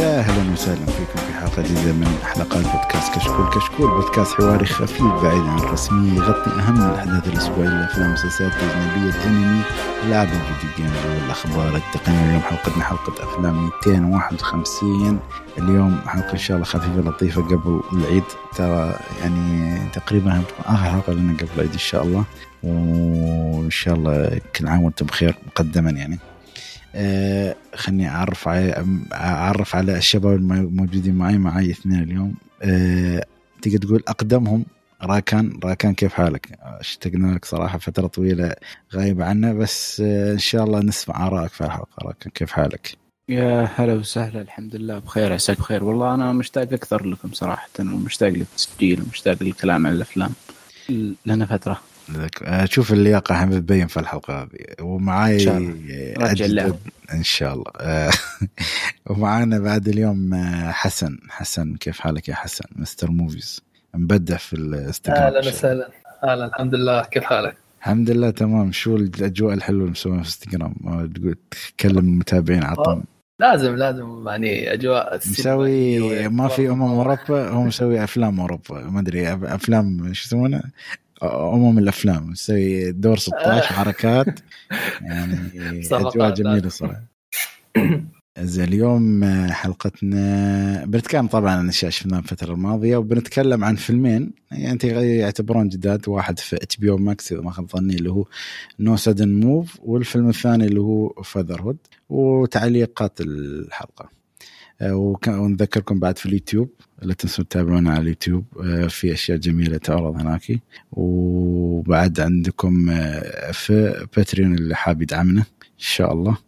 يا أهلا وسهلا فيكم في حلقة جديدة من حلقات بودكاست كشكول. كشكول بودكاست حواري خفيف بعيد عن الرسمية يغطي أهم الأحداث الأسبوعية الافلام والمسلسلات الاجنبيه الانمي لعب الفيديو جيمز والاخبار التقنية. اليوم حلقتنا حلقة أفلام 251 اليوم حلقة إن شاء الله خفيفة لطيفة قبل العيد. ترى يعني تقريبا آخر حلقة لنا قبل العيد إن شاء الله. وإن شاء الله كل عام وأنتم بخير مقدما يعني. آه خليني أعرف على أعرف على الشباب الموجودين معي معي اثنين اليوم. آه تقدر تقول أقدمهم؟ راكان راكان كيف حالك؟ اشتقنا لك صراحة فترة طويلة غايب عنا بس آه إن شاء الله نسمع آرائك في الحلقة. راكان كيف حالك؟ يا هلا وسهلا الحمد لله بخير عساك بخير. والله أنا مشتاق أكثر لكم صراحة ومشتاق للتسجيل ومشتاق للكلام عن الأفلام. لنا فترة. شوف اللياقة هم تبين في الحلقة هذه. ومعاي رجع اللعب إن شاء الله. ومعانا بعد اليوم حسن. حسن كيف حالك يا حسن؟ Mr. Movies. مبدع في الإنستغرام. أهلا وسهلا. أهلا. الحمد لله. كيف حالك؟ الحمد لله تمام. شو الأجواء الحلوة اللي مسويها في انستغرام تقول تكلم المتابعين عطهم لازم لازم. يعني أجواء مسوي ما في أمم أوروبا هو مسوي أفلام أوروبا. ما أدري أفلام شو يسمونه؟ امم الأفلام تسوي دور 16 حركات. يعني أجواء جميلة صراحة. زين اليوم حلقتنا بنتكلم طبعا عن أشياء شفناها الفترة الماضية وبنتكلم عن فيلمين. يعني يعتبرون جداد واحد في HBO Max إذا ما خاب ظني اللي هو No Sudden Move والفيلم الثاني اللي هو Fatherhood وتعليقات الحلقة. ونذكركم بعد في اليوتيوب لا تنسوا تتابعونا على اليوتيوب في أشياء جميلة تعرض هناك. وبعد عندكم في Patreon اللي حاب يدعمنا إن شاء الله.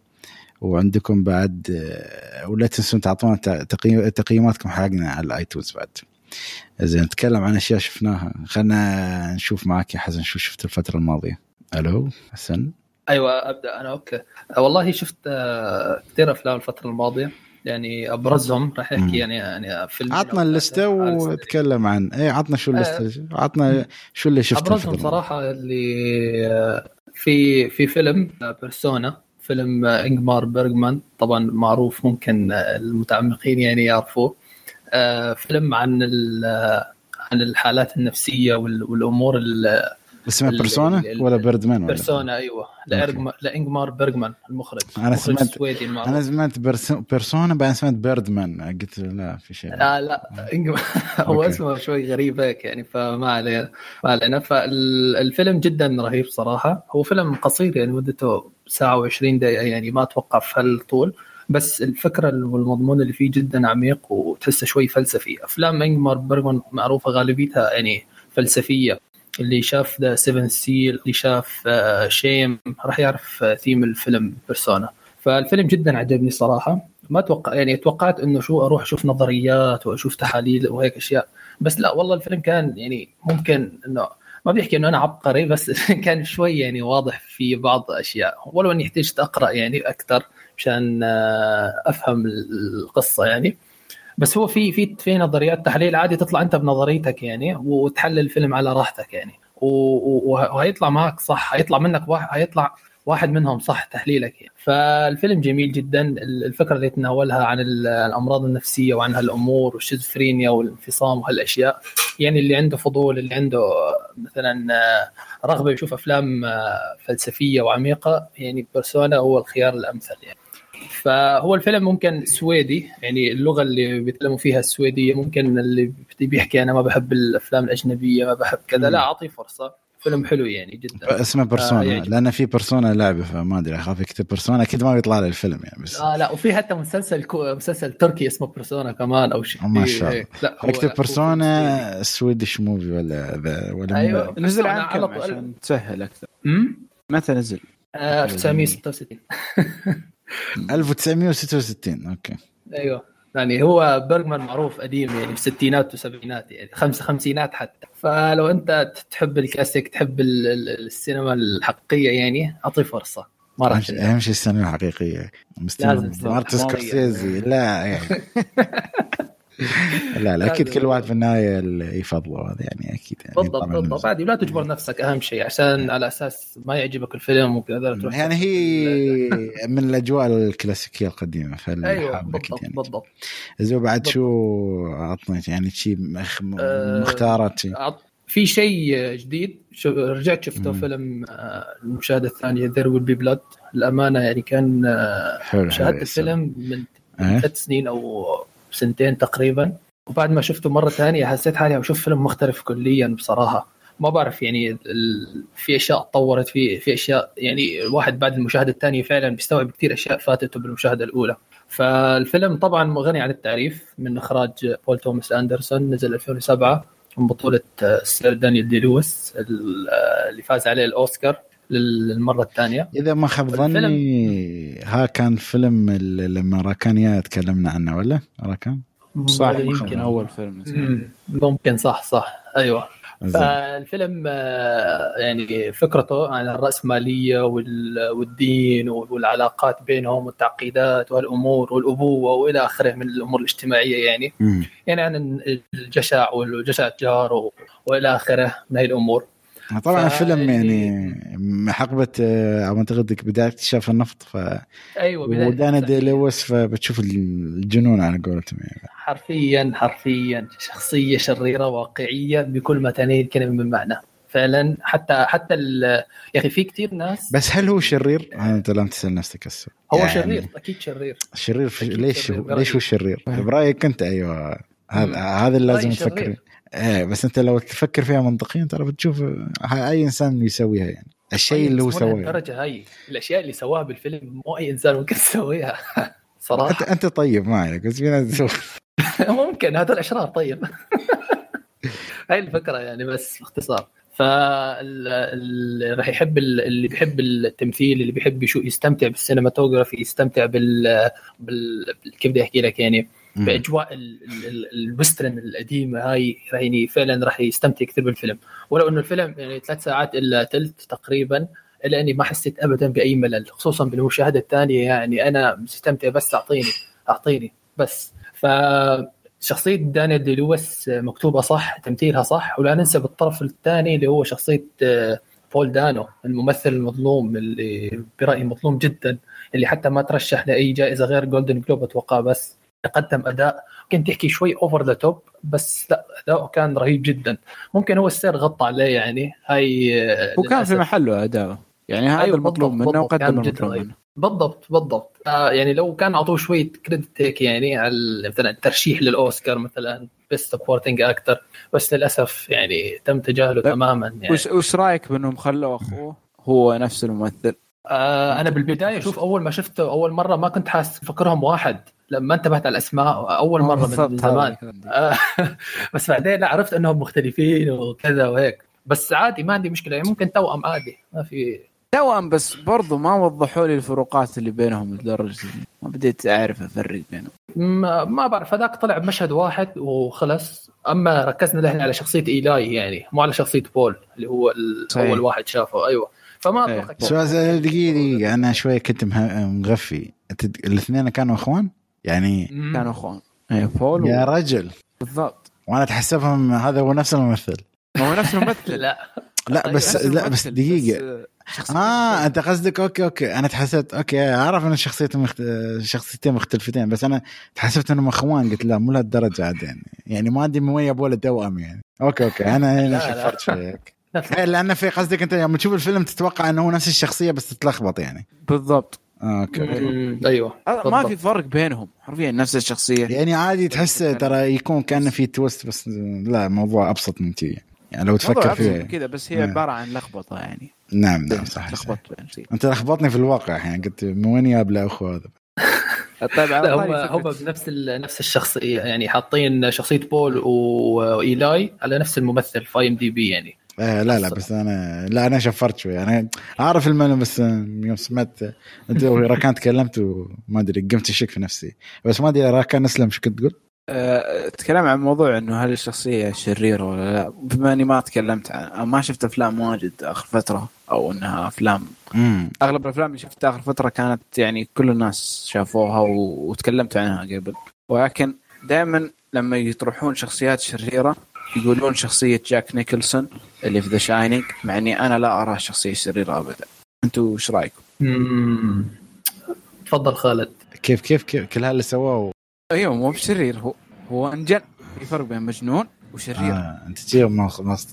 وعندكم بعد ولا تنسون تعطونا تقييماتكم حقنا على ال iTunes بعد. زين نتكلم عن أشياء شفناها. خلينا نشوف معك يا حسن شو شفت الفترة الماضية. ألو حسن؟ أيوه أبدأ أنا. okay. والله شفت كثير أفلام الفترة الماضية. يعني أبرزهم راح أحكي يعني يعني فيلم عطنا اللسته وتكلم عن اي عطنا شو اللسته عطنا شو اللي شفته أبرزهم صراحة اللي في في فيلم بيرسونا فيلم إنجمار بيرجمان طبعا معروف ممكن المتعمقين يعني يعرفوه. فيلم عن عن الحالات النفسية والأمور اسمه بيرسونا؟ ولا بيردمان ولا بيرسونا أيوه. لانجمار بيرجمان المخرج. أنا سمعت السويدي المعروف أنا سمعت بيرسونا بعدين سمعت بيردمان. قلت لا في شيء. لا. لا هو اسمه شوي غريب هيك يعني فما علينا ما علينا. فالفيلم جدا رهيب صراحة. هو فيلم قصير يعني مدته ساعة و20 دقيقة يعني ما أتوقع في هالطول. بس الفكرة والمضمون اللي فيه جدا عميق وتحسه شوي فلسفي. أفلام إنجمار بيرجمان معروفة غالبيتها يعني فلسفية. اللي شاف The 7th Seal اللي شاف Shame راح يعرف ثيم الفيلم Persona فالفيلم جدا عجبني صراحة. ما توقع يعني توقعت إنه شو أروح أشوف نظريات وأشوف تحاليل وهيك أشياء. بس لا والله الفيلم كان يعني ممكن انه ما بيحكي إنه أنا عبقري بس كان شوي يعني واضح في بعض الاشياء ولو إني احتجت أقرأ يعني أكثر مشان أفهم القصة يعني. بس هو في في في نظريات تحليل عادي تطلع أنت بنظريتك يعني وتحلل الفيلم على راحتك يعني وهيطلع معك صح هيطلع منك واحد هيطلع واحد منهم صح تحليلك يعني. فالفيلم جميل جدا الفكرة اللي يتناولها عن الأمراض النفسية وعن هالأمور والشيزوفرينيا والانفصام وهالأشياء يعني اللي عنده فضول اللي عنده مثلا رغبة يشوف أفلام فلسفية وعميقة يعني بيرسونا هو الخيار الأمثل يعني فهو الفيلم ممكن سويدي يعني اللغة اللي بيتكلموا فيها السويدية ممكن اللي بيحكي أنا ما بحب الأفلام الأجنبية ما بحب كذا لا أعطيه فرصة. فيلم حلو يعني جدا. اسمه Persona. آه لأن في Persona لعبة فما أدري أخاف يكتب Persona. أكيد ما بيطلع له الفيلم يعني بس آه لا وفي حتى مسلسل كو... مسلسل تركي اسمه Persona كمان أو شيء. ما شاء الله. لا أكتب Persona Swedish movie ولا ولا أيوه. نزل عن كم عشان تسهل أكثر. متى نزل؟ 1966 1966 okay. أيوه. يعني هو بيرجمان معروف قديم يعني في الستينات والسبعينات يعني. خمس خمسينات حتى. فلو أنت تحب الكلاسيك تحب السينما الحقيقية يعني أعطيه فرصة. ما راح أهم شيء السينما الحقيقية. لازم مارتن سكورسيزي لا يعني. لا لا أكيد كل واحد في النهاية اللي يفضله هذا يعني أكيد يعني بالضبط بالضبط. عادي لا تجبر نفسك أهم شيء عشان على أساس ما يعجبك الفيلم وكذا تروح يعني هي من الأجواء الكلاسيكية القديمة فاللي أيوه بالضبط يعني. بالضبط. زو بعد. شو عطنيت يعني شيء مخ... مختارات شيء عط- في شيء جديد شو رجعت شفته مم. فيلم آه، المشاهدة الثانية ذير ويل بي بلاد الامانه يعني كان آه، حلو شاهدت حلو الفيلم من إيه؟ ثلاث سنين أو سنتين تقريبا. وبعد ما شفته مرة ثانية حسيت حالي بشوف فيلم مختلف كليا بصراحة. ما بعرف يعني ال... في أشياء تطورت في في أشياء يعني الواحد بعد المشاهدة الثانية فعلا بيستوعب كثير أشياء فاتته بالمشاهدة الأولى. فالفيلم طبعا غني عن التعريف من إخراج بول توماس أندرسون نزل 2007 من بطولة دانيال دي لويس ال- اللي فاز عليه الأوسكار. للمرة الثانية. إذا ما خاب ظني ها كان فيلم ال- لما راكانيا تكلمنا عنه ولا؟ راكان؟ صح يمكن. أول فيلم. مم، ممكن صح صح. أيوه. فالفيلم آه، يعني فكرته عن الرأسمالية وال- والدين والعلاقات بينهم والتعقيدات والأمور والأبوة وإلى آخره من الأمور الاجتماعية يعني. مم. يعني عن الجشع والجشع الجار وإلى آخره من هذه الأمور. طبعا ف- الفيلم يعني حقبه آه، أو أعتقد بدايه اكتشاف النفط ف أيوة بداية ودانا دي. لويس فبتشوف الجنون على قولتهم يعني حرفيا حرفيا شخصية شريرة واقعية بكل ما تعنيه الكلمة من معنى فعلا حتى حتى يا أخي في كثير ناس بس هل هو شرير؟ انت لم تسأل نفسك هسه هو يعني شرير أكيد شرير شرير في أكيد ليش شرير. ليش هو شرير؟ برأيك أنت أيوه هذا. هذا اللي لازم تفكر شرير. إيه بس أنت لو تفكر فيها منطقيا ترى بتشوف أي إنسان يسويها يعني. الشيء طيب، اللي هو سواه لهالدرجة هاي. الأشياء اللي سواها بالفيلم مو أي إنسان ممكن يسويها. انت صراحة. أنت طيب ما عليك بس في ناس ممكن هذول اشرار طيب. هاي الفكرة يعني بس باختصار. فاللي راح يحب ال- اللي بيحب التمثيل اللي بيحب يشو يستمتع بال cinematography يستمتع بال, بال... كيف بدي أحكي لك يعني مم. بأجواء ال- ال- ال- ال western القديمه هاي يعني فعلا راح يستمتع كثير بالفيلم. ولو إنه الفيلم يعني ثلاث ساعات إلا ثلث تقريبا إلا إني ما حسيت ابدا بأي ملل خصوصا بالمشاهده الثانية يعني أنا مستمتع بس اعطيني أعطيني بس. ف شخصية دانيال دي لويس مكتوبة صح تمثيلها صح ولا ننسى بالطرف الثاني اللي هو شخصية آه، بول دانو الممثل المظلوم اللي برأيي مظلوم جدا اللي حتى ما ترشح لأي جائزة غير Golden Globe أتوقع بس. قدم أداء. ممكن تحكي شوي over the top بس لا أداؤه كان رهيب جدا. ممكن هو ال Sir غطى عليه يعني. هاي آه، وكان في. محله أداؤه. يعني هذا أيوة المطلوب منه وقدم المطلوب. منه. بالضبط بالضبط. آه يعني لو كان أعطوه شوية credit هيك يعني على مثلا الترشيح للأوسكار مثلا best supporting actor بس للأسف يعني تم تجاهله. تماما يعني. وش رأيك بأنهم خلوا أخوه هو نفس الممثل؟ آه أنا بالبداية شوف أول ما شفته أول مرة ما كنت حاسس فكرهم واحد. لما انتبهت على الأسماء أول مرة من زمان. آه بس بعدين لا عرفت إنهم مختلفين وكذا وهيك. بس عادي ما عندي مشكلة. يعني ممكن توأم عادي ما في. توأم بس برضو ما وضحوا لي الفروقات اللي بينهم لدرجة ما بديت أعرف أفرق بينهم. ما, ما بعرف. هذاك طلع بمشهد واحد وخلص. أما ركزنا نحن على شخصية إيلاي يعني مو على شخصية بول اللي هو. أول واحد شافه. أيوه. فما إيه. أتوقع سؤال دقيقة دقيقة. أنا شوية كنت مه- مغفي. الاثنين كانوا إخوان؟ يعني. كانوا إخوان. إيه بول يا رجل. بالضبط. وأنا أتحسبهم هذا هو نفس الممثل. هو نفس الممثل. لا. لا بس نفس لا بس بس شخصيته آه. أنت قصدك okay okay. أنا تحسبت okay أعرف إن شخصيتهم مخت... شخصيتين مختلفتين بس أنا تحسبت إنهم إخوان. قلت لا مو لهالدرجة عاد يعني. يعني ما عندي موية بولا توأم يعني. okay okay. أنا هنا لا، شفرت شوي إيه، لأن في قصدك أنت لما تشوف الفيلم تتوقع إنه هو نفس الشخصية بس تتلخبط يعني. بالضبط. okay. أيوه ما. في فرق بينهم حرفيا نفس الشخصية. يعني عادي تحس ترى يكون كأنه في twist بس لا الموضوع أبسط من كذي. يعني لو تفكر فيه. كذا بس هي إيه. عبارة عن لخبطة يعني. نعم نعم صح, صح. لخبطت بين شيء أنت لخبطني في الواقع يعني قلت من وين جاب له أخو هذا؟ طيب لا هم هم بنفس ال- نفس الشخصية يعني حاطين شخصية بول وإيلاي على نفس الممثل في IMDb يعني. آه لا لا بس أنا لا أنا شفرت شوي. أنا أعرف المعنى بس يوم سمعت أنت راكان تكلمت وما أدري قمت اشك في نفسي. بس ما أدري راكان أسلم شو كنت تقول؟ أه، تكلم عن موضوع إنه هل الشخصية شريرة ولا لا. بما إني ما تكلمت عن أو ما شفت أفلام واجد آخر فترة أو إنها أفلام. امم أغلب الأفلام اللي شفتها آخر فترة كانت يعني كل الناس شافوها و- وتكلمت عنها قبل. ولكن دائما لما يطرحون شخصيات شريرة يقولون شخصية جاك نيكلسون اللي في The Shining مع إني أنا لا أراه شخصية شريره ابدا. أنتم إيش رأيكم؟ تفضل خالد. كيف كيف كيف كل هاللي سواه أيوه مو بشرير هو هو أنجن. في فرق بين مجنون وشرير. آه أنت تجيب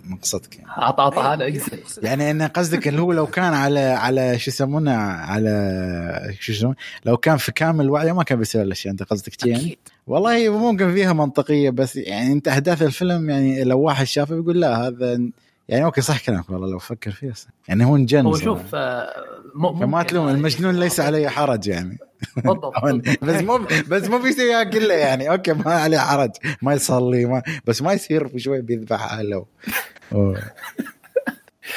مقصدك يعني. عطى عطى هذا أيوة. اقصد يعني ان قصدك اللي هو لو كان على على شو يسمونه على شو يسمونه؟ لو كان في كامل وعيه ما كان بيسوي الأشياء. أنت قصدك يعني؟ أكيد. والله ممكن فيها منطقية بس يعني أنت احداث الفيلم يعني لو واحد شافه بيقول لا هذا يعني okay صح كلامك والله لو فكر فيها صح. يعني هو انجن هو. شوف آه، م- فما ممكن- تلوم المجنون ليس عليه حرج يعني. بالضبط بس مو بس مو بيسويها كلها يعني. okay ما عليه حرج ما يصلي ما بس ما يصير في شوي بيذبح أهله.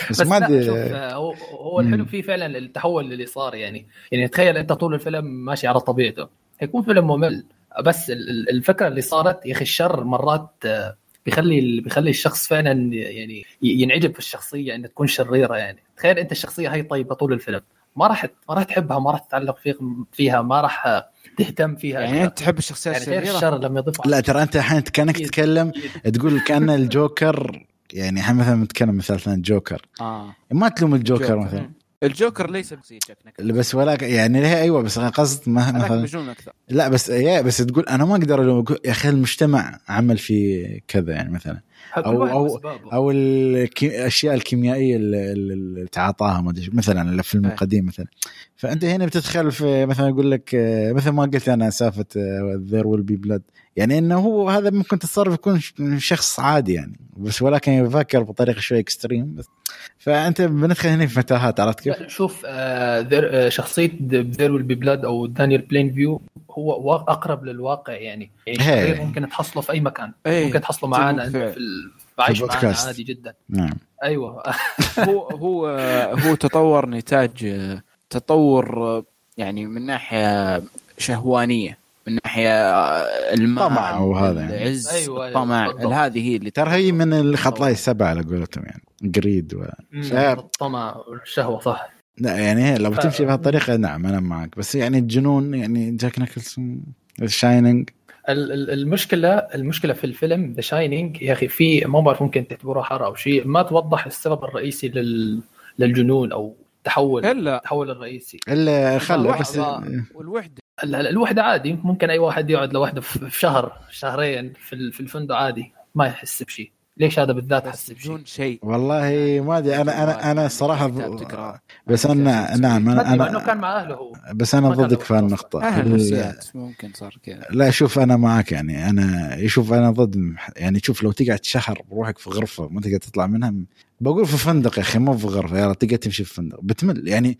بس, بس ما لا شوف ادري آه، هو الحلو. فيه فعلا التحول اللي صار يعني. يعني تخيل أنت طول الفيلم ماشي على طبيعته. حيكون فيلم ممل. بس ال- ال- الفكرة اللي صارت يا أخي الشر مرات آه، بيخلي بيخلي الشخص فعلا يعني ينعجب في الشخصية إنها تكون شريرة يعني. تخيل أنت الشخصية هاي طيبة طول الفيلم. ما راح ما راح تحبها ما راح تتعلق فيه فيها ما راح آه، تهتم فيها. يعني أنت تحب الشخصيات يعني الشريرة؟ الشر لما يضيف لا ترى أنت الحين كانك أكيد. تتكلم تقول كأن الجوكر يعني الحين مثلا نتكلم مثال ثاني جوكر آه. ما تلوم الجوكر جوكر. مثلا. الجوكر ليس بشخصيه جاك نيكلسون بس ولكن يعني ليه؟ أيوه بس أنا قصد ما مثلا أكثر. لا بس يا بس تقول أنا ما أقدر أقول يا أخي المجتمع عمل في كذا يعني مثلا. وأسبابه. أو الكي- الأشياء الكيميائية اللي, تعاطاها ما أدري مثلا الفيلم أي. القديم مثلا. فأنت هنا بتدخل في مثلا يقول لك مثل ما قلت أنا سالفه There Will Be Blood يعني إنه هو هذا ممكن تصرف يكون شخص عادي يعني. بس ولكن يفكر بطريقة شوي extreme بس فأنت بندخل هنا في متاهات عرفت كيف؟ شوف آه آه شخصية There Will Be Blood أو دانيال بلينفيو هو أقرب للواقع يعني يعني هي. الشرير ممكن تحصله في أي مكان إيه. ممكن تحصله معانا. في عايش معانا البودكاست. عادي جدا نعم أيوه هو هو هو تطور نتاج تطور يعني من ناحية شهوانية من ناحية المال طمع وهذا يعني. العز أيوة، أيوة، الطمع بالضبط. هذه هي اللي ترى؟ هي من الخطايا السبعة على قولتهم يعني. greed و... الطمع والشهوه صح. لا يعني لو ف- بتمشي بهالطريقه نعم أنا معك. بس يعني الجنون يعني جاك نيكلسون شاينينج ال- ال- المشكلة المشكلة في الفيلم The Shining يا أخي في ما بعرف ممكن تعتبروها حارقة أو شيء ما توضح السبب الرئيسي لل للجنون أو التحول إلا التحول الرئيسي. إلا خله واحد بس والوحدة ال- ال- الوحدة عادي. ممكن أي واحد يقعد لوحده في شهر شهرين في ال- في الفندق عادي. ما يحس بشيء ليش هذا بالذات حس بدون شيء. والله ما أدري. أنا أنا أنا الصراحه كتاب تقرأ. بس أنا نعم أنا, إنه كان مع أهله هو. بس أنا ضدك في هالنقطه ال- ممكن صار كذا. لا شوف أنا معك يعني. أنا شوف أنا ضد يعني شوف لو تقعد شهر بروحك في غرفة ما تقدر تطلع منها بقول في فندق يا أخي مو في غرفة يلا تقدر تمشي في فندق. بتمل يعني.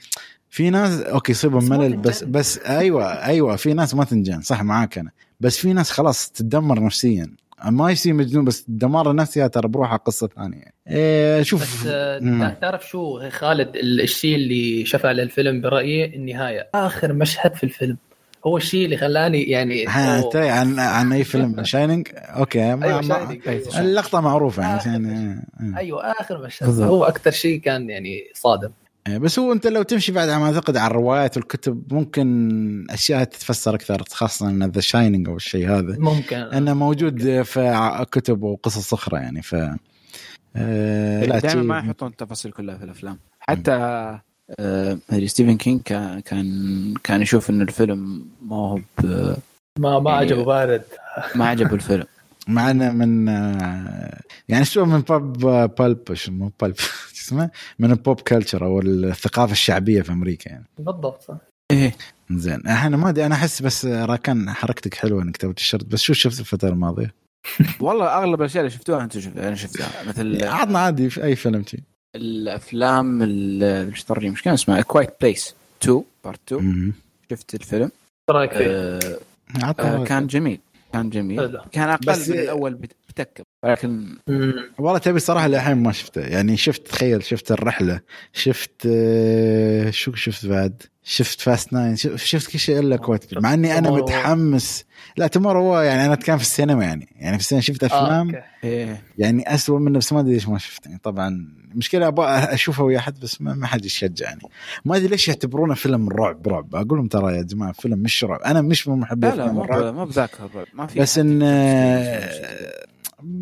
في ناس أوكي يصيبهم ملل بس. بس أيوه أيوه في ناس ما تنجن صح معاك أنا بس في ناس خلاص تتدمر نفسيا ما يصير مجنون بس الدمار النفسي ترى بروحها قصة ثانية إيه شوف بس آه، مم. تعرف شو خالد ال- الشيء اللي شفع للفيلم برأيي النهاية آخر مشهد في الفيلم هو الشيء اللي خلاني يعني. تدري عن عن أي فيلم Shining أوكي ما أيوه ما أيوة. اللقطة معروفة يعني آخر عشان آه. أيوه آخر مشهد. هو أكثر شيء كان يعني صادم إيه، بس هو انت لو تمشي بعد ما اعتقد على الروايات والكتب ممكن أشياء تتفسر أكثر خاصة إن The Shining أو الشيء هذا. ممكن. إنه موجود في ع- كتب وقصص أخرى يعني ف آه دائما ما يحطون التفاصيل كلها في الأفلام. حتى آه، ستيفن كينج كان كان كان يشوف إن الفيلم ما هو ب- ما ما يعني- عجبه بارد. ما عجبه الفيلم. مع إنه من آه يعني شو من باب بالب شو مو بالب اسمه من ال pop culture أو الثقافة الشعبية في أمريكا يعني. بالضبط صح. إيه. زين. أنا ما أدري أنا أحس بس راكان حركتك حلوة إنك تبغى الشرط بس شو شفت الفترة الماضية؟ والله أغلب الأشياء اللي شفتوها أنتم شفتوها أنا شفتها. مثل عطنا عادي في أي فيلم تي الأفلام ال- إيش ترجم إيش كان اسمها Quiet Place 2 Part 2 مهم. شفت الفيلم؟ رأيك فيه؟ آه آه كان جميل كان جميل. كان أقل بس- من الأول بت- بتكه ولكن والله تبي صراحة للحين ما شفته. يعني شفت تخيل شفت الرحلة شفت آه، شو شفت بعد؟ شفت Fast Nine شفت كل شيء إلا Quiet مع إني أنا متحمس. لا ترى هو يعني أنا كان في السينما يعني. يعني في السينما شفت أفلام. آه، يعني اسوء منه بس ما أدري ليش ما شفت يعني طبعا المشكلة أبغى أشوفه ويا احد بس ما, ما حد يشجعني. ما أدري ليش يعتبرونه فيلم رعب رعب. أقول لهم ترى يا جماعة فيلم مش رعب. أنا مش من محبي لا لا ما بذاك الرعب. ما في بس إن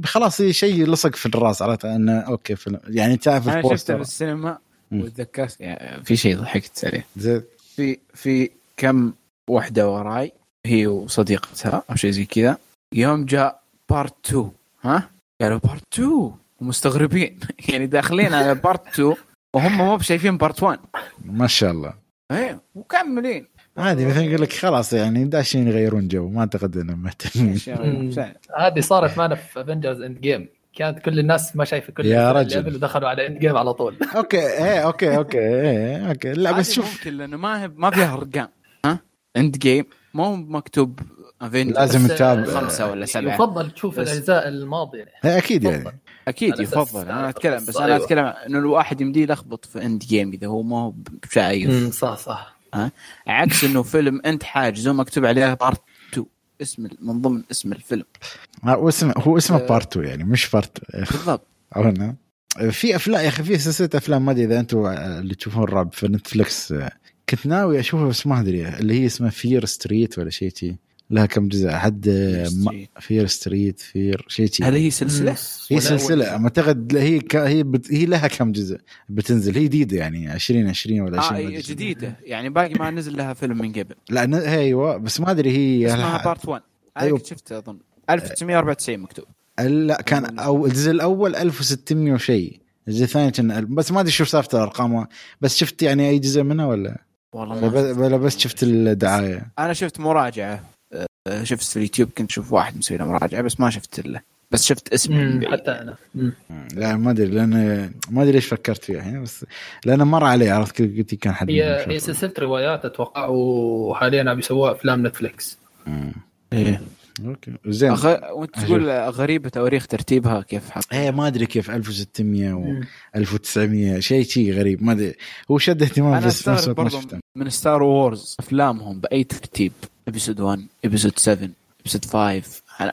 خلاص شيء لصق في الراس عرفت؟ انه أوكي فيلم يعني تعرف أنا شفته في السينما وتذكرت. يعني في شيء ضحكت عليه. زين. في في كم وحدة وراي هي وصديقتها أو شيء زي كذا. يوم جاء Part 2 ها؟ قالوا Part 2 ومستغربين يعني داخلين على Part 2 وهم مو بشايفين Part 1 ما شاء الله. إيه ومكملين عادي مثلا يقول لك خلاص يعني داشين يغيرون جو ما أعتقد انهم مهتمين. هذه صارت معنا في Avengers Endgame كانت كل الناس ما شايفة كل يا رجل. ودخلوا على Endgame على طول. okay إيه okay okay إيه okay. لا بس شوف. ممكن لأنه ما ما فيها ارقام ها؟ Endgame مو مكتوب Avengers لازم تتابع. خمسة ولا سبعة. يفضل تشوف الأجزاء الماضية. إيه، أكيد يعني. أكيد يفضل. أنا أتكلم بس أنا أيوة. أتكلم إنه الواحد يمديه يلخبط في Endgame إذا هو ما هو شايف صح صح. ها؟ عكس إنه فيلم أنت حاجزه مكتوب عليه Part 2 اسم من ضمن اسم الفيلم. هو اسمه هو اسمه Part 2 يعني مش part بالضبط. في افلام يا أخي في سلسلة أفلام ما أدري إذا أنتم اللي تشوفون الرعب في Netflix كنت ناوي أشوفها بس ما أدري اللي هي اسمها Fear Street ولا شيء تي لها كم جزء؟ حد Fear Street Fear شيء شيء هل هي سلسلة؟ هي سلسلة. أعتقد هي ك... هي بت... هي لها كم جزء بتنزل؟ هي جديدة يعني 2020 ولا 20 آه جديدة. يعني باقي ما نزل لها فيلم من قبل. لا ن... أيوه بس ما أدري هي اسمها Part 1 أيوه. شفته أظن. 1994 مكتوب. لا كان أو الجزء الأول 1600 وشيء. الجزء الثاني كان بس ما أدري شو سالفه الارقام بس شفت يعني أي جزء منه ولا؟ والله ما بس شفت الدعاية. أنا شفت مراجعة. شفت في اليوتيوب كنت أشوف واحد مسوي له مراجعة بس ما شفت له بس شفت اسمه حتى أنا. لا ما أدري لأن ما أدري ليش فكرت فيها الحين بس لأنه مر علي عرفت؟ قلت كان حد هي هي سلسلة روايات أتوقع وحاليا بيسووها أفلام نتفلكس إيه. okay. زين. أخ... وأنت تقول غريبه تواريخ ترتيبها كيف حط إيه ما أدري كيف 1600 و 1900 شيء شيء غريب ما أدري. هو شد اهتمام بس برضه من Star Wars أفلامهم بأي ترتيب؟ Episode 1 Episode 7 Episode 5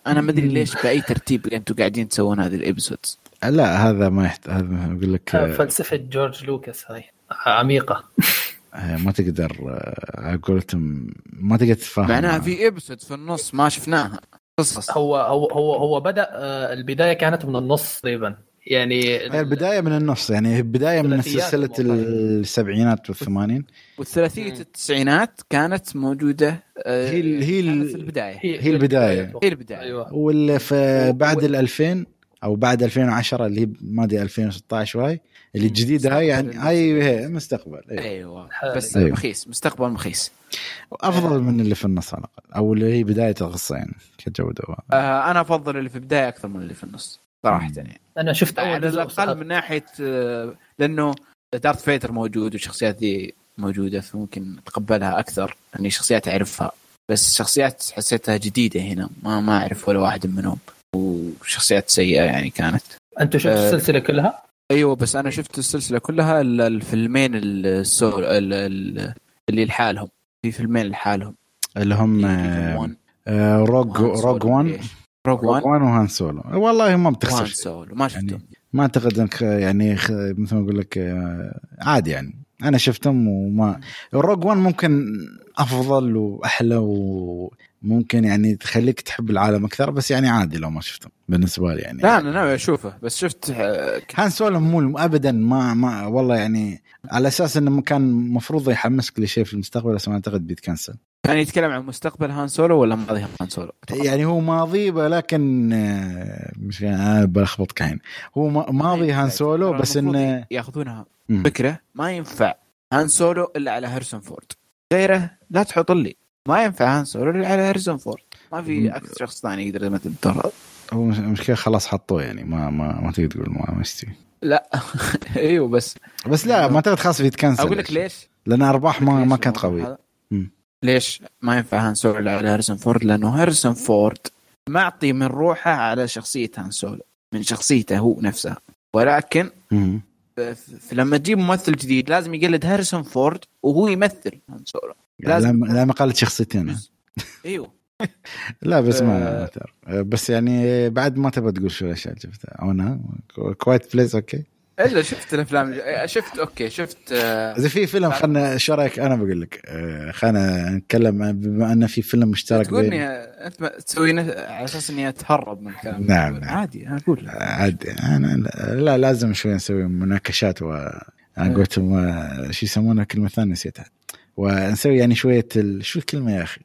أنا ما أدري ليش بأي ترتيب أنتم قاعدين تسوون هذه ال episodes لا هذا ما يحت... هذا أقول لك فلسفة جورج لوكاس هاي عميقة. ما تقدر آه، قولتهم ما تقدر تفهم. معناها في ابسود في النص ما شفناها. قصص. هو هو هو هو بدأ آه، البداية كانت من النص تقريبا يعني البداية من النص يعني بدايه من سلسلة السبعينات والثمانين. والثلاثية التسعينات كانت موجودة هي هي البداية. هي, هي البداية. هي البداية. أيوه. واللي في بعد ال 2000 أو بعد 2010 اللي هي ما أدري 2016 وهاي اللي الجديدة هاي يعني هاي هي مستقبل أيوة. أيوه. بس أيوة. مخيس مستقبل مخيس. أفضل من اللي في النص على الأقل أو اللي هي بداية القصة يعني كجوده آه أنا أفضل اللي في البدايه أكثر من اللي في النص صراحة يعني. أنا شفت أول على الأقل من ناحية آه لأنه دارث فيتر موجود والشخصيات دي موجودة فممكن أتقبلها أكثر اني شخصيات أعرفها. بس شخصيات حسيتها جديدة هنا ما ما أعرف ولا واحد منهم. وشخصيات سيئة يعني كانت. أنت شفت آه السلسلة كلها؟ أيوه بس أنا شفت السلسلة كلها الفيلمين السول اللي لحالهم. في فيلمين لحالهم. اللي هم آه Rogue Rogue 1 Rogue 1 و Han Solo. والله ما بتخسر سولو ما شفتهم. يعني ما أعتقد إنك يعني مثل ما أقول لك آه، عادي يعني. أنا شفتهم وما Rogue 1 ممكن أفضل وأحلى وممكن يعني تخليك تحب العالم أكثر بس يعني عادي لو ما شفته بالنسبة لي يعني. لا أنا ناوي أشوفه بس شفت Han Solo مو ابدا ما ما والله يعني على أساس إنه كان المفروض يحمسك لشيء في المستقبل بس ما أعتقد بيتكنسل. يعني يتكلم عن مستقبل Han Solo ولا ماضي Han Solo؟ يعني هو ماضي لكن آه، مش أنا بلخبطك الحين هو ماضي Han Solo بس إنه ياخذونها فكرة ما ينفع Han Solo إلا على Harrison Ford. غيره لا تحط لي. ما ينفع Han Solo على Harrison Ford ما في أكثر شخص ثاني يقدر يمثل الدور هو المشكلة خلاص حطوه يعني ما ما ما تقدر تقول ما يستوي. لا. إيوه بس. بس لا ما اعتقد خلاص بيتكنسل أقول لك ليش؟ لأن أرباح ما ما كانت قوية. ليش؟ ما ينفع Han Solo على Harrison Ford لأنه Harrison Ford معطي من روحه على شخصية Han Solo من شخصيته هو نفسها ولكن لما تجيب ممثل جديد لازم يقلد Harrison Ford وهو يمثل. Han Solo لازم لا ما قالت شخصيتين. إيوه. لا بس ما بس يعني بعد ما تبغى تقول شو الاشياء اللي شفتها أو أنا؟ Quiet Place okay. إلا شفت الأفلام شفت okay شفت آه، إذا في فيلم خلنا شو رأيك؟ أنا بقول لك آه، خلنا نتكلم بما انه في فيلم مشترك تقولني أنت تسوي على أساس إني أتهرب من الكلام. نعم نعم. عادي أنا أقول عادي أنا لا لازم شوي نسوي مناقشات و أنا قلت شو يسمونها كلمة ثانية نسيتها. ونسوي يعني شوية ال... شو الكلمة يا أخي؟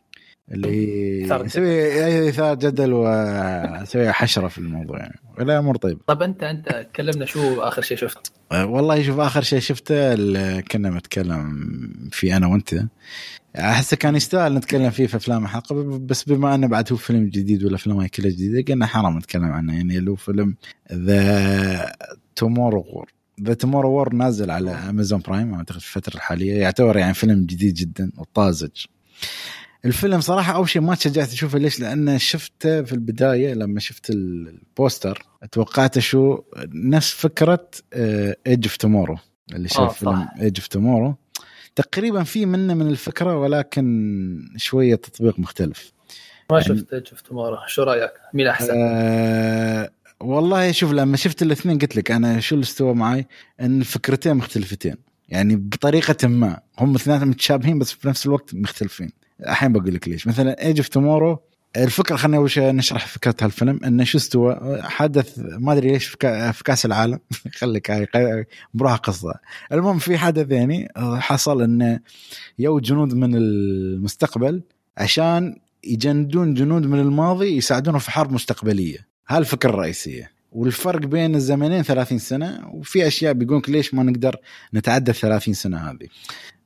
اللي يسوي اثاره جدل ويسوي حشرة في الموضوع يعني. ولا أمور طيبة. طب أنت أنت كلمنا شو آخر شيء شفت؟ أه، والله شوف آخر شيء شفته اللي كنا نتكلم فيه أنا وأنت. احسه كان يستاهل نتكلم فيه في أفلام الحلقة بس بما أنه بعد هو فيلم جديد والافلام هاي كلها جديدة قلنا حرام نتكلم عنه. يعني هو فيلم The Tomorrow War The Tomorrow War نازل على امازون برايم أعتقد في الفترة الحالية. يعتبر يعني فيلم جديد جدا وطازج. الفيلم صراحة أول شيء ما تشجعت أشوفه. ليش؟ لأن شفته في البداية لما شفت ال poster. توقعت شو؟ نفس فكرة Edge of Tomorrow اللي شاف آه فيلم Edge of Tomorrow تقريبا في منه من الفكرة ولكن شوية تطبيق مختلف. ما يعني شفت Edge of Tomorrow شو رأيك؟ مين أحسن؟ آه والله شوف لما شفت الاثنين قلت لك أنا شو اللي استوى معي؟ إن الفكرتين مختلفتين. يعني بطريقة ما. هم اثنيناتهم متشابهين بس في نفس الوقت مختلفين. الحين بقول لك ليش. مثلا Edge of Tomorrow الفكرة خلينا أول نشرح فكرة هالفيلم إنه شو استوى؟ حدث ما أدري ليش في كأس العالم. خليك بروح قصة. المهم في حدث يعني حصل انه يو جنود من المستقبل عشان يجندون جنود من الماضي يساعدونه في حرب مستقبلية. هاي الفكرة الرئيسية. والفرق بين الزمنين 30 سنة وفي أشياء بيقولك ليش ما نقدر نتعدى ال 30 سنة هذه.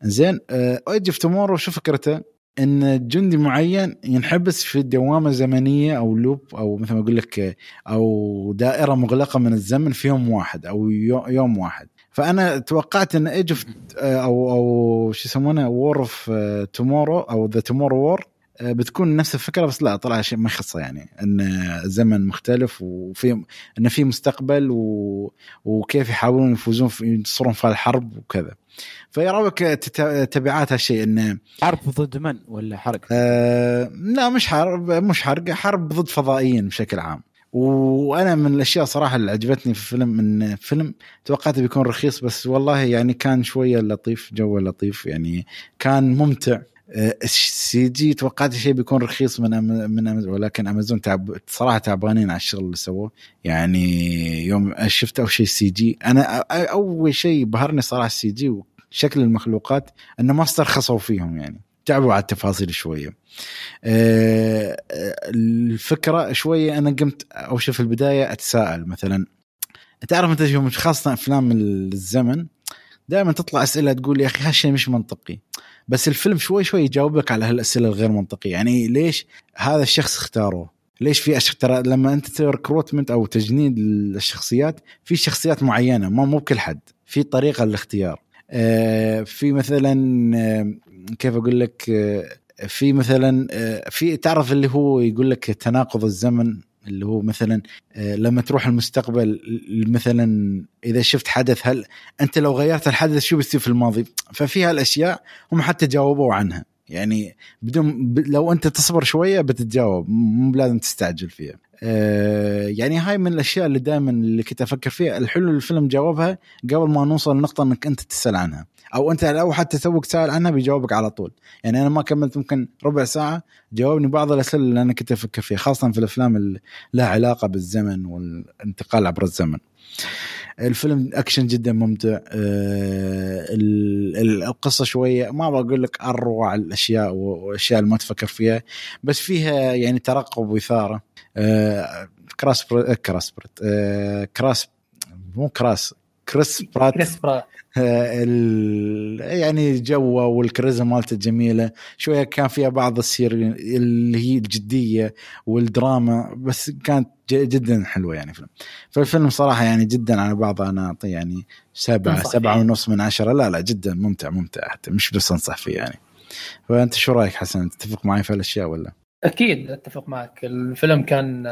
زين Edge of Tomorrow شو فكرته؟ إن جندي معين ينحبس في دوامة زمنية أو loop أو مثل ما أقول لك أو دائرة مغلقة من الزمن في يوم واحد أو يوم واحد. فأنا توقعت إن إيج أوف أو أو شو يسمونه War of Tomorrow أو The Tomorrow War بتكون نفس الفكرة بس لا طلع شيء ما يخصه يعني. إن الزمن مختلف وفي إن في مستقبل و... وكيف يحاولون يفوزون في ينتصرون في الحرب وكذا. فيراوك تبعات هالشيء؟ انه حرب ضد من؟ ولا حرق؟ آه لا مش حرب مش حرق حرب ضد فضائيين بشكل عام. وأنا من الأشياء صراحة اللي عجبتني في الفيلم من فيلم توقعته بيكون رخيص بس والله يعني كان شوية لطيف جو لطيف يعني كان ممتع. ال CG توقعت شيء بيكون رخيص من من أمازون ولكن أمازون تعب صراحة تعبانين على الشغل اللي سووه. يعني يوم شفت أول شيء CG أنا أول شيء بهرني صراحة ال CG وشكل المخلوقات إنه ما استرخصوا فيهم يعني. تعبوا على التفاصيل شوية. أه الفكرة شوية أنا قمت أول شيء في البداية أتساءل مثلا. تعرف أنت خاصة أفلام الزمن دائما تطلع أسئلة تقول يا أخي هالشيء مش منطقي. بس الفيلم شوي شوي يجاوبك على هالأسئلة الغير منطقية. يعني ليش هذا الشخص اختاره؟ ليش في. ترى لما أنت تسوي ريكروتمنت أو تجنيد الشخصيات في شخصيات معينة ما مو بكل حد. في طريقة للاختيار. آه في مثلا آه كيف أقول لك؟ آه في مثلا في تعرف اللي هو يقول لك تناقض الزمن؟ اللي هو مثلا لما تروح المستقبل مثلا إذا شفت حدث هل أنت لو غيرت الحدث شو بيصير في الماضي؟ ففي هالأشياء هم حتى جاوبوا عنها. يعني بدون لو أنت تصبر شوية بتتجاوب مو لازم تستعجل فيها. أه يعني هاي من الأشياء اللي دائما اللي كنت أفكر فيها. الحلو الفيلم جاوبها قبل ما نوصل لنقطة إنك أنت تسأل عنها. أو أنت لو حتى توك سائل عنها بيجاوبك على طول. يعني أنا ما كملت ممكن ربع ساعة جاوبني بعض الأسئلة اللي أنا كنت أفكر فيها خاصة في الأفلام اللي لها علاقة بالزمن والانتقال عبر الزمن. الفيلم أكشن جدا ممتع. آه القصة شوية ما بقول لك أروع الأشياء والاشياء اللي ما تفكر فيها بس فيها يعني ترقب وإثارة. آه كراس بريت كراس آه كراس مو كراس كريس برات. كريس برات. يعني جوه والكاريزما مالته جميلة. شوية كان فيها بعض ال serious اللي هي الجدية والدراما بس كانت جدا حلوة يعني فيلم. فالفيلم صراحة يعني جدا على بعضه أنا اعطيه يعني سبعه سبعة ونص من عشرة. لا لا جدا ممتع ممتع حتى مش بس أنصح فيه يعني. فأنت شو رأيك حسن؟ تتفق معي في هالأشياء ولا؟ أكيد أتفق معك. الفيلم كان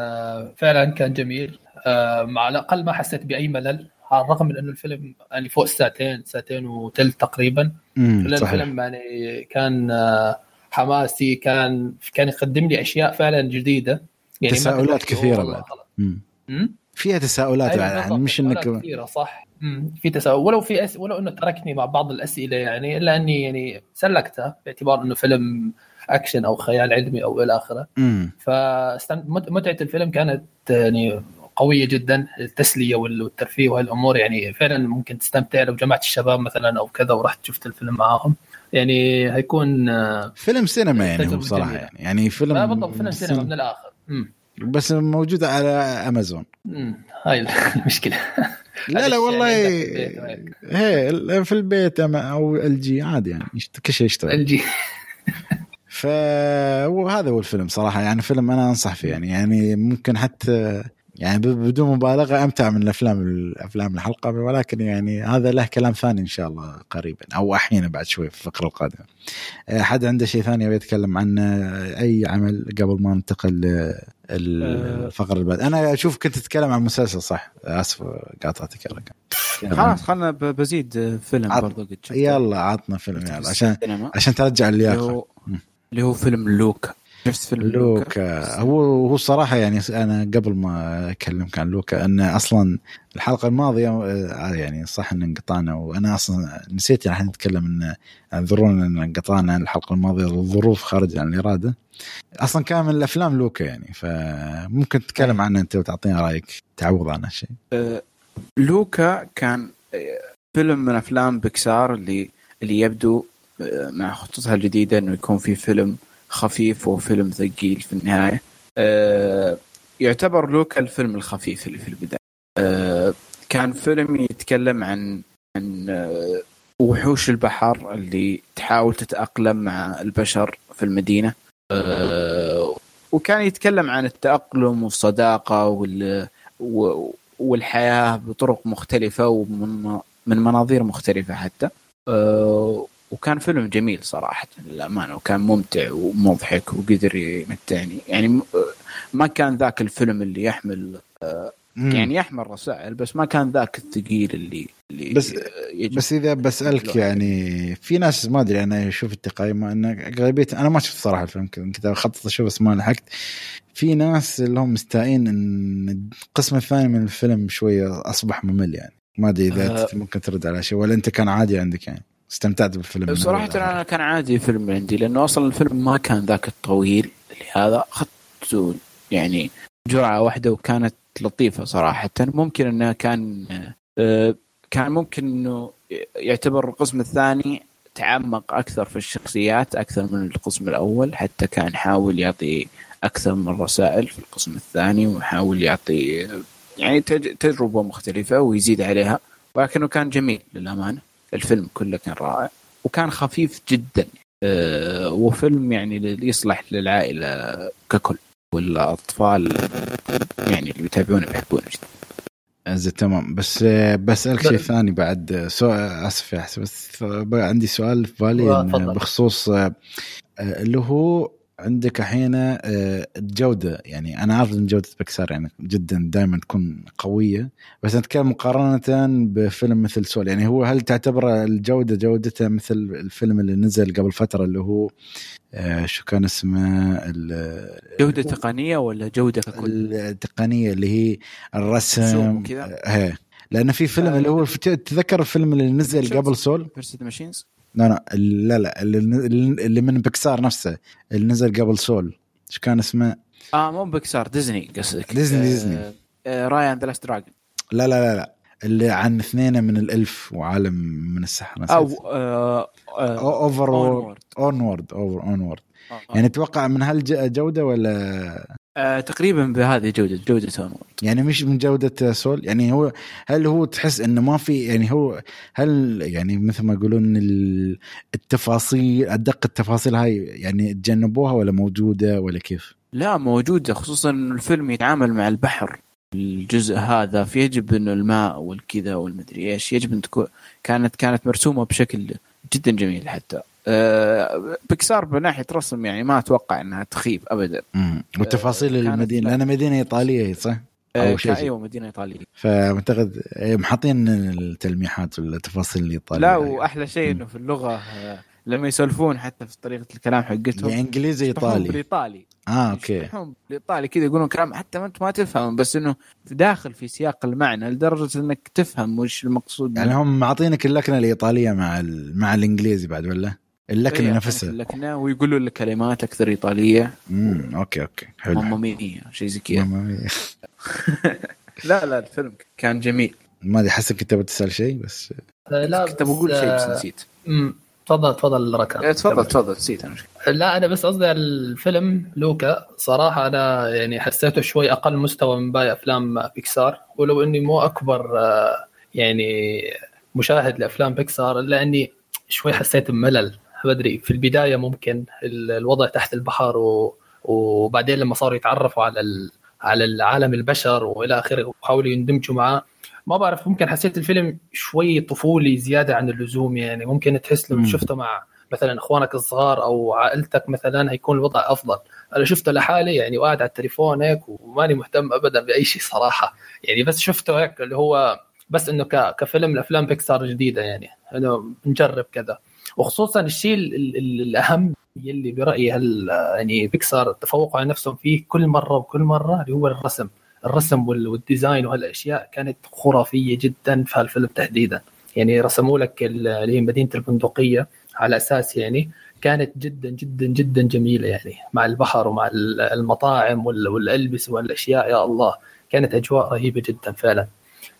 فعلا كان جميل. آه، مع الأقل ما حسيت بأي ملل. على الرغم من انه الفيلم يعني فوق ساعتين ساعتين وثلث تقريبا. الفيلم يعني كان آه، حماسي كان كان يقدم لي أشياء فعلا جديدة. يعني تساؤلات كثيرة بعد. فيها تساؤلات أيوة يعني مش انك كثيرة صح. في تساؤل ولو في أس... ولو إنه تركني مع بعض الأسئلة يعني إلا إني يعني سلكتها باعتبار إنه فيلم أكشن أو خيال علمي أو إلى آخره. فمتعه الفيلم كانت يعني قوية جدا التسلية والترفيه وهالأمور. يعني فعلا ممكن تستمتع لو جمعت الشباب مثلا أو كذا ورحت شفت الفيلم معاهم. يعني هيكون فيلم سينما يعني بصراحة يعني. يعني فيلم بالضبط فيلم سينما من الآخر. مم. بس موجود على أمازون. هاي المشكلة. لا لا والله هي في البيت أو ال جي عادي يعني كل شيء يشتغل. ال جي. فهذا هو الفيلم صراحة يعني فيلم أنا أنصح فيه يعني. يعني ممكن حتى يعني بدون مبالغة أمتع من الأفلام الافلام الحلقة ولكن يعني هذا له كلام ثاني إن شاء الله قريبا أو أحيانا بعد شوي في الفقرة القادمة. حد عنده شيء ثاني يبي يتكلم عنه أي عمل قبل ما ننتقل الفقرة اللي بعد أنا أشوف كنت تتكلم عن مسلسل صح؟ آسف قاطعتك خلاص خلنا بزيد فيلم عط... برضو يلا عطنا فيلم يلا عشان عشان ترجع اللياقة. اللي هو فيلم لوكا شفت فيلم لوكا. هو هو صراحة يعني أنا قبل ما أكلمك عن لوكا أن أصلا الحلقة الماضية آه، يعني صح أن انقطعنا وأنا أصلا نسيت الحين نتكلم أن اعذرونا أن انقطعنا الحلقة الماضية الظروف خارج عن الإرادة. أصلا كان من الأفلام لوكا يعني فممكن تتكلم عنه أنت وتعطينا رأيك تعوض عن هالشيء أه لوكا كان آه، فيلم من أفلام بيكسار اللي اللي يبدو آه، مع خطتها الجديدة أنه يكون في فيلم خفيف وفيلم ثقيل في النهاية. أه يعتبر لوكا الفيلم الخفيف اللي في البداية. أه كان فيلم يتكلم عن عن أه وحوش البحر اللي تحاول تتأقلم مع البشر في المدينة. أه وكان يتكلم عن التأقلم والصداقة وال والحياة بطرق مختلفة ومن من مناظير مختلفة حتى. أه وكان فيلم جميل صراحة للأمانة وكان ممتع ومضحك وقدر يمتعني. يعني ما كان ذاك الفيلم اللي يحمل يعني يحمل رسائل بس ما كان ذاك الثقيل اللي اللي بس بس إذا بسألك يعني في ناس ما أدري أنا أشوف التقييم أن اغلبيه أنا ما شفت صراحة الفيلم كنت أخطط أشوف بس ما لحقت. في ناس اللي هم مستائين إن القسم الثاني من الفيلم شوية أصبح ممل يعني. ما أدري إذا أه. ممكن ترد على شيء ولا أنت كان عادي عندك يعني؟ استمتعت بالفيلم صراحة أنا كان عادي فيلم عندي لأنه أصلا الفيلم ما كان ذاك الطويل لهذا أخذت يعني جرعة واحدة وكانت لطيفة صراحة. ممكن أنها كان آه، كان ممكن أنه يعتبر القسم الثاني تعمق أكثر في الشخصيات أكثر من القسم الأول حتى كان حاول يعطي أكثر من رسائل في القسم الثاني وحاول يعطي يعني تجربة مختلفة ويزيد عليها ولكنه كان جميل للأمانة. الفيلم كله كان رائع وكان خفيف جدا. أه وفيلم يعني يصلح للعائلة ككل والأطفال يعني اللي يتابعونه بيحبونه جدا. زين تمام. بس بسألك شيء ثاني بعد. سؤال آسف يا حسن بس عندي سؤال في بالي بخصوص آه، اللي هو عندك الحين آه، الجودة. يعني أنا عارف إن جودة بيكسار يعني جدا دائما تكون قوية بس نتكلم مقارنة بفيلم مثل سول يعني هو هل تعتبر الجودة جودته مثل الفيلم اللي نزل قبل فترة اللي هو آه، شو كان اسمه؟ جودة تقنية ولا جودة ككل؟ التقنيه اللي هي الرسم. كذا آه، لأن في فيلم اللي هو تذكر الفيلم اللي نزل قبل سول؟ Machines لا لا لا لا اللي, اللي من بكسار نفسه اللي نزل قبل Soul. إيش كان اسمه؟ آه مو بكسار ديزني قصدك. ديزني آه ديزني. آه Raya and the Last Dragon. لا لا لا لا اللي عن اثنين من الألف وعالم من السحر أو آه آه over Onward over Onward يعني تتوقع من هالجودة ولا آه تقريبا بهذه جوده جودة Onward يعني مش من جودة Soul؟ يعني هو هل هو تحس إنه ما في يعني هو هل يعني مثل ما يقولون التفاصيل أدق التفاصيل هاي يعني تجنبوها ولا موجودة ولا كيف؟ لا موجودة خصوصا الفيلم يتعامل مع البحر. الجزء هذا فيجب إنه الماء والكذا والمدري إيش يجب إن تكون كانت كانت مرسومة بشكل جدا جميل حتى. أه بيكسار بناحيه رسم يعني ما أتوقع إنها تخيب ابدا. امم والتفاصيل المدينة لأن مدينة إيطالية صح؟ أو شيء أيوه مدينة إيطالية. فمعتقد محاطين التلميحات والتفاصيل الإيطالية. لا وأحلى شيء إنه في اللغة لما يسولفون حتى في طريقة الكلام حقتهم. انجليزي إيطالي. بالإيطالي. آه أوكي. بالإيطالي كذا يقولون كلام حتى ما أنت ما تفهم بس إنه داخل في سياق المعنى لدرجة إنك تفهم وش المقصود. يعني هم معطينك اللكنة الإيطالية مع. مع الإنجليزي بعد ولا؟ اللكنة إيه نفسها. اللكنة؟ ويقولوا لك كلمات أكثر إيطالية. امم okay okay حلو. ماما ميا شيء زي كذا. لا لا الفيلم كان جميل. ما أدري حسب كنت بتسال شيء بس لا كنت بقول شيء بس نسيت. تفضل تفضل ركان. إيه، تفضل تفضل نسيت أنا. لا أنا بس قصدي الفيلم لوكا صراحة أنا يعني حسيته شوي أقل مستوى من باقي أفلام بيكسار ولو إني مو أكبر آه، يعني مشاهد لأفلام بيكسار الا اني شوي حسيت بملل. بدري. في البداية ممكن الوضع تحت البحر و... وبعدين لما صاروا يتعرفوا على ال... على العالم البشر وإلى آخره وحاولوا يندمجوا معاه. ما بعرف ممكن حسيت الفيلم شوي طفولي زيادة عن اللزوم يعني. ممكن تحس لو شفته مع مثلا إخوانك الصغار أو عائلتك مثلا هيكون الوضع أفضل. أنا شفته لحالي يعني وقاعد على التليفون هيك وماني مهتم ابدا بأي شيء صراحة. يعني بس شفته هيك اللي هو بس إنه كفيلم الافلام بيكسار جديدة يعني. إنه نجرب كذا. وخصوصا الشيء الأهم يلي برأيي هل يعني بيكسار تفوقوا على نفسهم فيه كل مرة وكل مرة اللي هو الرسم. الرسم والديزاين وهالأشياء كانت خرافية جدا في هالفيلم تحديدا. يعني رسموا لك اللي هي مدينة البندقيه على أساس يعني كانت جدا جدا جدا جميلة يعني مع البحر ومع المطاعم والألبس والأشياء يا الله. كانت أجواء رهيبة جدا فعلا.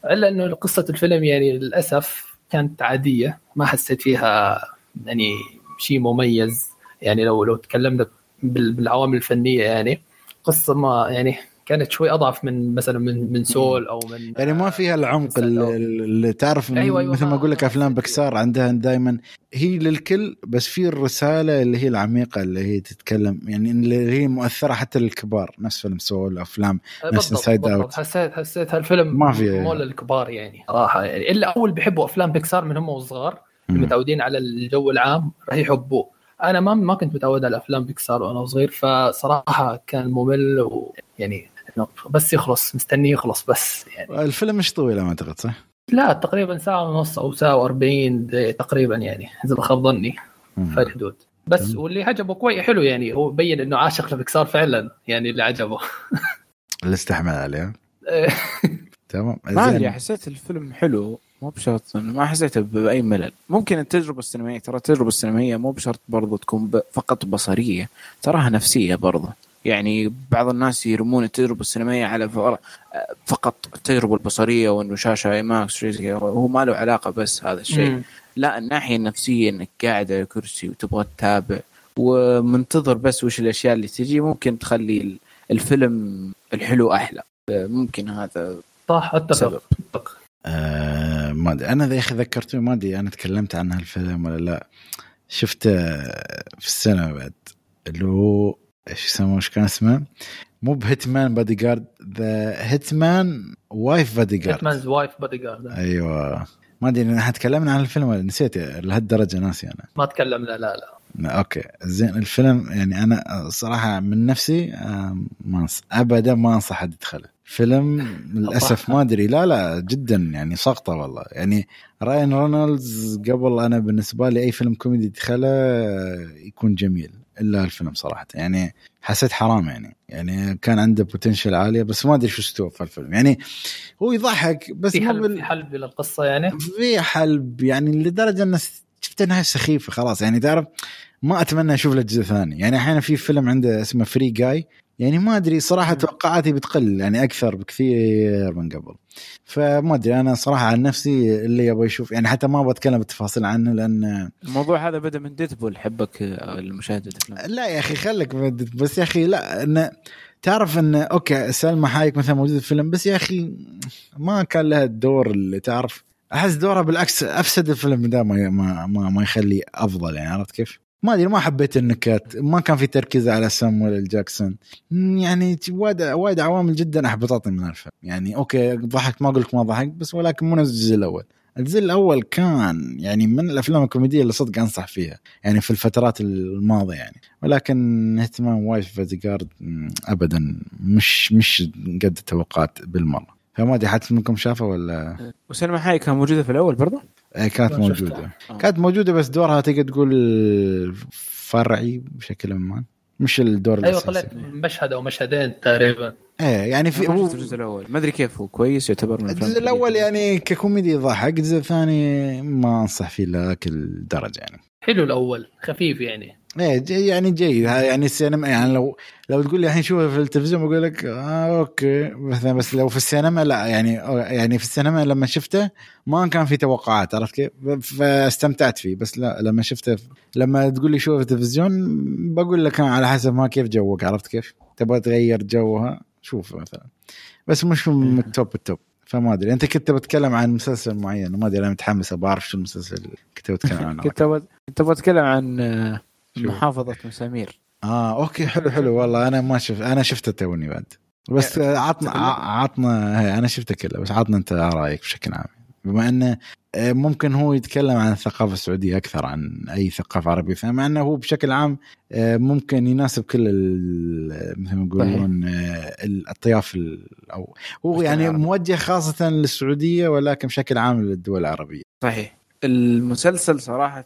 إلا إنه قصة الفيلم يعني للأسف كانت عادية ما حسيت فيها يعني شيء مميز. يعني لو لو تكلمنا بالعوامل الفنية يعني قصة ما يعني كانت شوي أضعف من مثلا من من سول أو من يعني ما فيها العمق اللي, تعرف أيوة أيوة مثل ما أقول لك أفلام بكسار عندها دائما هي للكل بس في الرساله اللي هي العميقة اللي هي تتكلم يعني اللي هي مؤثرة حتى للكبار. نفس فيلم سول أفلام نفس Inside Out حسيت حسيت هالفيلم ما في مو للكبار يعني صراحة. يعني إلا أول بيحبوا أفلام بيكسار من هم وصغار. متعودين على الجو العام راح يحبوه. أنا ما ما كنت متعود على أفلام بيكسار وأنا صغير فصراحة كان ممل ويعني بس يخلص مستني يخلص بس يعني. الفيلم مش طويل ما أعتقد صح؟ لا تقريبا ساعة ونص أو ساعة و40 تقريبا يعني اذا ما خاب ظني في الحدود بس واللي عجبه كويس حلو يعني هو بين إنه عاشق لبيكسار فعلا يعني اللي عجبه. اللي استحمل عليه تمام. ما أدري حسيت الفيلم حلو. مو بشرط ما حسيته بأي ملل. ممكن التجربة السينمائية ترى التجربة السينمائية مو بشرط برضو تكون فقط بصرية تراها نفسية برضو. يعني بعض الناس يرمون التجربة السينمائية على فقط التجربة البصرية وإنه شاشة اي ماكس شيء هو ما له علاقة بس هذا الشيء. لا الناحية النفسية إنك قاعد على كرسي وتبغى تتابع ومنتظر بس وش الأشياء اللي تجي ممكن تخلي الفيلم الحلو أحلى. ممكن هذا صح أتفق. آه ما أدري. أنا أخي ذكرتني ما أدري أنا تكلمت عن هالفيلم ولا لا. شفته في السنة بعد اللي هو إيش يسمونه إيش كان اسمه؟ مو ب Hitman Bodyguard The Hitman Wife Bodyguard Hitman Wife Bodyguard أيوه. ما أدري إحنا تكلمنا عن الفيلم ولا نسيت لهالدرجة ناسي أنا. ما تكلمنا لا لا. okay. زين الفيلم يعني أنا صراحة من نفسي ما ابدا ما أنصح حد يدخله. فيلم للأسف ما أدري. لا لا جدا يعني سقطه والله. يعني راين رونالدز قبل أنا بالنسبة لي أي فيلم كوميدي يدخله يكون جميل. إلا الفيلم صراحة. يعني حسيت حرام يعني. يعني كان عنده potential عالية بس ما أدري شو استوى في الفيلم يعني هو يضحك بس في حلب بال... في حلب للقصة يعني؟ في حلب يعني لدرجة ان شفت إنها سخيفة خلاص. يعني تعرف ما أتمنى أشوف له جزء ثاني. يعني أحيانا في فيلم عنده اسمه Free Guy يعني ما أدري صراحة توقعاتي بتقل يعني أكثر بكثير من قبل. فما أدري أنا صراحة عن نفسي اللي يبغى يشوف يعني حتى ما بتكلم بالتفاصيل عنه لأن الموضوع هذا بدأ من Deadpool حبك المشاهده لا يا أخي خليك بس يا أخي لا انه تعرف انه أوكي سلمى حايك مثلا موجودة في الفيلم بس يا أخي ما كان لها الدور اللي تعرف. أحس دورها بالعكس أفسد الفيلم ده ما ما ما يخليه أفضل يعني عرفت كيف؟ ما أدري ما حبيت النكات. ما كان في تركيز على سامويل جاكسون. يعني وايد وايد عوامل جدا أحبطتني من الفيلم. يعني أوكي ضحكت ما أقول لك ما ضحكت بس ولكن مو نفس الجزء الأول. الجزء الأول كان يعني من الأفلام الكوميدية اللي صدق أنصح فيها يعني في الفترات الماضية يعني. ولكن اهتمام وايد في فيديجارد ابدا مش مش قد التوقعات بالمرة. فما ادري حد منكم شافه ولا؟ وسينما حي كان موجودة في الأول برضه؟ إيه، كانت موجودة. كانت موجودة بس دورها تقدر تقول فرعي بشكل ما. مش الدور أيوه طلعت مشهد أو مشهدين تقريبا. إيه يعني في هو الجزء الأول. ما أدري كيف هو كويس يعتبر من الجزء الأول يعني ككوميدي يضحك الجزء الثاني ما أنصح فيه لذاك الدرجة يعني. حلو الأول خفيف يعني. إيه جي يعني جيد. يعني السينما يعني لو لو تقول لي الحين شوفه في التلفزيون بقول لك آه أوكي. مثلا بس لو في السينما لا يعني يعني في السينما لما شفته ما كان في توقعات عرفت كيف؟ فاستمتعت فيه. بس لا لما شفته لما تقول لي شوفه في التلفزيون بقول لك على حسب ما كيف جوك عرفت كيف؟ تبغى تغير جوها شوف مثلا. بس مش من ال top ال top. فما أدري. أنت كنت بتكلم عن مسلسل معين؟ ما أدري أنا متحمس بعرف شو المسلسل اللي كنت بتكلم عنه. كنت بتكلم عن محافظة مسامير. آه أوكي حلو حلو. والله أنا ما شفت أنا شفته توني بعد. بس عطنا عطنا أنا شفته كله بس عطنا أنت رايك بشكل عام. بما انه آه، ممكن هو يتكلم عن الثقافة السعودية أكثر عن أي ثقافة عربية فمع أنه هو بشكل عام آه، ممكن يناسب كل مثل ما يقولون الطياف أو هو يعني موجه خاصة للسعودية ولكن بشكل عام للدول العربية. صحيح. المسلسل صراحة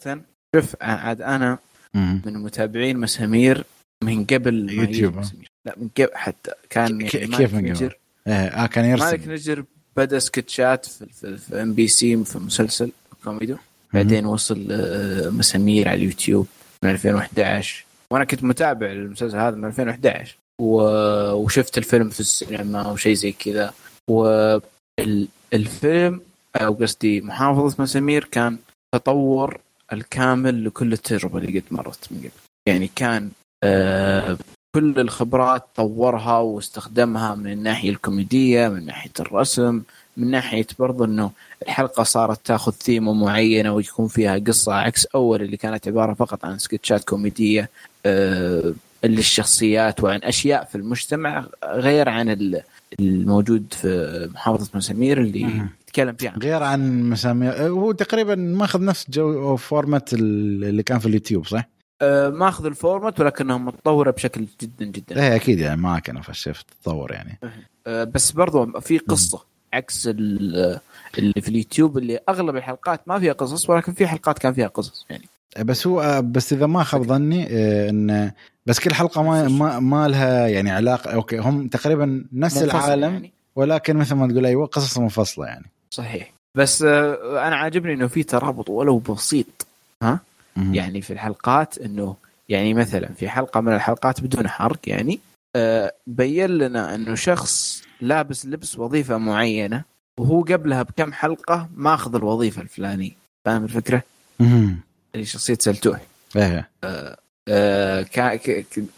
شوف عاد أنا من متابعين مسامير من قبل يوتيوب. لا من قبل حتى. كان يعني كيف من قبل؟ إيه، آه كان يرسم. مالك نجر بدا سكتشات في, في, في ام بي سي في مسلسل كوميدو بعدين وصل آه، مسامير على اليوتيوب من 2011 وأنا كنت متابع المسلسل هذا من 2011 وشفت الفيلم في السينما وشيء زي كذا. والفيلم أو قصدي محافظة مسامير كان تطور الكامل لكل التجربة اللي قد مرت من قبل. يعني كان آه كل الخبرات طورها واستخدمها من الناحية الكوميدية من ناحية الرسم من ناحية برضو إنه الحلقة صارت تاخذ ثيمة معينة ويكون فيها قصة عكس أول اللي كانت عبارة فقط عن سكتشات كوميدية آه اللي الشخصيات وعن أشياء في المجتمع غير عن الموجود في محافظة مسامير اللي يتكلم فيها. غير عن مسامير هو تقريبا ماخذ نفس جو format اللي كان في اليوتيوب صح؟ أه ماخذ ال format ولكنها متطوره بشكل جدا جدا. إيه أكيد يعني معك أنا في الشيء في التطور يعني. أه بس برضو في قصة عكس اللي في اليوتيوب اللي أغلب الحلقات ما فيها قصص ولكن في حلقات كان فيها قصص يعني. بس هو بس إذا ما خاب ظني آه، إن بس كل حلقة ما ما, ما لها يعني علاقة أوكي هم تقريبا نفس العالم يعني. ولكن مثل ما تقول أيوه قصص منفصلة يعني. صحيح. بس آه، أنا عاجبني إنه في ترابط ولو بسيط ها؟ مم. يعني في الحلقات إنه يعني مثلا في حلقة من الحلقات بدون حرق يعني آه، بين لنا إنه شخص لابس لبس وظيفة معينة وهو قبلها بكم حلقة ماخذ الوظيفة الفلانية. فاهم الفكرة؟ اللي يعني شخصية سلتوح إيه. آه آه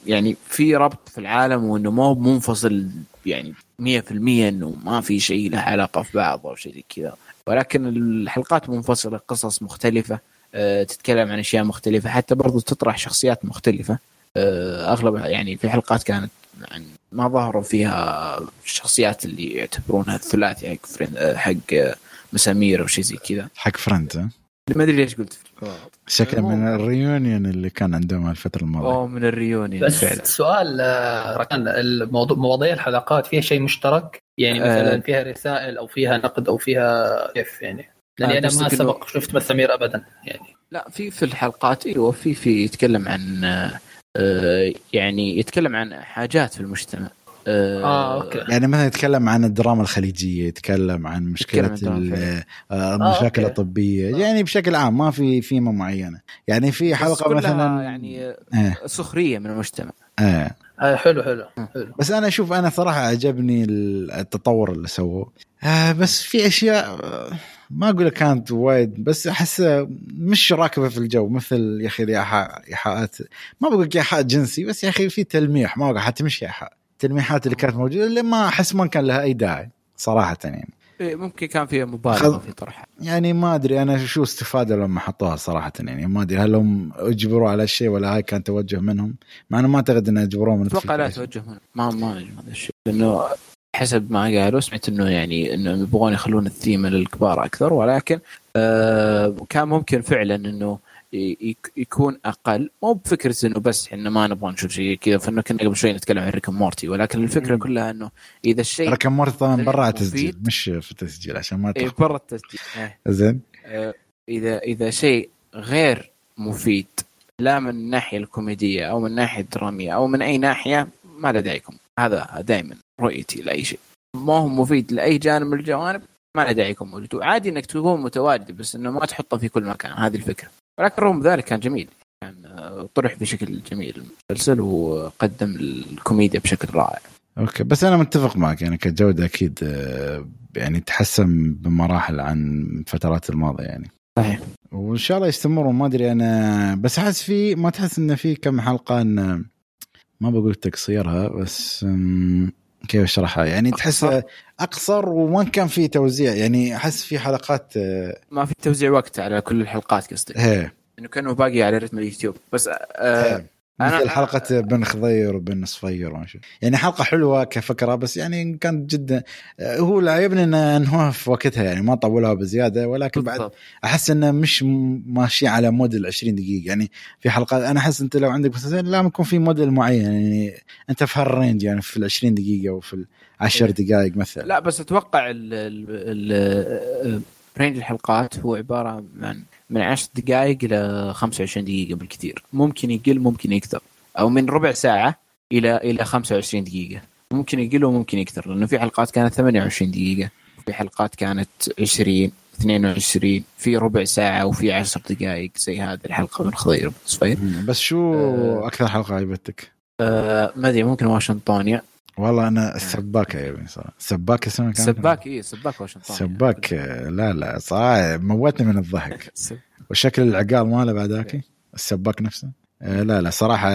يعني في ربط في العالم وإنه مو منفصل يعني 100% إنه ما في شيء له علاقة في بعض أو شيء زي كذا. ولكن الحلقات منفصلة قصص مختلفة أه تتكلم عن أشياء مختلفة حتى برضو تطرح شخصيات مختلفة. أه أغلب يعني في حلقات كانت يعني ما ظهروا فيها الشخصيات اللي يعتبرونها الثلاثي حق فريند آه، حق مسامير أو شيء زي كذا. حق فريند ما أدري ليش قلت. شكله من الريونيون اللي كان عندهم الفترة الماضية. أوه من الريونيون. بس فعلا. سؤال آه، ركان الموضوع مواضيع الحلقات فيها شيء مشترك؟ يعني مثلا آه فيها رسائل أو فيها نقد أو فيها كيف يعني؟ لأني آه أنا ما سبق شفت مسامير ابدا يعني. لا في في الحلقات إيوه في في يتكلم عن آه يعني يتكلم عن حاجات في المجتمع. آه, آه، أوكي. يعني مثلا يتكلم عن الدراما الخليجية يتكلم عن مشكلة آه، المشاكل آه الطبية. آه. يعني بشكل عام ما في فيما معينة. يعني في حلقة مثلا يعني آه. سخرية من المجتمع. آه. آه حلو حلو حلو. بس أنا أشوف أنا صراحة عجبني التطور اللي سووه. آه بس في أشياء ما أقول لك كانت وايد بس أحس مش راكبة في الجو. مثل يا أخي الإيحاء إيحاءات ما بقول لك إيحاء جنسي بس يا أخي في تلميح ما حتى مش إيحاء. التلميحات اللي كانت موجودة اللي ما أحس ما كان لها أي داعي صراحة يعني. إيه ممكن كان فيها مبالغة في طرحها. يعني ما أدري أنا شو استفادة لما حطوها صراحة يعني ما أدري هل هم أجبروا على الشيء ولا هاي كان توجه منهم؟ مع إنه ما أعتقد إنه أجبروه من أتوقع لا توجه منهم. ما ما هذا الشيء لأنه حسب ما قالوا سمعت إنه يعني إنه يبغون يخلون الثيمه للكبار أكثر ولكن آه كان ممكن فعلا إنه يكون أقل. مو بفكرة إنه بس إحنا ما نبغى نشوف شيء كذا فإنه كنا قبل شوي نتكلم عن Rick and Morty ولكن الفكرة كلها إنه إذا الشيء Rick and Morty طبعا برا التسجيل مش في التسجيل عشان ما اي برا التسجيل. إيه. زين. آه اذا إذا شيء غير مفيد لا من الناحية الكوميدية أو من الناحيه الدراميه أو من أي ناحية ما له داعيكم هذا دائما رؤيتي لأي شيء. ما هو مفيد لأي جانب من الجوانب ما له داعي يكون موجود. وعادي إنك تكون متواجد بس إنه ما تحطه في كل مكان. هذه الفكرة. ولكن رغم ذلك كان جميل. كان يعني طرح بشكل جميل المسلسل وقدم الكوميديا بشكل رائع. أوكي بس أنا متفق معك يعني كجودة أكيد آه، يعني تحسن بمراحل عن الفترات الماضية يعني. صحيح. وإن شاء الله يستمروا ما أدري أنا بس أحس في ما تحس انه في كم حلقة إن ما بقول تقصيرها بس كيف اشرحها؟ يعني تحس أقصر وما كان في توزيع يعني أحس في حلقات آه، ما في توزيع وقت على كل الحلقات قصدك؟ إيه إنه كانه باقي على رتم اليوتيوب. بس آه مثل حلقة بن خضير وبن صفير وماشي. يعني حلقة حلوة كفكرة بس يعني كانت جدا هو اللي عيبني إنه في وقتها يعني ما طولها بزيادة ولكن بعد أحس إنه مش ماشي على موديل 20 دقيقة يعني في حلقات أنا أحس أنت لو عندك مسلسل لا يكون في موديل معين يعني أنت في هال range يعني في ال 20 دقيقة وفي 10 إيه. دقائق مثلا لا بس أتوقع رينج الحلقات هو عبارة عن من 10 دقائق إلى 25 دقيقة بالكثير. ممكن يقل ممكن يكثر. أو من ربع ساعة إلى إلى 25 دقيقة. ممكن يقل وممكن يكثر لأنه في حلقات كانت 28 دقيقة في حلقات كانت 20 22 في ربع ساعة وفي 10 دقائق زي هذه الحلقة من خضير. بس شو آه. أكثر حلقة عجبتك؟ آه ما أدري ممكن واشنطونيا والله أنا السباك يا ابني صراحة السباك اسمه كان سباك اي سباك واشنطن سباك لا لا صراحة موتني من الضحك. وشكل العقال ماله بعداك السباك نفسه؟ آه، لا لا صراحة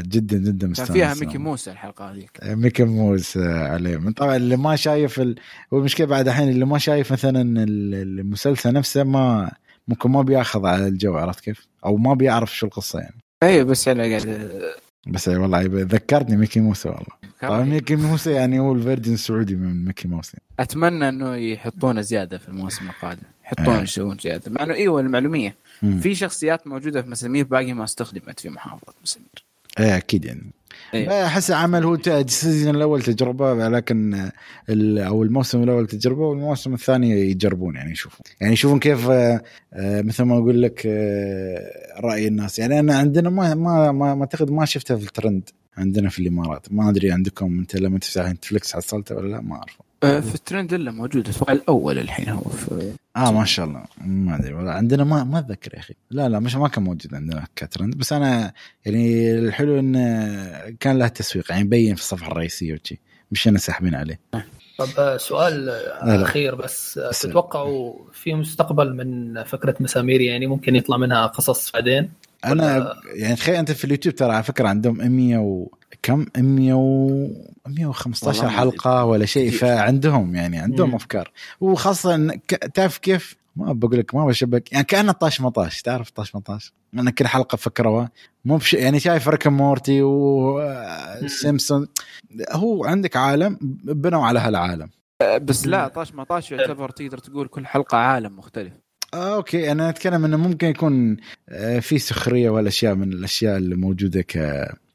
جدا جدا مستانس. كان فيها ميكي موس الحلقة هذيك. آه، ميكي موس آه، عليه. من طبعا اللي ما شايف ال... والمشكلة بعد الحين اللي ما شايف مثلا المسلسل نفسه ما ممكن ما بياخذ على الجو عرفت كيف؟ أو ما بيعرف شو القصة يعني. اي بس أنا قاعد بس والله ذكرتني ميكي موس والله. طبعا ميكي موس يعني هو ال version السعودي من ميكي موس. أتمنى إنه يحطونه زيادة في الموسم القادم. يحطونه آه. يسوون زيادة. مع إنه إيوه المعلومية. مم. في شخصيات موجودة في مسامير باقي ما استخدمت في محافظة مسامير. إيه أكيد يعني. أحس عمل هو ال season الأول تجربة لكن أو الموسم الأول تجربة والموسم الثاني يجربون يعني يشوفون. يعني يشوفون كيف آه، آه، مثل ما أقول لك آه، رأي الناس. يعني أنا عندنا ما ما ما أعتقد ما شفتها في الترند عندنا في الإمارات. ما أدري عندكم أنت لما تفتح نتفلكس حصلته ولا لا؟ ما اعرف في الترند الا موجود أتوقع الأول الحين هو في آه ما شاء الله. ما أدري والله. عندنا ما ما أتذكر يا أخي. لا لا مش ما كان موجود عندنا كترند. بس أنا يعني الحلو انه كان له تسويق يعني مبين في الصفحة الرئيسية وشي. مش أنا ساحبين عليه. طب آه، سؤال أخير بس آه، تتوقعوا في مستقبل من فكرة مسامير يعني ممكن يطلع منها قصص بعدين؟ أنا يعني تخيل أنت في اليوتيوب ترى على فكرة عندهم 100 و كم؟ 100 و 115 حلقة ولا شيء فعندهم يعني عندهم مم. أفكار. وخاصة تعرف كيف؟ ما بقول لك ما بشبك. يعني كأنه طاش مطاش تعرف طاش مطاش؟ أنا كل حلقة فكروا مو بش يعني شايف ريكا مورتي وسيمسون هو عندك عالم بنوا على هالعالم. بس لا طاش مطاش يعتبر تقدر تقول كل حلقة عالم مختلف. آه أوكي. أنا أتكلم إنه ممكن يكون آه، في سخرية والأشياء من الأشياء اللي موجودة ك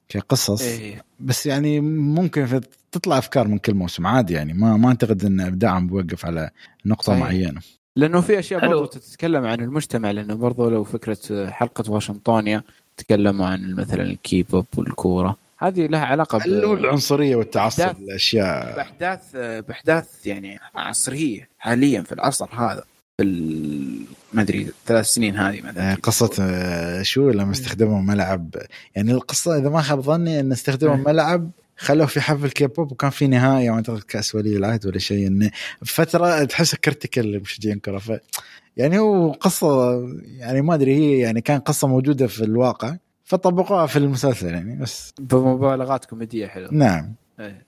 كقصص إيه. بس يعني ممكن تطلع أفكار من كل موسم عادي يعني ما ما أعتقد إن ابداعهم بيوقف على نقطة صحيح. معينة لأنه في أشياء برضو تتكلم عن المجتمع لأنه برضو لو فكرة حلقة واشنطونيا تكلموا عن مثلا الكيبوب والكورة هذه لها علاقة بالعنصريه والتعصب الأشياء باحداث بأحداث يعني عصرية حاليا في العصر هذا في ما أدري ثلاث سنين هذه مثلا آه، قصة آه، شو لما استخدموا ملعب. يعني القصة إذا ما خاب ظني إن استخدموا ملعب خلوه في حفل كيبوب وكان في نهاية أعتقد كأس ولي العهد ولا شيء. انه فترة تحس كرتيكال لمشجعين كره ف يعني هو قصة يعني ما أدري هي يعني كان قصة موجودة في الواقع فطبقوها في المسلسل يعني بس. بمبالغات كوميدية حلوة. نعم. أيه.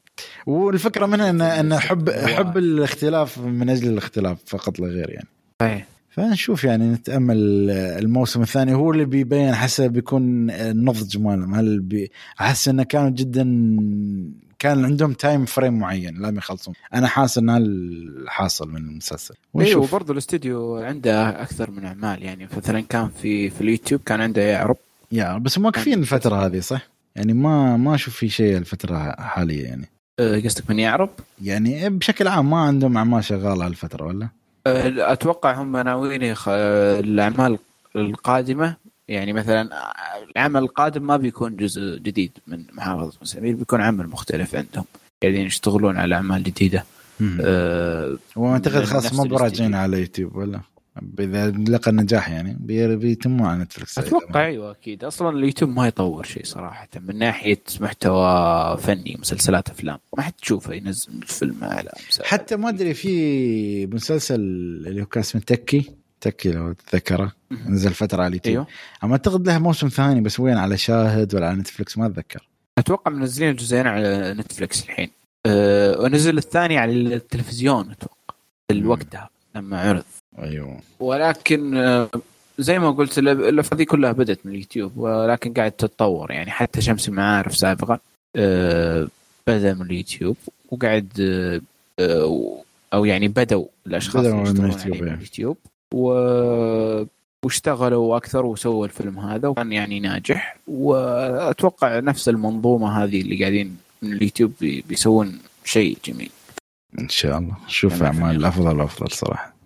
والفكرة منها إن إن حب حب الاختلاف من أجل الاختلاف فقط لا غير يعني. أيه. فنشوف يعني نتأمل الموسم الثاني. هو اللي بيبين حسب بيكون النضج مالهم هل بي أحس إنه كانوا جدا كان عندهم time frame معين لازم يخلصون. أنا حاسس إن الحاصل من المسلسل. أيوه وبرضه الاستوديو عنده أكثر من أعمال. يعني مثلا كان في في اليوتيوب كان عنده يعرب. يا بس موقفين الفترة هذه صح؟ يعني ما ما أشوف في شيء الفترة حاليا يعني. أه، قصدك من يعرب؟ يعني بشكل عام ما عندهم أعمال شغالة هالفترة ولا؟ أه، أتوقع هم ناويين الأعمال القادمة. يعني مثلا العمل القادم ما بيكون جزء جديد من محافظة مسامير بيكون عمل مختلف عندهم. قاعدين يعني يشتغلون على أعمال جديدة. أه وأعتقد خلاص ما براجعين على يوتيوب ولا؟ اذا لقى النجاح يعني. بيتموا على نتفلكس. أتوقع أيوه أكيد. أصلا اليوتيوب ما يطور شيء صراحة. من ناحية محتوى فني مسلسلات أفلام. ما حد تشوفه ينزل فيلم على. حتى ما أدري في مسلسل اللي هو كان اسمه تكي. تكي لو تتذكره نزل فترة على اليوتيوب. أيوه. اما أعتقد له موسم ثاني بس وين؟ على شاهد ولا على نتفلكس؟ ما أتذكر. أتوقع منزلين الجزئين على نتفلكس الحين. أه ونزل الثاني على التلفزيون أتوقع. وقتها لما عرض. أيوه. ولكن آه، زي ما قلت الافلام دي كلها بدأت من اليوتيوب ولكن قاعد تتطور. يعني حتى شمس المعارف سابقا آه، بدأ من اليوتيوب وقاعد آه، أو يعني بدوا الأشخاص بدأوا من اليوتيوب, يعني. اليوتيوب و واشتغلوا أكثر وسووا الفيلم هذا وكان يعني ناجح. وأتوقع نفس المنظومة هذه اللي قاعدين من اليوتيوب بيسوون شيء جميل. إن شاء الله. شوف أعمال أفضل وأفضل صراحة.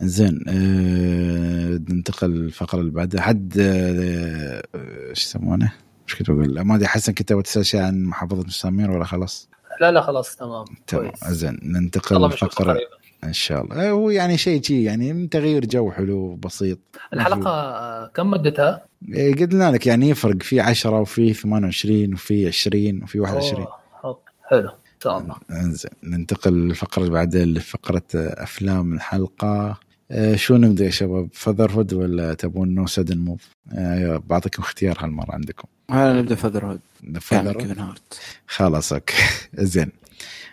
زين أه ننتقل للفقرة اللي بعدها حد أه إيش يسمونه؟ إيش كنت بقول؟ ما أدري حسن كنت تسأل شيء عن محافظة مسامير ولا خلاص؟ لا لا خلاص تمام تمام زين ننتقل للفقرة إن شاء الله هو يعني شيء شيء يعني تغيير جو حلو بسيط الحلقة كم مدتها؟ إيه، قلنا لك يعني يفرق في 10 وفي 28 وفي 20 وفي 21 أوه. حلو شاء الله انزين ننتقل للفقره اللي بعدين لفقرة أفلام الحلقة. آه، شو نبدأ يا شباب؟ Fatherhood ولا تبون؟ No Sudden Move آه بعطيكم اختيار هالمرة عندكم. هلا نبدأ Fatherhood. Father Hart. خلاص okay. زين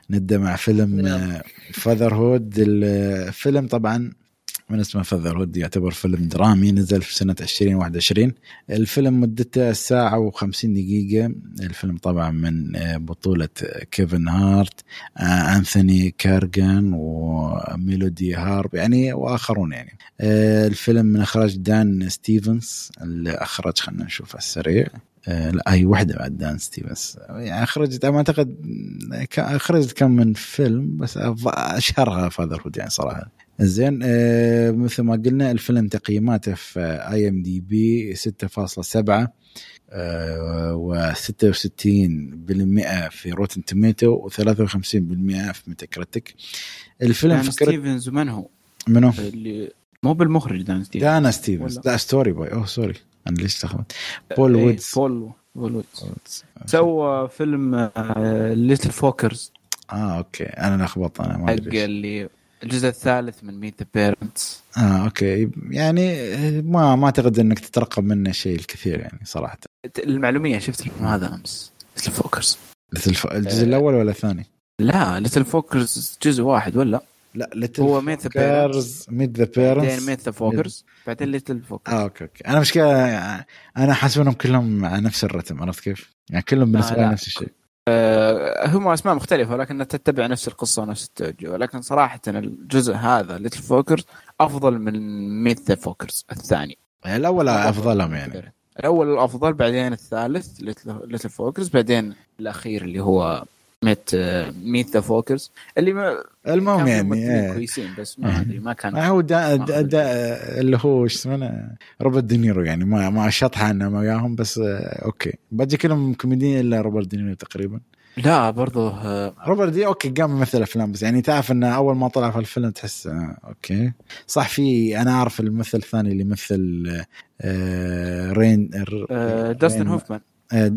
نبدأ مع فيلم Fatherhood. الفيلم طبعا من اسمه Fatherhood يعتبر فيلم درامي نزل في سنة 2021 الفيلم مدته ساعة و50 دقيقة. الفيلم طبعا من آه، بطولة كيفن هارت آه، أنثوني كاريغان وميلودي هارب يعني وآخرون يعني. آه، الفيلم من إخراج دان ستيفنز اللي أخرج خلينا نشوف على السريع. لا هي واحدة بعد دان ستيفنز. يعني أخرجت ما أعتقد أخرجت كم من فيلم بس أشهرها Fatherhood يعني صراحة. زين آه مثل ما قلنا الفيلم تقييماته في IMDb 6.7 و 66% في Rotten Tomatoes و53% في Metacritic الفيلم دان ستيفنز من هو؟ منو؟ اللي مو بالمخرج دان ستيفنز. دان ستيفنز. لا sorry boy. Oh sorry. أنا ليش دخلت بول إيه، وودز بول وودز سوى فيلم Little Fockers آه okay. أنا لخبطت أنا ما أدري اللي الجزء الثالث من ميت ذا بيرنتس آه أوكي. يعني ما ما أعتقد إنك تترقب منه شيء الكثير يعني صراحة. المعلومية شفت الفيلم هذا أمس؟ Little Fockers الجزء الأول ولا الثاني؟ لا Little Fockers جزء واحد ولا؟ لا Little هو Meet the Parents Meet the Parents بعدين Meet the Fockers بعدين Little Fockers آه okay okay. أنا مشكلة أنا حاسبهم كلهم على نفس الرتم عرفت كيف؟ يعني كلهم بالنسبة لي نفس الشيء. آه، هم أسماء مختلفة ولكنها تتبع نفس القصة ونفس التوجه. ولكن صراحة الجزء هذا Little Fockers أفضل من Meet the Fockers الثاني. يعني الأول أفضلهم يعني. الأول الأفضل بعدين الثالث Little Fockers بعدين الأخير اللي هو Meet Meet the Fockers اللي ما المهم يعني. كويسين بس ما ادري ما كان هو دا دا دا اللي هو إيش اسمه روبرت دينيرو يعني ما ما شطحة أنا وياهم بس آه، okay. باقي كلهم كوميديين إلا روبرت دينيرو تقريبا. لا برضه آه، روبرت دي okay قام يمثل افلام بس يعني تعرف إنه أول ما طلع في الفيلم تحس آه okay. صح في أنا أعرف الممثل الثاني اللي يمثل آه Rain داستن هوفمان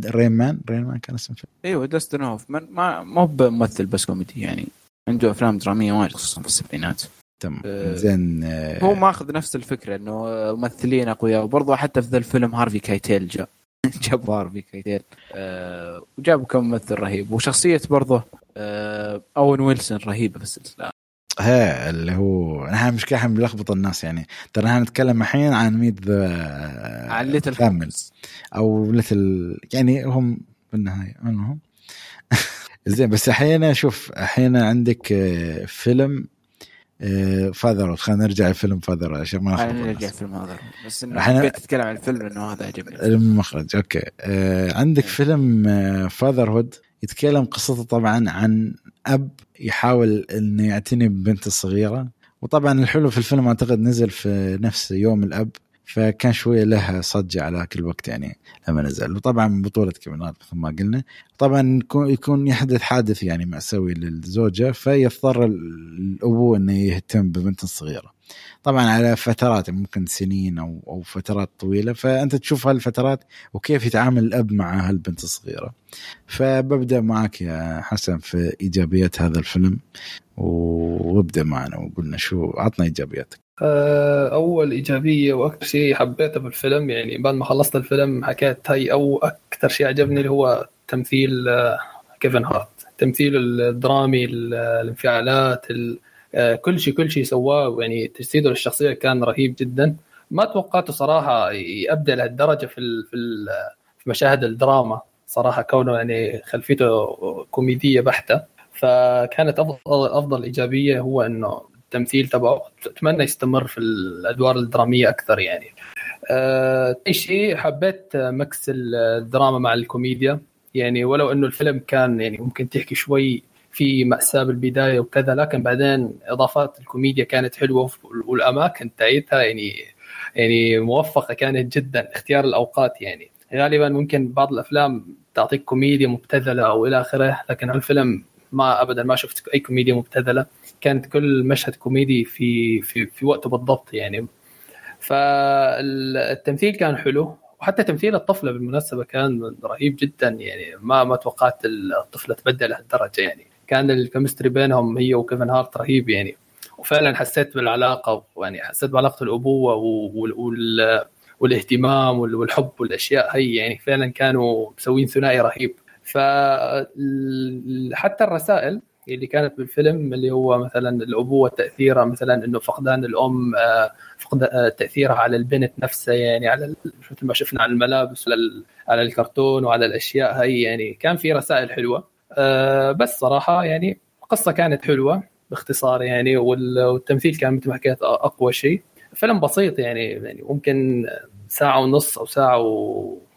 Rain Man Rain Man كان اسمه إيوه داستن هوفمان ما مو بممثل بس كوميدي يعني عنده أفلام درامية وايد خصوصا في السبعينات. تمام. آه زين آه هو ماخذ نفس الفكرة إنه ممثلين أقوياء وبرضه حتى في ذا الفيلم هارفي كايتيل جاء جاب هارفي كايتيل. آه وجابوا كم ممثل رهيب. وشخصية برضه آه أوين ويلسون رهيبة في السلسلة. ها اللي هو نحن مشكلة إحنا بنلخبط الناس يعني. ترى إحنا نتكلم الحين عن Meet عن Little كامل أو Little يعني هم بالنهاية المهم زين بس أحيانا شوف أحيانا عندك آه، فيلم Father خلينا نرجع لفيلم Father عشان ما نخرج نرجع فيلم هذا بس إنه حبيت تتكلم عن الفيلم لأنه هذا عجبني. المخرج okay. آه عندك فيلم Fatherhood يتكلم قصته طبعا عن أب يحاول إنه يعتني ببنته الصغيرة. وطبعا الحلو في الفيلم أعتقد نزل في نفس يوم الأب. فكان شوية له صجه على ذاك الوقت يعني لما نزل. وطبعا بطولة كيفن مثل ما قلنا. طبعا يكون يحدث حادث يعني مأساوي للزوجة فيضطر الابو إنه يهتم ببنته الصغيره طبعا على فترات ممكن سنين أو أو فترات طويلة. فأنت تشوف هالفترات وكيف يتعامل الأب مع هالبنت الصغيرة. فببدأ معك يا حسن في إيجابيات هذا الفيلم. وابدأ معنا وقلنا شو عطنا إيجابياتك. أول إيجابية وأكثر شيء حبيته بالفيلم يعني بعد ما خلصت الفيلم حكيت هاي أو أكثر شيء عجبني اللي هو تمثيل آه، كيفن هارت. تمثيل الدرامي الانفعالات آه، كل شيء كل شيء سواه يعني تجسيده للشخصية كان رهيب جدا. ما توقعته صراحة يبدع لهالدرجة في في مشاهد الدراما. صراحة كونه يعني خلفيته كوميدية بحتة. فكانت افضل أفضل إيجابية هو إنه التمثيل تبعه أتمنى يستمر في الأدوار الدرامية أكثر يعني. أه شيء حبيت mix الدراما مع الكوميديا. يعني ولو إنه الفيلم كان يعني ممكن تحكي شوي في مأساة بالبداية وكذا لكن بعدين إضافات الكوميديا كانت حلوة والأماكن تاعتها يعني يعني موفقة كانت جدا اختيار الأوقات يعني. غالبا ممكن بعض الأفلام تعطيك كوميديا مبتذلة أو إلى آخره لكن الفيلم ما أبدا ما شفت أي كوميديا مبتذلة. كانت كل مشهد كوميدي في في في وقته بالضبط يعني. فالتمثيل كان حلو وحتى تمثيل الطفلة بالمناسبة كان رهيب جدا يعني. ما ما توقعت الطفلة تبدل لهالدرجة يعني. كان ال chemistry بينهم هي وكيفن هارت رهيب يعني. وفعلا حسيت بالعلاقة يعني حسيت بعلاقة الأبوة وال والاهتمام والحب والأشياء هي يعني فعلا كانوا مسوين ثنائي رهيب. فحتى الرسائل اللي كانت بالفيلم اللي هو مثلا الأبوة تأثيرها مثلا إنه فقدان الأم آه، فقد آه، تأثيرها على البنت نفسها يعني على مثل ما شفنا على الملابس على الكرتون وعلى الأشياء هاي يعني كان في رسائل حلوة. آه، بس صراحة يعني القصة كانت حلوة باختصار يعني والتمثيل كان مثل ما حكيت أقوى شيء. فيلم بسيط يعني يعني ممكن ساعة ونص أو ساعة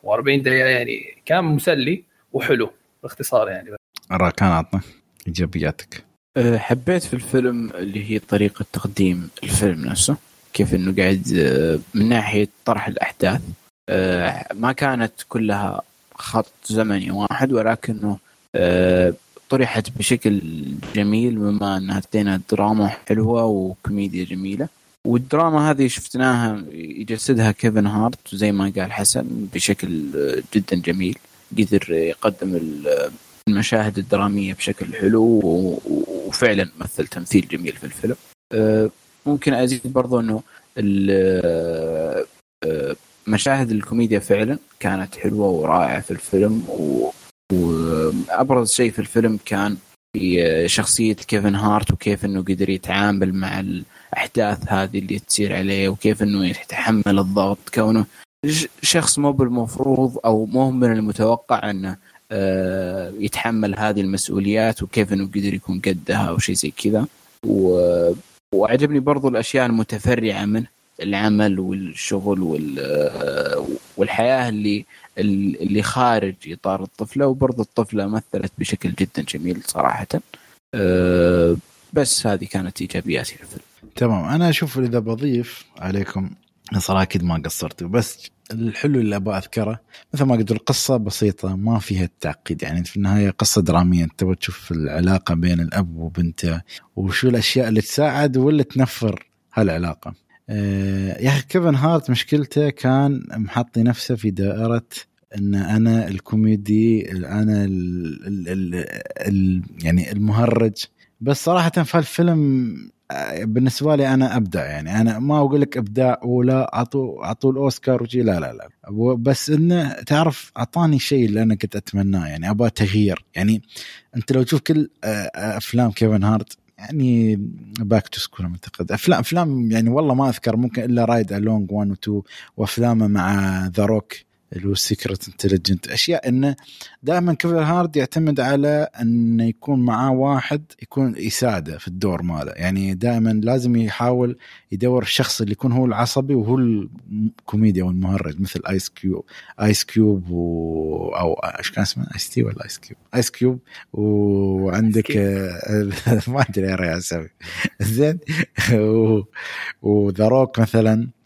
و40 دقيقة يعني كان مسلي وحلو باختصار يعني. راكان عطنا. ايجابياتك أه، حبيت في الفيلم اللي هي طريقة تقديم الفيلم نفسه كيف إنه قاعد أه، من ناحية طرح الأحداث أه، ما كانت كلها خط زمني واحد ولكنه طرحت بشكل جميل بما أنها تدينا دراما حلوة وكوميديا جميلة. والدراما هذه شفناها يجسدها كيفن هارت زي ما قال حسن بشكل جدا جميل قدر يقدم المشاهد الدرامية بشكل حلو وفعلا مثل تمثيل جميل في الفيلم. أه، ممكن أزيد برضو إنه أه، مشاهد الكوميديا فعلا كانت حلوة ورائعة في الفيلم وابرز شيء في الفيلم كان في شخصية كيفن هارت وكيف إنه قدر يتعامل مع الأحداث هذه اللي تصير عليه وكيف إنه يتحمل الضغط. كونه شخص مو بالمفروض أو مو من المتوقع إنه يتحمل هذه المسؤوليات وكيف انه قدر يكون قدها أو شيء زي كذا. و... وعجبني برضو الأشياء المتفرعة منه العمل والشغل وال... آه، والحياة اللي اللي خارج إطار الطفلة وبرضو الطفلة مثلت بشكل جدا جميل صراحة. آه، بس هذه كانت إيجابياتي للفيلم تمام. أنا أشوف إذا بضيف عليكم صراحة أكيد ما قصرتوا بس الحلو اللي أبغى أذكره مثل ما قلت القصة بسيطة ما فيها التعقيد يعني في النهاية قصة درامية أنت تبغى تشوف العلاقة بين الأب وبنته وشو الأشياء اللي تساعد واللي تنفر هالعلاقة. آه يا أخي كيفن هارت مشكلته كان محطي نفسه في دائرة إن أنا الكوميدي أنا ال ال ال ال يعني المهرج بس صراحة في الفيلم بالنسبة لي أنا ابدع يعني. أنا ما أقول لك ابداع ولا اعطوا اعطوا الأوسكار وشي لا لا لا. بس إنه تعرف أعطاني شيء اللي أنا كنت أتمناه يعني. أبغى تغيير يعني. أنت لو تشوف كل أفلام كيفن هارت يعني Back to School أعتقد. افلام أفلام يعني والله ما أذكر ممكن إلا Ride Along 1 و 2 وأفلامه مع The Rock اللي هو Central Intelligence أشياء انه دائما كيفن هارت يعتمد على انه يكون معاه واحد يكون يساعده في الدور ماله. يعني دائما لازم يحاول يدور الشخص اللي يكون هو العصبي وهو الكوميديا أو المهرج مثل ايس كيوب ايس كيوب و... أو إيش كان اسمه؟ ايس تي ولا ايس كيوب ايس كيوب وعندك ما أدري يا اسامي زين. و The Rock مثلا.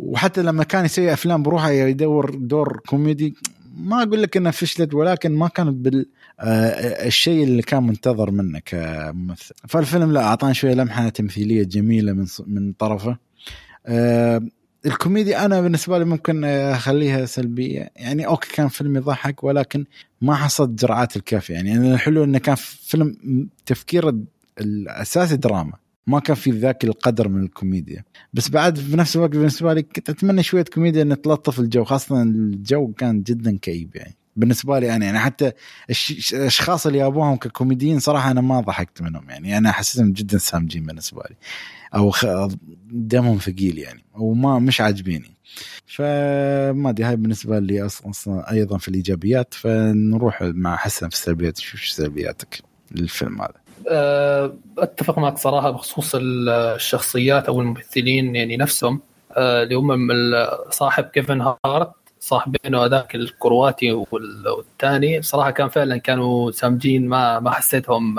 وحتى لما كان يسوي أفلام بروحه يدور دور كوميدي ما أقول لك انها فشلت ولكن ما كانت بال آه، اللي كان منتظر منه كممثل. فالفيلم لا أعطاني شوية لمحة تمثيلية جميلة من من طرفه. آه، الكوميديا أنا بالنسبة لي ممكن أخليها سلبية. يعني okay كان فيلم يضحك ولكن ما حصلت جرعات الكافية. يعني الحلو إنه كان فيلم تفكير الاساسي دراما. ما كان في ذاك القدر من الكوميديا. بس بعد في نفس الوقت بالنسبة لي كنت أتمنى شوية كوميديا ان تلطف الجو خاصة الجو كان جدا كئيب يعني. بالنسبة لي أنا يعني حتى الأشخاص اللي جابوهم ككوميديين صراحة أنا ما ضحكت منهم يعني. أنا حسيتهم جدا سامجين بالنسبة لي. أو دمهم ثقيل يعني وما مش عاجبيني. فما أدري هاي بالنسبة لي أصلا أيضا في الإيجابيات. فنروح مع حسن في السلبيات شوف سلبياتك للفيلم هذا. أتفق معك صراحة بخصوص الشخصيات أو الممثلين يعني نفسهم. آه، اللي هم صاحب كيفن هارت صاحبينه هذاك الكرواتي والثاني صراحة كان فعلا كانوا سامجين ما ما حسيتهم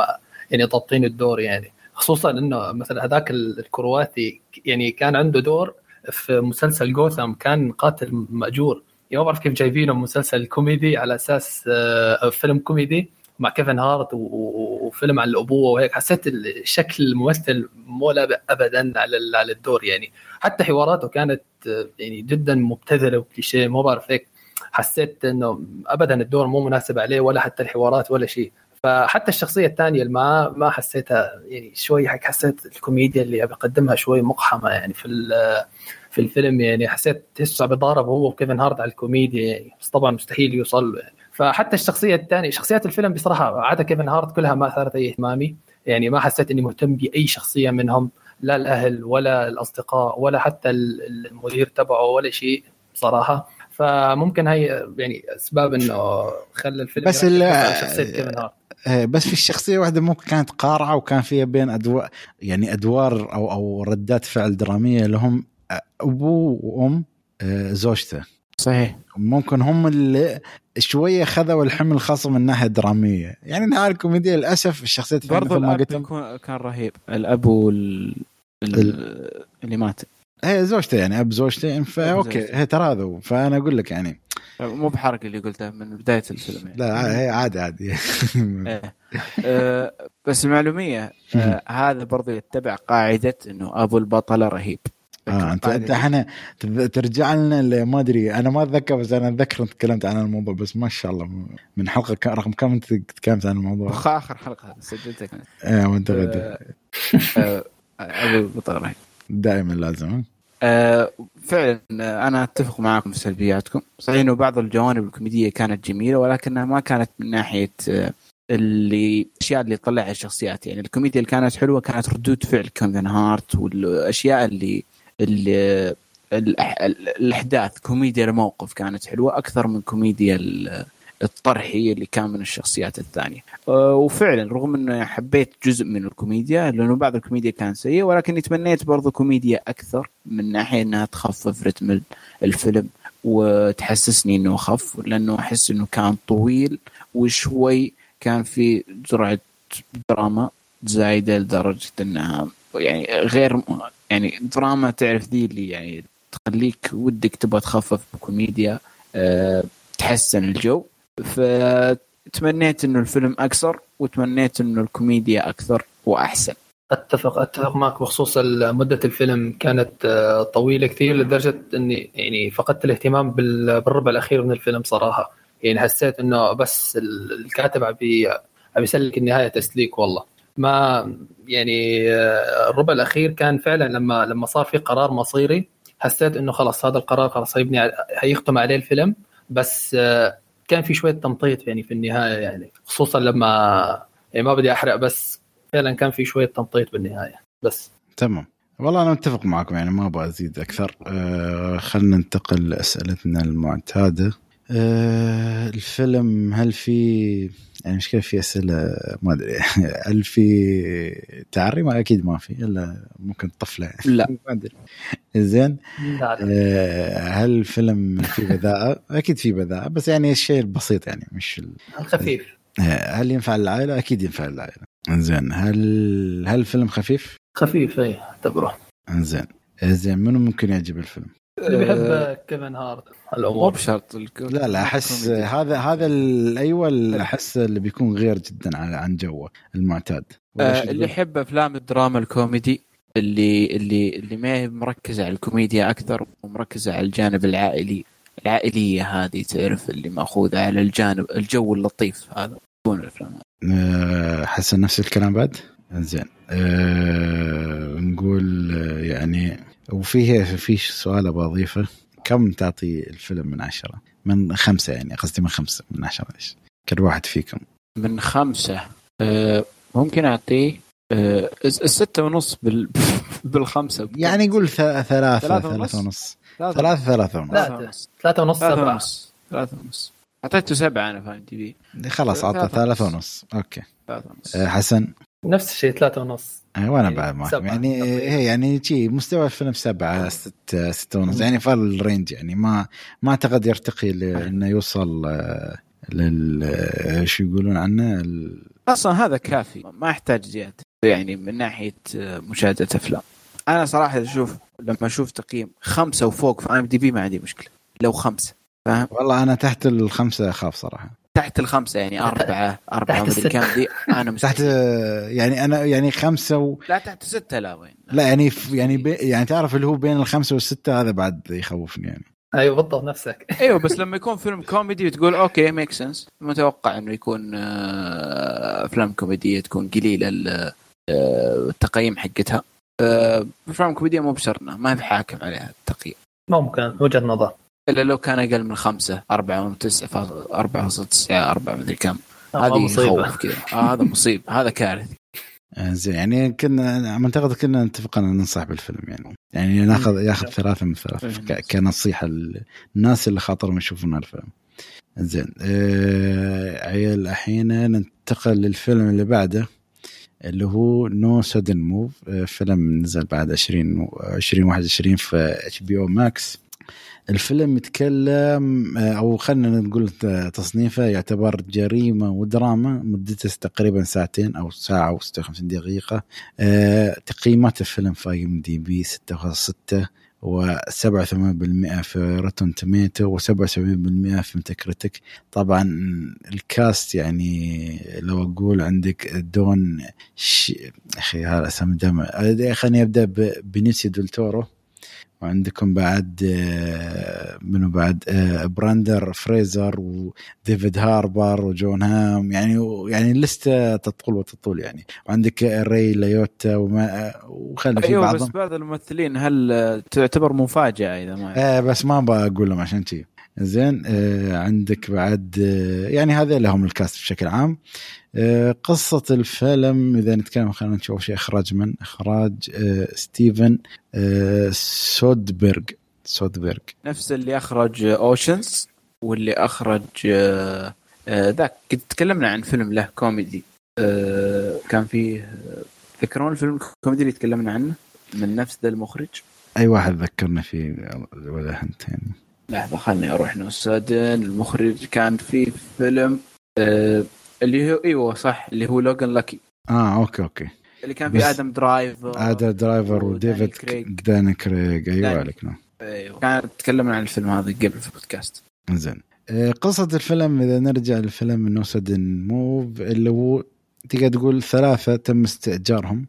يعني ضابطين الدور يعني. خصوصا إنه مثلا هذاك الكرواتي يعني كان عنده دور في مسلسل جوثام كان قاتل مأجور. يعني ما بعرف كيف جايبينه مسلسل كوميدي على أساس آه، فيلم كوميدي. مع كيفن هارت وفيلم عن الأبوة وهيك حسيت شكل الممثل مو لابق ابدا على على الدور يعني. حتى حواراته كانت يعني جدا مبتذلة وكليشيه ما بعرف هيك حسيت إنه ابدا الدور مو مناسب عليه ولا حتى الحوارات ولا شيء. فحتى الشخصية الثانية اللي ما ما حسيتها يعني شوي حسيت الكوميديا اللي بقدمها شوي مقحمة يعني في في الفيلم يعني. حسيت تحسه بيتضارب هو وكيفن هارت على الكوميديا يعني. بس طبعا مستحيل يوصل له يعني فحتى الشخصية الثانية شخصيات الفيلم بصراحة عادة كيفن هارت كلها ما أثارت أي اهتمامي. يعني ما حسيت إني مهتم بأي شخصية منهم لا الأهل ولا الأصدقاء ولا حتى المدير تبعه ولا شيء صراحة. فممكن هي يعني أسباب إنه خلى الفيلم بس شخصية كيفن هارت. إيه، بس في الشخصية واحدة ممكن كانت قارعة وكان فيها بين أدوار يعني أدوار أو أو ردات فعل درامية لهم ابوه وأم آه، زوجته. صحيح. ممكن هم اللي شوية خذوا الحمل الخاص من الناحيه الدراميه يعني نهايه الكوميديا للأسف الشخصيات برضو ما قلت كان رهيب. الأب وال... اللي مات. هي زوجته يعني أب زوجته. يعني فا أوكي هي تراضوا فأنا أقول لك يعني. مو بحرق اللي قلته من بداية الفيلم يعني. لا هي عادي عادي. إيه. أه بس المعلومية أه هذا برضو يتبع قاعدة إنه أبو البطله رهيب. آه انت أنت إحنا ترجع لنا ما أدري أنا ما أتذكر بس أنا أتذكر أنت تكلمت عن الموضوع بس ما شاء الله من حلقة رقم كم أنت تكلمت عن الموضوع؟ آخر حلقة سجلتها كانت. إيه وأنت غدا آه، أبو بطل دائما لازم. آه فعلا أنا أتفق معكم في سلبياتكم. صحيح إنه بعض الجوانب الكوميدية كانت جميلة ولكنها ما كانت من ناحية آه، اللي الأشياء اللي طلعها الشخصيات. يعني الكوميديا اللي كانت حلوة كانت ردود فعل كيفن هارت والأشياء اللي الأحداث. كوميديا الموقف كانت حلوة أكثر من كوميديا الطرحي اللي كان من الشخصيات الثانية. أه، وفعلا رغم إنه حبيت جزء من الكوميديا لأنه بعض الكوميديا كان سيء ولكن تمنيت برضو كوميديا أكثر من ناحية إنها تخفف رتم الفيلم وتحسسني إنه اخف لأنه أحس إنه كان طويل وشوي كان في جرعه دراما زايدة لدرجة إنها يعني غير يعني دراما تعرف ذي اللي يعني تخليك ودك تبغى تخفف بكوميديا أه تحسن الجو. فتمنيت إنه الفيلم اقصر وتمنيت إنه الكوميديا أكثر وأحسن. أتفق أتفق معك بخصوص مدة الفيلم كانت آه، طويلة كثير لدرجة إني يعني فقدت الاهتمام بالربع الأخير من الفيلم صراحة. يعني حسيت إنه بس الكاتب عم يسلك النهاية تسليك والله. ما يعني آه، الربع الأخير كان فعلا لما لما صار في قرار مصيري حسيت إنه خلاص هذا القرار خلاص هيبني هيختم عليه الفيلم. بس آه، كان في شوية تمطيط يعني في النهاية يعني خصوصا لما يعني ما بدي أحرق بس فعلا كان في شوية تمطيط بالنهاية. بس. تمام. والله أنا متفق معكم يعني ما أبغى أزيد أكثر. آه خلينا ننتقل لأسئلتنا المعتادة. آه الفيلم هل في يعني مش كيف في أسئلة ما أدري. هل في تعري؟ ما أكيد ما في إلا ممكن طفله لا. ما أدري. زين. آه هل الفيلم في بذاءة؟ أكيد في بذاءة بس يعني الشيء البسيط يعني مش الخفيف. آه، هل ينفع للعائلة؟ أكيد ينفع للعائلة. زين. هل هل الفيلم خفيف؟ خفيف اي اعتبره. زين. زين. منو ممكن يعجب الفيلم؟ اللي بيحب كيفن هارت مو بشرط لا لا أحس هذا هذا أيوه اللي أحس اللي بيكون غير جدا عن عن جوه المعتاد. آه اللي؟ يحب أفلام الدراما الكوميدي اللي اللي اللي ما هي مركزة على الكوميديا أكثر ومركزة على الجانب العائلي. العائلية هذه تعرف اللي مأخوذة على الجانب الجو اللطيف هذا. تكون الأفلام. آه، حسن نفس الكلام بعد؟ زين. أه نقول آه، يعني وفيه في سؤال أبغى أضيفه. كم تعطي الفيلم من عشرة؟ من خمسة يعني قصدي من خمسة من عشرة إيش؟ كل واحد فيكم. من خمسة. آه ممكن اعطيه آه الس- الستة ونص بال بالخمسة. يعني قول ث- ثلاثة ثلاثة ثلاثة ونص؟ ونص. ثلاثة ثلاثة ونص. لا. ثلاثة ونص. ثلاثة ونص ثلاثة سبعة. ونص. ثلاثة ونص. أعطيته سبعة أنا فاهم تي في خلاص عطى ثلاثة. ونص. أوكي. ثلاثة ونص. أه حسن؟ نفس الشيء ثلاثة ونص. أه وأنا يعني بعد سبعة يعني. هي يعني شي مستوى الفيلم سبعة ستة ستة ونص يعني فال range يعني ما ما أعتقد يرتقي لأنه يوصل آه، لل آه، شو يقولون عنه؟ ال- أصلا هذا كافي ما يحتاج زيادة يعني من ناحية آه، مشاهدة أفلام. أنا صراحة أشوف لما أشوف تقييم خمسة وفوق في IMDb ما عندي مشكلة لو خمسة فاهم؟ والله أنا تحت الخمسة أخاف صراحة. تحت الخمسة يعني أربعة أربعة تحت مدري. كم دي. أنا مستحيل تحت يعني أنا يعني خمسة و... لا تحت ستة لا وين. لا يعني ف- يعني بي... يعني تعرف اللي هو بين الخمسة والستة هذا بعد يخوفني يعني. أيوه بالضبط نفسك. أيوه بس لما يكون فيلم كوميدي وتقول أوكي make sense متوقع إنه يكون آه، أفلام كوميدية تكون قليلة ال- آه، التقييم حقتها. آه، أفلام كوميدية مو بشرنا ما بحاكم عليها التقييم. ممكن وجهة نظر. إلا لو كان أقل من خمسة أربعة وتسعة فاصل- أربعة فاصل تسعة أربعة مدري كم. آه، هذه مصيبة. يخوف كذا. آه هذا مصيب هذا كارثي آه، زين. يعني كنا أعتقد كنا نتفق إن ننصح بالفيلم يعني. يعني ناخذ ياخذ ثلاثة من ثلاثة ك- كنصيحة للناس اللي خاطرهم يشوفون الفيلم. زين. آه عيال الحين ننتقل للفيلم اللي بعده اللي هو No Sudden Move فيلم نزل بعد 20 2021 في HBO Max الفيلم يتكلم آه، أو خلينا نقول تصنيفه يعتبر جريمة ودراما مدته تقريبا ساعتين أو ساعة و56 دقيقة. آه، تقييمات الفيلم في IMDb 6.6 و87% في Rotten Tomato و77% في Metacritic طبعا ال cast يعني لو أقول عندك دون ش... أخي هذا اسم دم خليني أبدأ ب- بينيسيو ديل تورو. وعندكم بعد آه، منو بعد؟ آه، براندن فريزر وديفيد هاربر وجون هام يعني يعني اللسته تطول وتطول يعني. وعندك راي ليوتا وما وخلي في أيوه بس بعض الممثلين هل آه، تعتبر مفاجأة إذا ما آه بس ما بقول لهم عشان شي. زين آه عندك بعد آه يعني هذا لهم ال cast بشكل عام. آه قصة الفيلم إذا نتكلم خلينا نشوف شيء إخراج من؟ إخراج آه ستيفن آه سودبرغ. سودبرغ. نفس اللي أخرج Ocean's واللي أخرج آه، آه، ذاك. قد تكلمنا عن فيلم له كوميدي. آه، كان فيه آه، تذكرون الفيلم الكوميدي اللي تكلمنا عنه؟ من نفس ذا المخرج؟ أي واحد ذكرنا فيه ولا أنت يعني لحظة خلني أروح No Sudden المخرج كان في فيلم آه، اللي هو إيوه صح اللي هو Logan Lucky. آه أوكي أوكي. اللي كان في آدم درايفر آدم درايفر وديفيد. داني كريغ. أيوه داني. عليك نعم. أيوه. كان تكلمنا عن الفيلم هذا قبل في البودكاست. زين. آه، قصة الفيلم إذا نرجع للفيلم No Sudden Move اللي هو تقدر تقول ثلاثة تم استئجارهم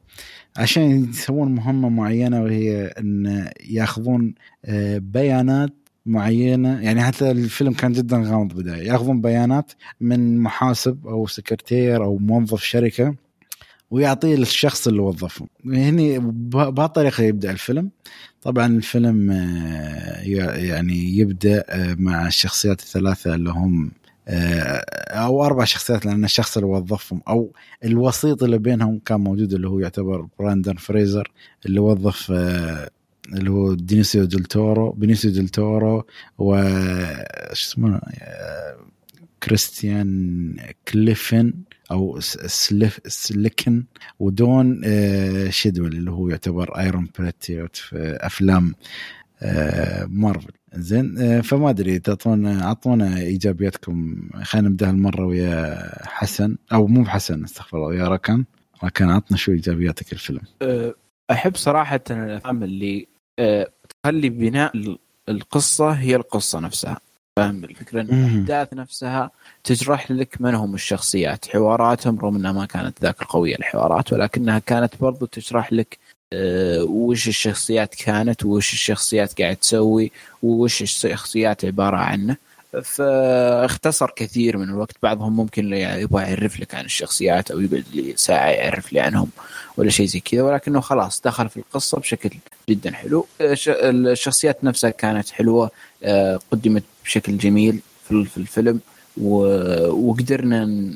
عشان يسوون مهمة معينة وهي أن ياخذون آه، بيانات معينة. يعني حتى الفيلم كان جدا غامض بداية ياخذون بيانات من محاسب أو سكرتير أو موظف شركة ويعطيه للشخص اللي وظفهم. هني به- بهالطريقة يبدأ الفيلم. طبعا الفيلم آه، يعني يبدأ آه، مع الشخصيات الثلاثة اللي هم أو أربع شخصيات لأن الشخص اللي وظفهم أو الوسيط اللي بينهم كان موجود اللي هو يعتبر براندن فريزر اللي وظف اللي هو دينيسيو ديل تورو بينيسيو ديل تورو و شو اسمه؟ كريستيان كليفن أو سليف سليكن ودون آه، شيدل اللي هو يعتبر آيرون باتريوت في أفلام آه، مارفل. زين آه، فما أدري تعطونا اعطونا إيجابياتكم. خلينا نبدأ هالمرة ويا حسن. أو مو بحسن استغفر الله ويا ركان ركان عطنا شو إيجابياتك الفيلم أحب صراحة الأفلام اللي تخلي بناء القصة هي القصة نفسها. فاهم الفكرة؟ إن الأحداث نفسها تشرح لك من هم الشخصيات. حواراتهم رغم إنها ما كانت ذاك القوية الحوارات ولكنها كانت برضو تشرح لك أه وش الشخصيات كانت وش الشخصيات قاعد تسوي وش الشخصيات عبارة عنه. فاختصر كثير من الوقت بعضهم ممكن يبغى يعرف لك عن الشخصيات أو يقعد لي ساعة يعرف لي عنهم ولا شيء زي كذا ولكنه خلاص دخل في القصة بشكل جدا حلو. الشخصيات نفسها كانت حلوة آه، قدمت بشكل جميل في الفيلم وقدرنا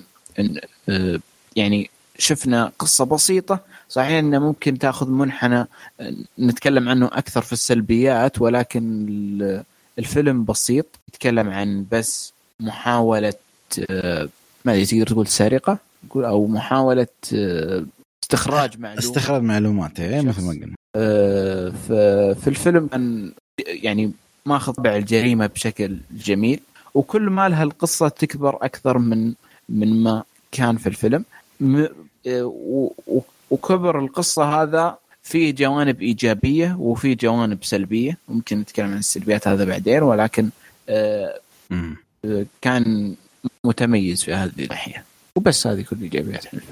آه، يعني شفنا قصة بسيطة. صحيح إنه ممكن تأخذ منحنى آه، نتكلم عنه أكثر في السلبيات ولكن الفيلم بسيط يتكلم عن بس محاولة ما تقدر تقول سرقة؟ أو محاولة استخراج معلومات. استخراج معلومات اي مثل ما قلنا. آه، في الفيلم أن يعني ماخذ طبع الجريمة بشكل جميل وكل ما لها القصة تكبر أكثر من من ما كان في الفيلم. آه، وكبر القصة هذا في جوانب إيجابية وفي جوانب سلبية. ممكن نتكلم عن السلبيات هذا بعدين ولكن آه، كان متميز في هذه الناحية. وبس هذه كل ايجابيات الفيلم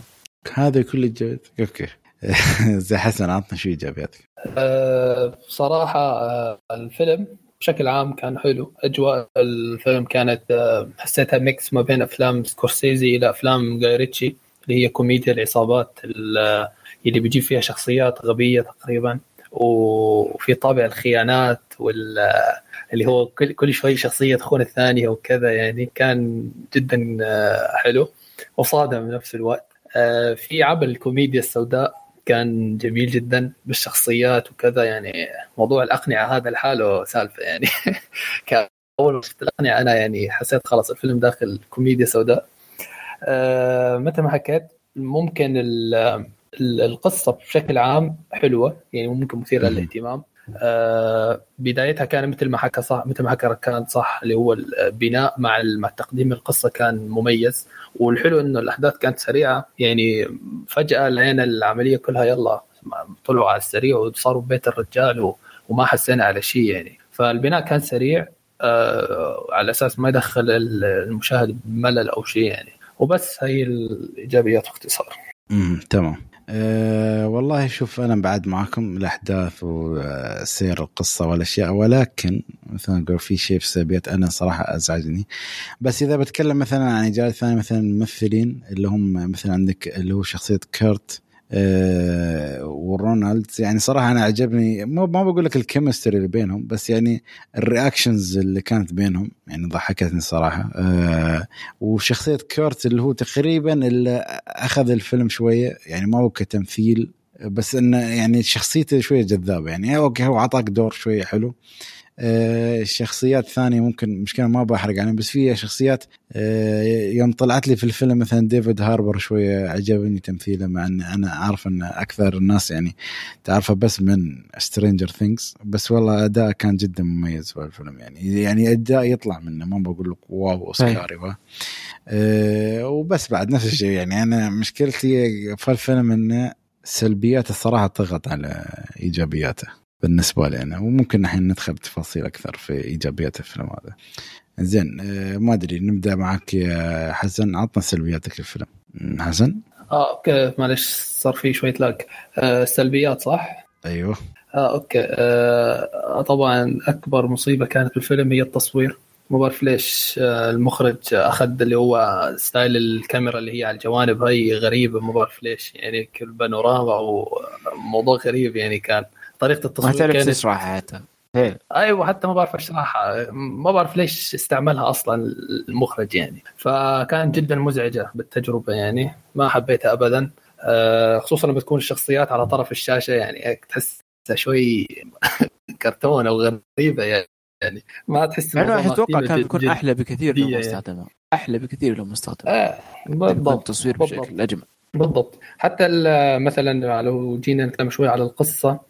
هذا كل ايجابيات أوكي. زي حسن عطنا شو إيجابياتك. أه بصراحة أه الفيلم بشكل عام كان حلو. أجواء الفيلم كانت أه حسيتها mix ما بين أفلام سكورسيزي إلى أفلام جاي ريتشي اللي هي كوميديا العصابات اللي بيجيب فيها شخصيات غبية تقريبا وفي طابع الخيانات وال اللي هو كل كل شوي شخصية تخون الثانية وكذا يعني كان جدا آه، حلو وصادم بنفس الوقت. آه، في عمل الكوميديا السوداء كان جميل جدا بالشخصيات وكذا يعني موضوع الأقنعة هذا لحاله سالفة يعني أول ما شفت الأقنعة أنا يعني حسيت خلاص الفيلم داخل كوميديا سوداء. آه متى ما حكيت ممكن القصة بشكل عام حلوة يعني ممكن مثيرة للاهتمام. آه بدايتها كان مثل ما حكى صح مثل ما حكى ركان صح اللي هو البناء مع مع تقديم القصة كان مميز. والحلو إنه الأحداث كانت سريعة يعني فجأة لقينا العملية كلها يلا طلعوا على السريع وصاروا ببيت الرجال وما حسينا على شيء يعني. فالبناء كان سريع آه على أساس ما يدخل المشاهد بملل أو شيء يعني. وبس هي الإيجابيات باختصار. امم تمام. أه والله شوف أنا بعد معكم الأحداث وسير القصة والأشياء ولكن مثلا نقول في شيء في السلبيات أنا صراحة أزعجني. بس إذا بتكلم مثلا عن إيجابي ثاني مثلا الممثلين اللي هم مثلا عندك اللي هو شخصية كيرت آه، ورونالد يعني صراحة أنا عجبني ما بقول لك ال chemistry اللي بينهم بس يعني ال reactions اللي كانت بينهم يعني ضحكتني صراحة. آه، وشخصية كيرت اللي هو تقريبا اللي أخذ الفيلم شوية يعني ما هو كتمثيل بس إنه يعني شخصيته شوية جذابة يعني. okay هو عطاك دور شوية حلو الشخصيات آه، ثانية ممكن مشكلة ما بحرق عليهم بس في شخصيات آه، يوم طلعت لي في الفيلم مثلا ديفيد هاربر شوية عجبني تمثيله مع إن أنا عارف إن أكثر الناس يعني تعرفه بس من سترينجر ثينجز بس والله أداء كان جدا مميز في الفيلم يعني يعني أداء يطلع منه ما بقول لك wow اوسكاري أه وبس بعد نفس الشيء يعني أنا مشكلتي في الفيلم إنه سلبياته الصراحه طغت على إيجابياته. بالنسبة لي أنا وممكن نحن ندخل بتفاصيل أكثر في إيجابيات الفيلم هذا. زين آه، ما أدري نبدأ معك يا حسن. عطنا سلبياتك الفيلم حسن؟ آه okay معلش صار في شوية lag. آه سلبيات صح؟ أيوه. آه okay. آه طبعا أكبر مصيبة كانت بالفيلم هي التصوير. ما بعرف ليش آه المخرج أخذ اللي هو style الكاميرا اللي هي على الجوانب هاي غريبة. ما بعرف ليش يعني كل بانوراما وموضوع غريب يعني كان. طريقة التصوير ما تعرف تشرح حتى إيه. أيوه حتى ما بعرف اشرحها. ما بعرف ليش استعملها أصلا المخرج يعني. فكانت جدا مزعجة بالتجربة يعني. ما حبيتها ابدا. آه، خصوصا لما تكون الشخصيات على طرف الشاشة يعني تحس شوي كرتون أو غريبه يعني. ما تحس أنا أتوقع كان بيكون أحلى بكثير لو مستخدمه يعني. أحلى بكثير لو مستخدمه آه بالضبط التصوير بشكل أجمل. بالضبط. حتى مثلا لو جينا نتكلم شوي على القصة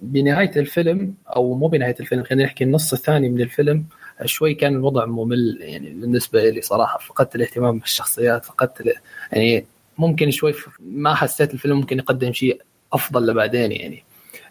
بنهاية الفيلم أو مو بنهاية الفيلم خلينا نحكي النص الثاني من الفيلم شوي كان الوضع ممل يعني بالنسبة لي صراحة. فقدت الاهتمام بالشخصيات فقدت يعني ممكن شوي ما حسيت الفيلم ممكن يقدم شيء أفضل لبعدين يعني.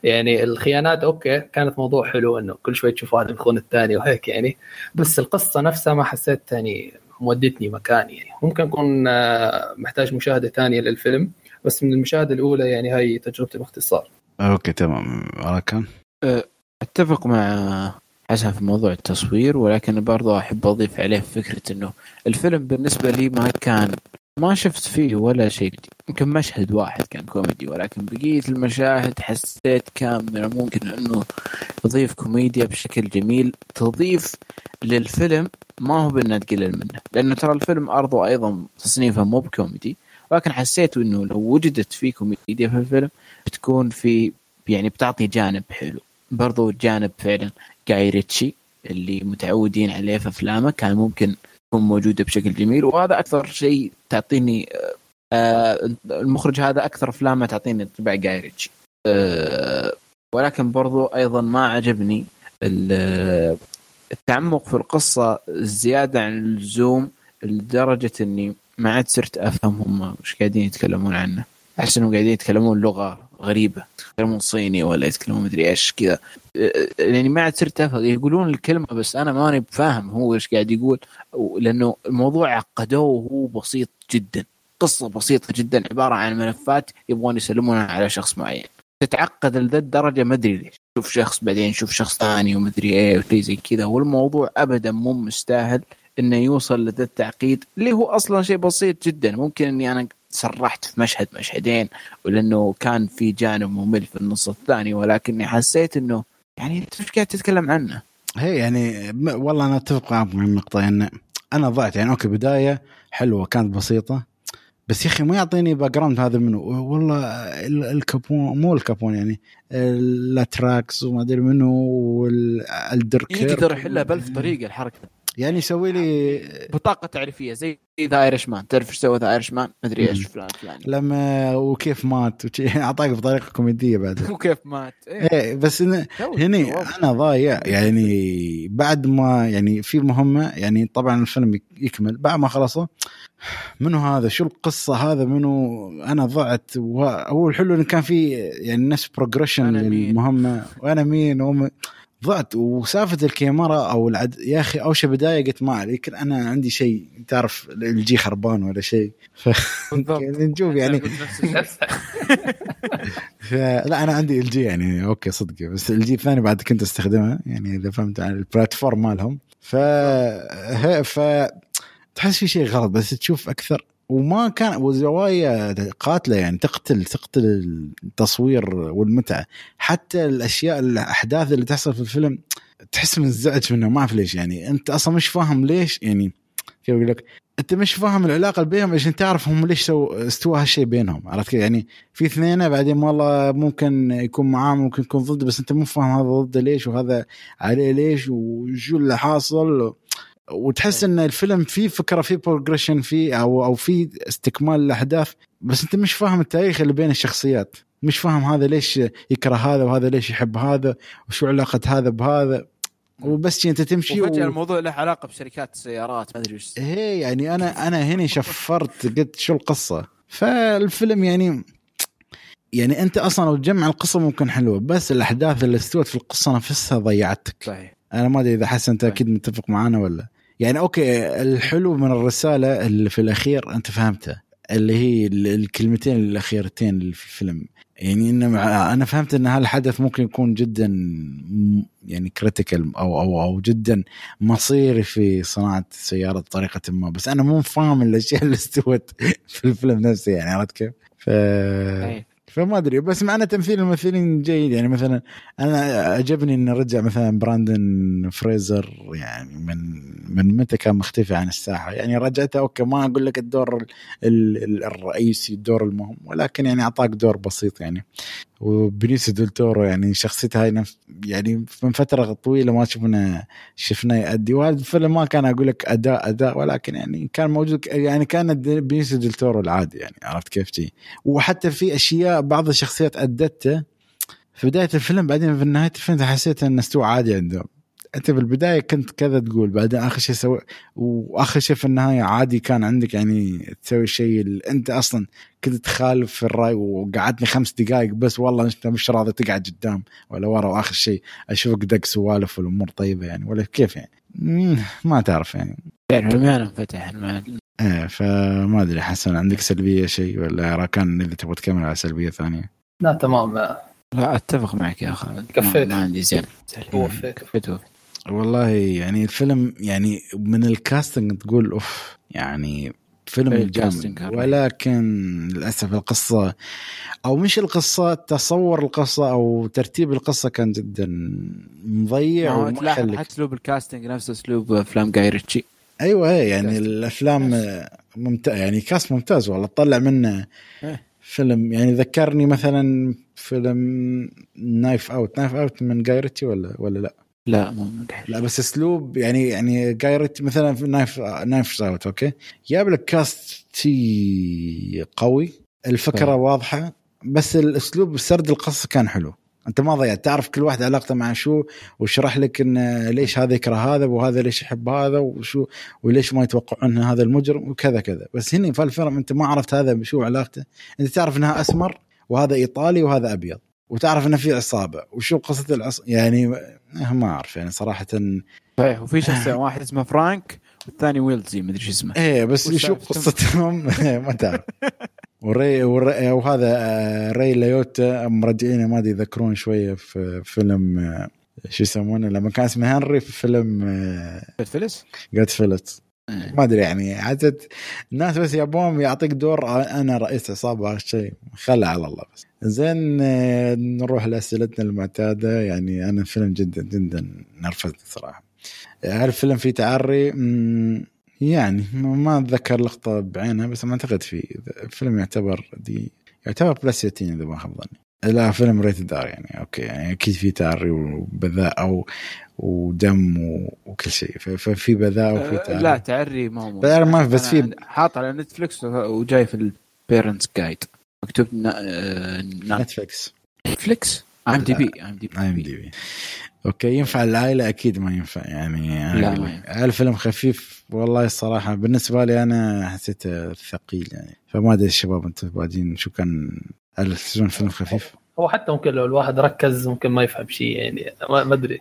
يعني الخيانات أوكي كانت موضوع حلو إنه كل شوي تشوف واحد بيخون الثاني وهيك يعني بس القصة نفسها ما حسيت يعني مودتني مكان يعني. ممكن اكون آه، محتاج مشاهدة ثانية للفيلم بس من المشاهدة الأولى يعني هاي تجربتي باختصار. okay تمام. راكان أه، أتفق مع حسن في موضوع التصوير ولكن برضه أحب أضيف عليه فكرة إنه الفيلم بالنسبة لي ما كان ما شفت فيه ولا شيء يمكن مشهد واحد كان كوميدي ولكن بقية المشاهد حسيت كان من الممكن إنه تضيف كوميديا بشكل جميل. تضيف للفيلم ما هو بانها تقلل منه لأنه ترى الفيلم برضه أيضا تصنيفه مو بكوميدي. ولكن حسيت إنه لو وجدت فيه كوميديا في الفيلم بتكون في يعني بتعطي جانب حلو. برضو جانب فعلا جاي ريتشي اللي متعودين عليه في أفلامه كان ممكن تكون موجوده بشكل جميل وهذا أكثر شيء تعطيني آه المخرج هذا أكثر أفلامه تعطيني انطباع جاي ريتشي آه ولكن برضو أيضا ما عجبني التعمق في القصة زياده عن اللزوم لدرجة إني ما عاد صرت افهم هم وش قاعدين يتكلمون عنه. أحس إنهم قاعدين يتكلمون لغة غريبة. يتكلمون صيني ولا يتكلمون مدري إيش كذا. يعني ما عاد صرت أفهم. يقولون الكلمة بس أنا ماني بفاهم هو إيش قاعد يقول. لأنه الموضوع عقدوه وهو بسيط جدا. قصة بسيطة جدا. عبارة عن ملفات يبغون يسلمونها على شخص معين. تتعقد لذا الدرجه ما أدري ليش. شوف شخص بعدين شوف شخص ثاني ومدري إيه وشي زي كذا. والموضوع ابدا مو مستاهل. إنه يوصل لذا التعقيد اللي هو أصلا شيء بسيط جدا. ممكن إني أنا سرحت في مشهد مشهدين ولأنه كان في جانب ممل في النص الثاني ولكني حسيت إنه يعني أنت إيش قاعد تتكلم عنه؟ هي يعني والله أنا أتفق معك من النقطة إن أنا ضعت. يعني okay بداية حلوة كانت بسيطة. بس يا أخي ما يعطيني background هذا منه. والله الكابون مو الكابون يعني الاتراكس وما أدري منه والدركير يقدر يحلها بألف طريقة الحركة. يعني يسوي لي بطاقة تعريفية زي ذا ايرش مان تعرف إيش سوى ذا ايرش مان مدري إيش فلان فلان لما وكيف مات أعطاك بطريقة كوميدية بعد. وكيف مات. إيه, إيه بس إن هني أنا ضايع. يعني بعد ما يعني في مهمة يعني طبعا الفيلم يكمل. بعد ما خلصه منو هذا؟ شو القصة هذا؟ منو؟ أنا ضعت. هو الحلو انه كان في يعني نفس progression للمهمة. وأنا مين؟ وم... ضعت وسالفة الكاميرا أو العد... يا أخي اول شيء بداية؟ قلت ما يمكن أنا عندي شيء تعرف الجي خربان ولا شيء. ف... يعني نشوف يعني. لا أنا عندي الجي يعني okay صدق. بس الجي الثاني بعد كنت استخدمها يعني إذا فهمت عن ال platform مالهم. ف ف تحس في شيء غلط بس تشوف أكثر. وما كان وزوايا قاتلة يعني تقتل تقتل التصوير والمتعة. حتى الأشياء الأحداث اللي تحصل في الفيلم تحس منزعج منه ما أعرف ليش يعني. أنت أصلا مش فاهم ليش يعني. كيف أقول لك؟ أنت مش فاهم العلاقة اللي بينهم عشان تعرف هم ليش سو استوى هالشيء بينهم عرفت كيف؟ يعني في اثنين بعدين والله ممكن يكون معاه ممكن يكون ضده بس أنت مو فاهم هذا ضده ليش وهذا عليه ليش وشو اللي حاصل وتحس إن الفيلم فيه فكرة فيه بروجريشن فيه أو أو في استكمال الاحداث بس أنت مش فاهم التاريخ اللي بين الشخصيات. مش فاهم هذا ليش يكره هذا وهذا ليش يحب هذا وشو علاقة هذا بهذا. وبس أنت تمشي وفجأة و... الموضوع له علاقة بشركات السيارات ما أدري إيش إيه يعني أنا أنا هنا شفرت قلت شو القصة. فالفيلم يعني يعني أنت أصلا لو تجمع القصة ممكن حلوة بس الأحداث اللي استوت في القصة نفسها ضيعتك. صحيح. أنا ما أدري إذا حسن انت أكيد متفق معنا ولا يعني okay الحلو من الرسالة اللي في الأخير أنت فهمتها اللي هي الكلمتين الأخيرتين اللي في الفيلم. يعني إنه أنا فهمت إن هالحدث ممكن يكون جدا يعني critical أو أو أو جدا مصيري في صناعة سيارة بطريقه ما. بس أنا مو فاهم الأشياء اللي استوت في الفيلم نفسه يعني عرفت كيف؟ ف فما أدري بس معنا تمثيل الممثلين جيد يعني مثلا أنا عجبني إن رجع مثلا براندن فريزر يعني من من متى كان مختفي عن الساحة؟ يعني رجعته okay ما أقول لك الدور الرئيسي الدور المهم ولكن يعني أعطاك دور بسيط يعني. وبنيسيو ديل تورو يعني شخصيته هاي يعني من فترة طويلة ما شفنا شفناه يأدي. وهذا الفيلم ما كان أقول لك أداء أداء ولكن يعني كان موجود يعني كان بنيسيو ديل تورو العادي يعني عرفت كيف تي وحتى في أشياء بعض الشخصيات أدته. في بداية الفيلم بعدين في نهاية الفيلم حسيت إن استوى عادي عندهم. أنت في البدايه كنت كذا تقول بعدين آخر شيء سوي وآخر شيء في النهاية عادي كان عندك يعني تسوي الشيء اللي أنت أصلا كنت تخالف في الرأي وقعدني خمس دقائق بس والله أنت مش راضي تقعد قدام ولا ورا وآخر شيء أشوفك دق سوالف والأمور طيبة يعني ولا كيف يعني؟ ما تعرف يعني. يعني المعنى انفتح إيه فما أدري حسن عندك سلبية شيء ولا راكان اللي تبغى تكمل على سلبية ثانية؟ لا تمام. لا أتفق معك يا خالد كفيت. ما عندي زين. كفيت. والله يعني الفيلم يعني من الكاستنج تقول أوف يعني فيلم جامد. ولكن للأسف القصة أو مش القصة تصور القصة أو ترتيب القصة كان جدا مضيع ومخلك حتى أسلوب ال casting نفس أسلوب أفلام جاي ريتشي أيوه هي يعني الأفلام ممتاز يعني cast ممتاز والله تطلع منه إيه. فيلم. يعني ذكرني مثلا فيلم نايف اوت نايف اوت من جاي ريتشي ولا ولا لا؟ لا مو لا بس اسلوب يعني يعني جايرت مثلا في نايف نايف اوت okay. جاب لك cast تي قوي. الفكرة فهم. واضحة بس الأسلوب سرد القصة كان حلو. أنت ما ضيعت. تعرف كل واحد علاقته مع شو وشرح لك إن ليش هذا يكره هذا وهذا ليش يحب هذا وشو وليش ما يتوقعون إن هذا المجرم وكذا كذا. بس هنا في الفيلم أنت ما عرفت هذا شو علاقته. أنت تعرف إنها أسمر وهذا إيطالي وهذا أبيض. وتعرف إنه في عصابة. وشو قصة العصابة؟ يعني ما أعرف يعني صراحة صحيح وفي شخص واحد اسمه فرانك والثاني ويلزي ما أدري شو اسمه. إيه بس شو قصتهم؟ ما تعرف. وري, وري وهذا آه، ري ليوتا مرجعينه ما أدري يذكرون شوية في فيلم آه، شو يسمونه؟ لما كان اسمه هنري في فيلم Goodfellas Goodfellas ما أدري يعني عدد الناس بس يبون يعطيك دور أنا رئيس عصابة هذا الشيء. خلى على الله بس. زين نروح لأسئلتنا المعتادة. يعني أنا الفيلم جدا جدا نرفزني صراحة. هل الفيلم فيه تعري؟ يعني ما أتذكر لقطة بعينها بس ما أعتقد فيه الفيلم يعتبر دي يعتبر plus 60 إذا ما خاب ظني. لا فيلم Rated R يعني أوكي. يعني أكيد في تعري وبذاء أو ودم وكل شيء. ففي بذاء وفي تعري. لا تعري ما هو ما بس في حاط على نتفلكس وجاي في ال parents guide مكتوب نتفلكس نتفلكس ام دي بي ام دي بي أوكي ينفع العائله أكيد ما ينفع يعني لا ما الفيلم خفيف والله الصراحة بالنسبة لي أنا حسيته ثقيل يعني. فما أدري الشباب أنتم بعدين شو كان هل تحسون فيلم خفيف؟ هو حتى ممكن لو الواحد ركز ممكن ما يفهم شيء يعني ما أدري.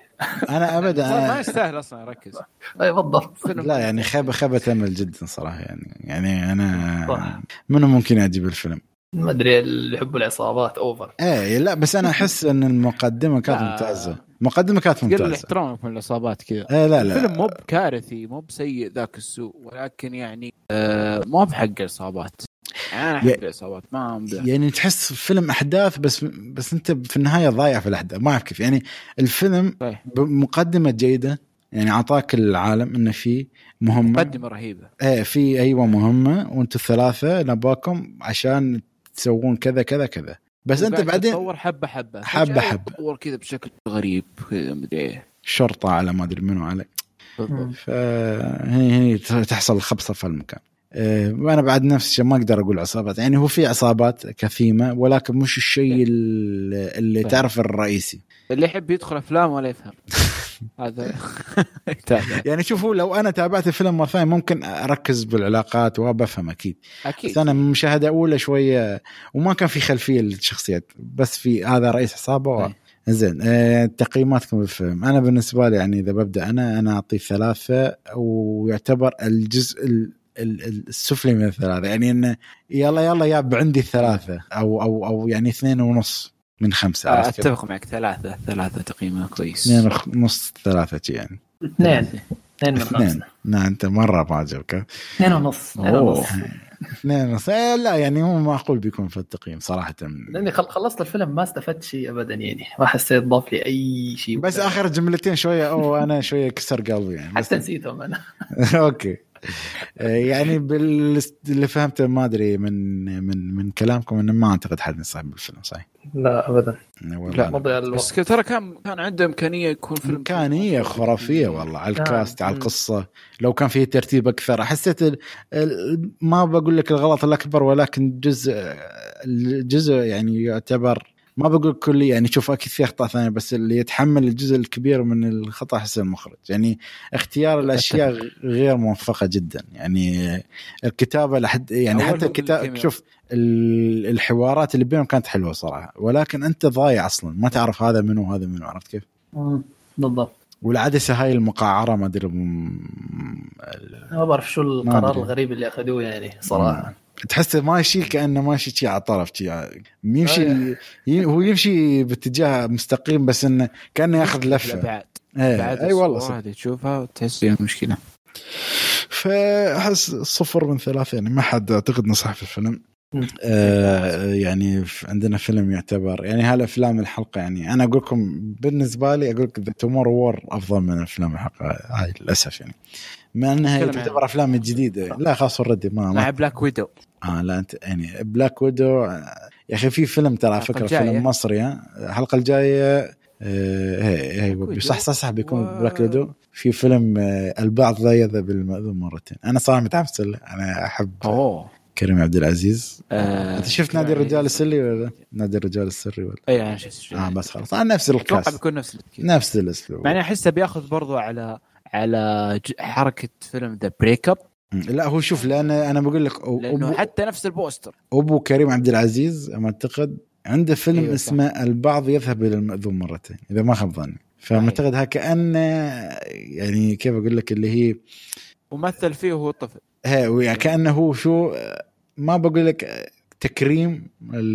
أنا ابدا ما يستاهل أصلا يركز. أي بالضبط. لا يعني خيبه خيبة أمل جدا صراحة يعني. يعني أنا منو ممكن يعجب الفيلم؟ ما أدري اللي يحبوا العصابات over إيه لا بس أنا أحس إن المقدمة كانت ممتازة. المقدمه كانت ممتازة. قل احترامك من العصابات كذا. إيه لا لا. الفيلم مو بكارثي مو بسيء ذاك السوء ولكن يعني آه مو بحق العصابات. يعني أنا أحب العصابات ما يعني تحس فيلم أحداث بس بس أنت في النهاية ضايع في الأحداث. ما أعرف كيف. يعني الفيلم صحيح. مقدمه جيدة يعني أعطاك العالم انه في مهمة. مقدمة رهيبة. إيه في أيوه مهمة وأنتم الثلاثة نباكم عشان تسوون كذا كذا كذا. بس أنت بعدين تطور حبة حبة. حبة حبة. تطور كذا بشكل غريب كذا مدري إيه. شرطة على ما أدري منو على فهني هني تحصل الخبصه في المكان. وأنا آه، بعد نفس الشيء ما أقدر أقول عصابات. يعني هو في عصابات كثيمة ولكن مش الشيء اللي تعرف الرئيسي. اللي يحب يدخل أفلام ولا يفهم. هذا. يعني شوفوا لو أنا تابعت الفيلم مرة ثانية ممكن أركز بالعلاقات وبفهم أكيد. أكيد. بس أنا مشاهدة أولى شوية وما كان في خلفية للشخصيات بس في هذا رئيس عصابة. زين. أه تقييماتكم بالفيلم. أنا بالنسبة لي يعني إذا ببدأ أنا أنا اعطيه ثلاثة ويعتبر الجزء السفلي من الثلاثة. يعني انه يلا يلا يا عندي الثلاثه أو أو أو يعني اثنين ونص. من خمسة آه أتفق معك. ثلاثة ثلاثة تقييمها كويس. اثنين ونص ثلاثة يعني اثنين. اثنين من خمسة. نعم أنت مرة ما عجبك اثنين ونص اثنين ونص. اثنين ونص. إيه، لا يعني هو معقول بيكون في التقييم صراحة. لأني خل- خلصت الفيلم ما استفدت شيء ابدا يعني. ما حسيت ضاف لي أي شيء. بس آخر جملتين شوية أو أنا شوية كسر قلبي يعني. حتى نسيتهم أنا. أوكي. يعني بال- اللي فهمته ما أدري من من من كلامكم إنه ما أعتقد حد ينصح بالفيلم صحيح؟ لا ابدا. والله مضيع بس الوقت. ك- ترى كان كان عنده إمكانية يكون فيلم إمكانية خرافية والله على نعم. ال cast على مم. القصة. لو كان فيه ترتيب أكثر. حسيت ال- ال- ما بقول لك الغلط الأكبر ولكن جزء الجزء يعني يعتبر ما بقول كلي يعني شوف أكيد في أخطاء ثانية بس اللي يتحمل الجزء الكبير من الخطأ احس المخرج. يعني اختيار الأشياء غير موفقة جدا. يعني الكتابة لحد يعني حتى الكتاب. شوف ال- الحوارات اللي بينهم كانت حلوة صراحة. ولكن أنت ضايع أصلا. ما تعرف هذا منو وهذا منو عرفت كيف؟ بالضبط. والعدسة هاي المقعرة ما أدري ما بعرف شو القرار. الغريب اللي أخذوه يعني صراحة. تحسه ماشي كأنه ماشي شي على طرف شي. يمشي ي- هو يمشي باتجاه مستقيم بس إنه كأنه ياخذ لفة. إيه بعد أي والله. هذه تشوفها وتحس فيها مشكلة. فأحس صفر من ثلاثة يعني ما حد أعتقد نصح في الفيلم. آه يعني عندنا فيلم يعتبر يعني هالافلام الحلقة يعني أنا أقول لكم بالنسبة لي أقول لك The Tomorrow War أفضل من أفلام الحلقة هاي للأسف يعني. مع إنها تعتبر أفلام جديدة. لا خلاص already ما, مع Black Widow آه لا انت يعني Black Widow يا أخي في فيلم ترى فكرة. فيلم مصري الحلقة الجاية آه هي هي. صح صح صح بيكون و- Black Widow في فيلم آه البعض لا يذهب بالمأذون مرتين. أنا صراحة متحمس له. أنا أحب أوه. كريم عبد العزيز. آه، أنت شفت نادي الرجال السري ولا؟ لا؟ نادي الرجال السري ولا؟ اي أنا شفت آه بس خلاص. آه نفس أتوقع ال cast. بيكون نفس الكذا نفس الأسلوب. مع إني احسه بياخذ برضو على على حركة فيلم The Break-Up. لا هو شوف لأن أنا بقول لك أبو, لأنه حتى نفس ال poster أبو كريم عبد العزيز ما أعتقد عنده فيلم أيوة أيوة صح. اسمه البعض يذهب إلى المأذون مرتين إذا ما خاب ظني فمعتقد ها كانه يعني كيف أقول لك اللي هي ومثل فيه وهو طفل هي يعني كأنه هو شو ما بقول لك تكريم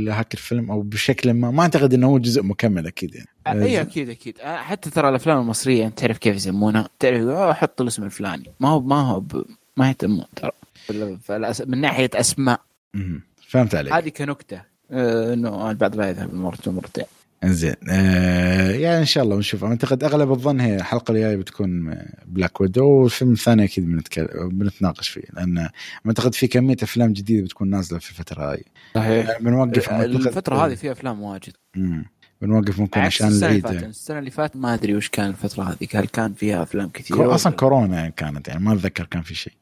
هاك الفيلم أو بشكل ما. ما أعتقد إنه هو جزء مكمل أكيد يعني. اي أكيد أكيد. آه، حتى ترى الأفلام المصرية أنت تعرف كيف يسمونها تعرف آه، حط الاسم الفلاني. ما هو ما هو ب... ما يهتمون ترى. من ناحية أسماء. فهمت عليك. هذه كنكتة. آه، إنه البعض لا يذهب مرة مرتين. زين آه يعني إن شاء الله نشوف أعتقد أغلب الظن هي الحلقة الجاية بتكون بلاك ويدو والفيلم الثاني أكيد بنتكلم بنتناقش فيه لأن أعتقد في كمية أفلام جديدة بتكون نازلة في الفترة هاي. صحيح. بنوقف أعتقد- الفترة هذه فيها أفلام واجد. مم. بنوقف ممكن عشان السنة اللي العيد. فاتت. السنة اللي فاتت ما أدري وش كان الفترة هذه. هل كان فيها أفلام كو- كثيره أصلا ولا- كورونا كانت يعني ما أتذكر كان في شيء.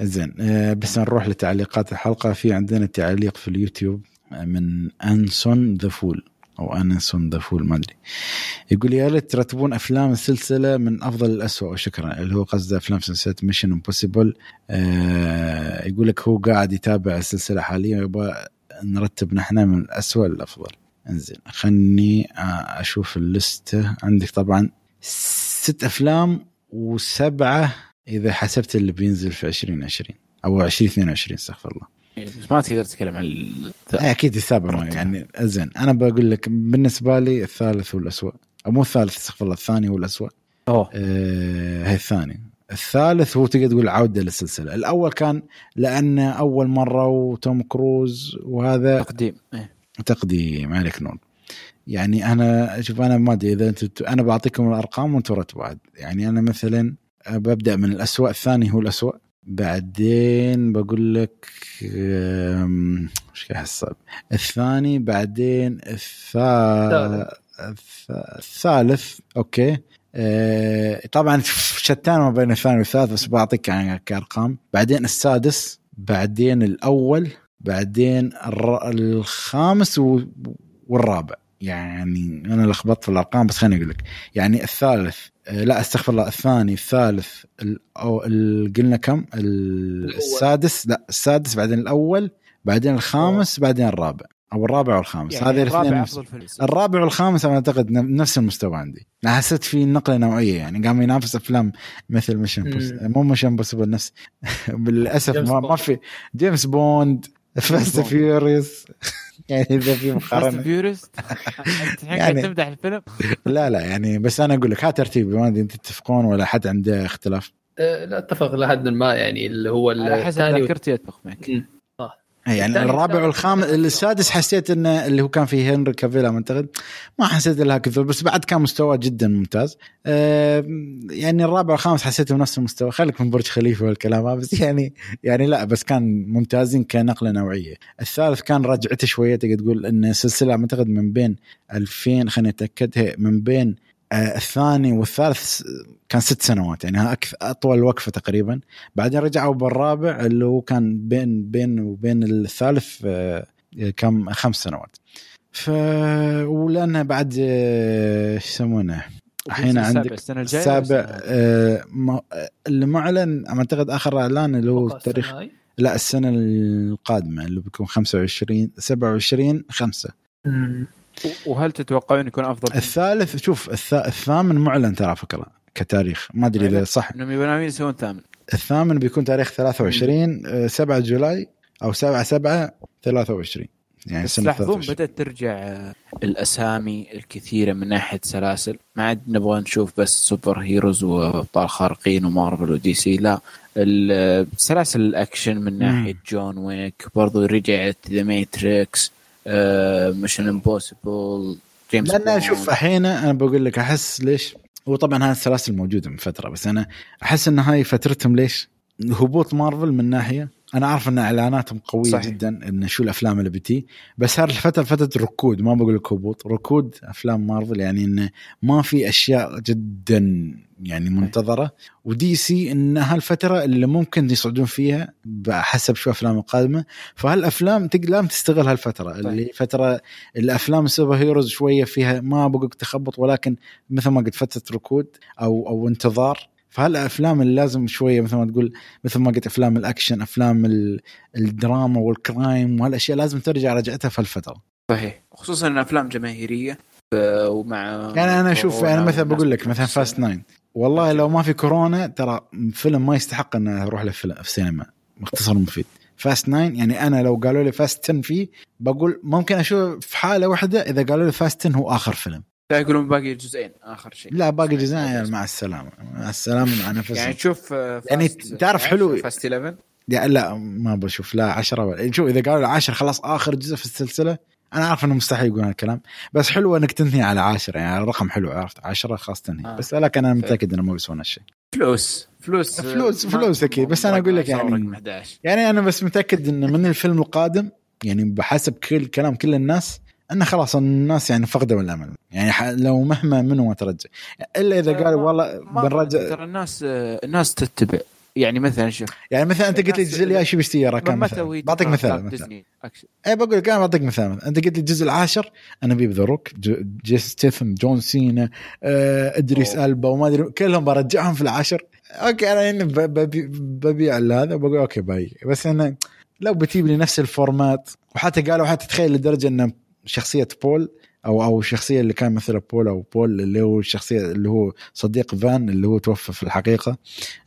زين آه بس نروح لتعليقات الحلقة. في عندنا تعليق في اليوتيوب من Anson the Fool. أو Anson the Fool ما أدري. يقول يا ريت ترتبون أفلام السلسله من أفضل الاسوء وشكرا اللي هو قصده أفلام سلسلة Mission Impossible آه يقول لك هو قاعد يتابع السلسلة حاليا يبغى نرتب نحن من الاسوء للأفضل. إنزين خلني آه، أشوف اللستة. عندك طبعا ست أفلام وسبعة إذا حسبت اللي بينزل في 2020 أو 2022 استغفر الله. بس ما تقدر تتكلم عن ال- آه، أكيد السابع مرتب. يعني. زين أنا بقول لك بالنسبة لي الثالث هو الاسوء أو مو الثالث استغفر الله الثاني هو الاسوء أوه. آه هي الثاني. الثالث هو تقدر تقول عودة للسلسلة. الأول كان لأنه أول مرة وتوم كروز وهذا تقديم إيه. تقديم عليك نور. يعني أنا شوف أنا ما أدري إذا أنتم أنا بعطيكم الأرقام وأنتم رتبوا عاد يعني أنا مثلا ببدا من الاسوء الثاني هو الاسوء بعدين بقول لك إيش احسب الثاني بعدين الثالث. الثالث أوكي. أه، طبعا شتان ما بين الثاني والثالث بس بعطيك يعني كأرقام. بعدين السادس بعدين الأول بعدين الخامس والرابع. يعني أنا لخبطت في الأرقام بس خليني أقول لك. يعني الثالث آه، لا استغفر الله. الثاني الثالث ال- قلنا كم؟ ال- السادس لا السادس بعدين الأول بعدين الخامس بعدين الرابع أو الرابع والخامس. يعني هذه الاثنين الرابع نفس- أفضل فيلم الرابع والخامس أنا أعتقد نفس المستوى عندي. أنا حسيت في نقلة نوعية يعني قام ينافس أفلام مثل Mission. مو Mission Impossible نفس. بالأسف ما, ما. في جيمس بوند Fast. Furious يعني إذا في مقارنة. Furious أنت يعني- تمدح الفيلم؟ لا لا يعني بس أنا أقول لك ها ترتيبي ما أدري أنت تتفقون ولا حد عنده اختلاف؟ أه لا أتفق لحد ما يعني اللي هو على حسب ذاكرتي أتفق معك. يعني الرابع والخامس السادس حسيت إنه اللي هو كان فيه هنري كافيلا أعتقد ما حسيت لها كثر بس بعد كان مستواه جدا ممتاز. أه يعني الرابع والخامس حسيته بنفس المستوى. خليك من برج خليفة والكلام بس يعني يعني لا بس كان ممتازين كنقلة نوعية. الثالث كان رجعته شوية تقدر تقول إن السلسله أعتقد من بين 2000 خليني أتأكد من بين الثاني والثالث كان ست سنوات يعني أكثر أطول وقفة تقريبا. بعدين رجعوا بالرابع اللي هو كان بين بين وبين الثالث آه كم خمس سنوات. ف ولأنه بعد آه، إيش يسمونه؟ الحين عندك السنة الجاية السابع آه ما- اللي معلن أعتقد آخر إعلان اللي هو التاريخ لا السنة القادمة اللي بيكون 25 27 5 وهل تتوقعون يكون أفضل الثالث شوف الث... الثامن معلن ترى فكرة كتاريخ. ما أدري إذا صح. إنهم يبون يسوون ثامن. الثامن بيكون تاريخ 23 آه، 7 July أو 7 7 23 يعني بس سنة لاحظون 23 بدأت ترجع آه، الأسامي الكثيرة من ناحية سلاسل. ما عاد نبغى نشوف بس superheroes وأبطال خارقين ومارفل ودي سي لا ال- سلاسل الأكشن من ناحية جون ويك. برضو رجعت The Matrix Mission Impossible جيمس لأن. شوف الحين أنا بقول لك أحس ليش هو طبعا هاي السلاسل موجودة من فترة بس أنا أحس إن هاي فترتهم ليش؟ هبوط مارفل من ناحية أنا عارف إن إعلاناتهم قوية صحيح. صحيح. جدا إن شو الأفلام اللي بتي بس هذه الفترة فترة ركود ما بقول لك هبوط ركود أفلام مارفل يعني انه ما في أشياء جدا يعني منتظرة ودي سي إن هالفترة اللي ممكن يصعدون فيها بحسب شو أفلام القادمة فهالأفلام تقدر تستغل هالفترة اللي فترة الأفلام ال superheroes شوية فيها ما بقول تخبط ولكن مثل ما قلت فترة ركود أو أو انتظار فهالافلام اللي لازم شوية مثل ما تقول مثل ما قلت أفلام الأكشن أفلام ال- الدراما وال crime وهالأشياء لازم ترجع رجعتها في الفترة. صحيح. خصوصا إن أفلام جماهيرية ومع يعني أنا أشوف يعني مثلا بقول لك مثلا. فاست Nine والله لو ما في كورونا ترى فيلم ما يستحق انه أروح له في سينما. مختصر مفيد. Fast Nine يعني أنا لو قالوا لي Fast 10 فيه بقول ممكن أشوف في حالة واحدة إذا قالوا لي Fast 10 هو آخر فيلم. يقولون باقي جزئين آخر شيء. لا باقي جزء يعني مع السلامة. مع السلامة مع نفسي. يعني تشوف آه، يعني Fast تعرف 10 حلو- Fast 11 لا, ما بشوف لا 10 ولا شوف إذا قالوا 10 خلاص آخر جزء في السلسلة أنا عارف إنه مستحيل يقولون هالكلام. بس حلو إنك تنهي على 10 يعني الرقم حلو عرفت؟ 10 خلاص تنهي. آه. بس لكن أنا متأكد إنه ما بيسوون هالشيء. فلوس فلوس فلوس- ما- فلوس أكيد، بس أنا أقول لك يعني- رقم 11 يعني أنا بس متأكد إنه من الفيلم القادم يعني بحسب كل كلام كل الناس انه خلاص الناس يعني فقدوا الأمل. يعني لو مهما منو ما ترجع. إلا إذا قالوا والله بنرجع ترى الناس الناس تتبع. يعني مثلا شوف. يعني مثلا أنت قلت لي الجزء الجاي شو بيشتري متى مثلا. ويجي بعطيك مثال مثلا. اي بقول لك أنا بعطيك مثال. مثلا. أنت قلت لي الجزء العاشر أنا بجيب ذا روك جيسون ستاثام جون سينا آه، إدريس ألبا وما أدري كلهم برجعهم في العاشر. okay أنا يعني ببيع هذا وبقول okay bye. بس انه لو بتجيب لي نفس ال format وحتى قالوا حتى تخيل لدرجة إنه شخصية بول أو أو الشخصيه اللي كان مثل بول أو بول اللي هو الشخصيه اللي هو صديق فان اللي هو توفى في الحقيقة.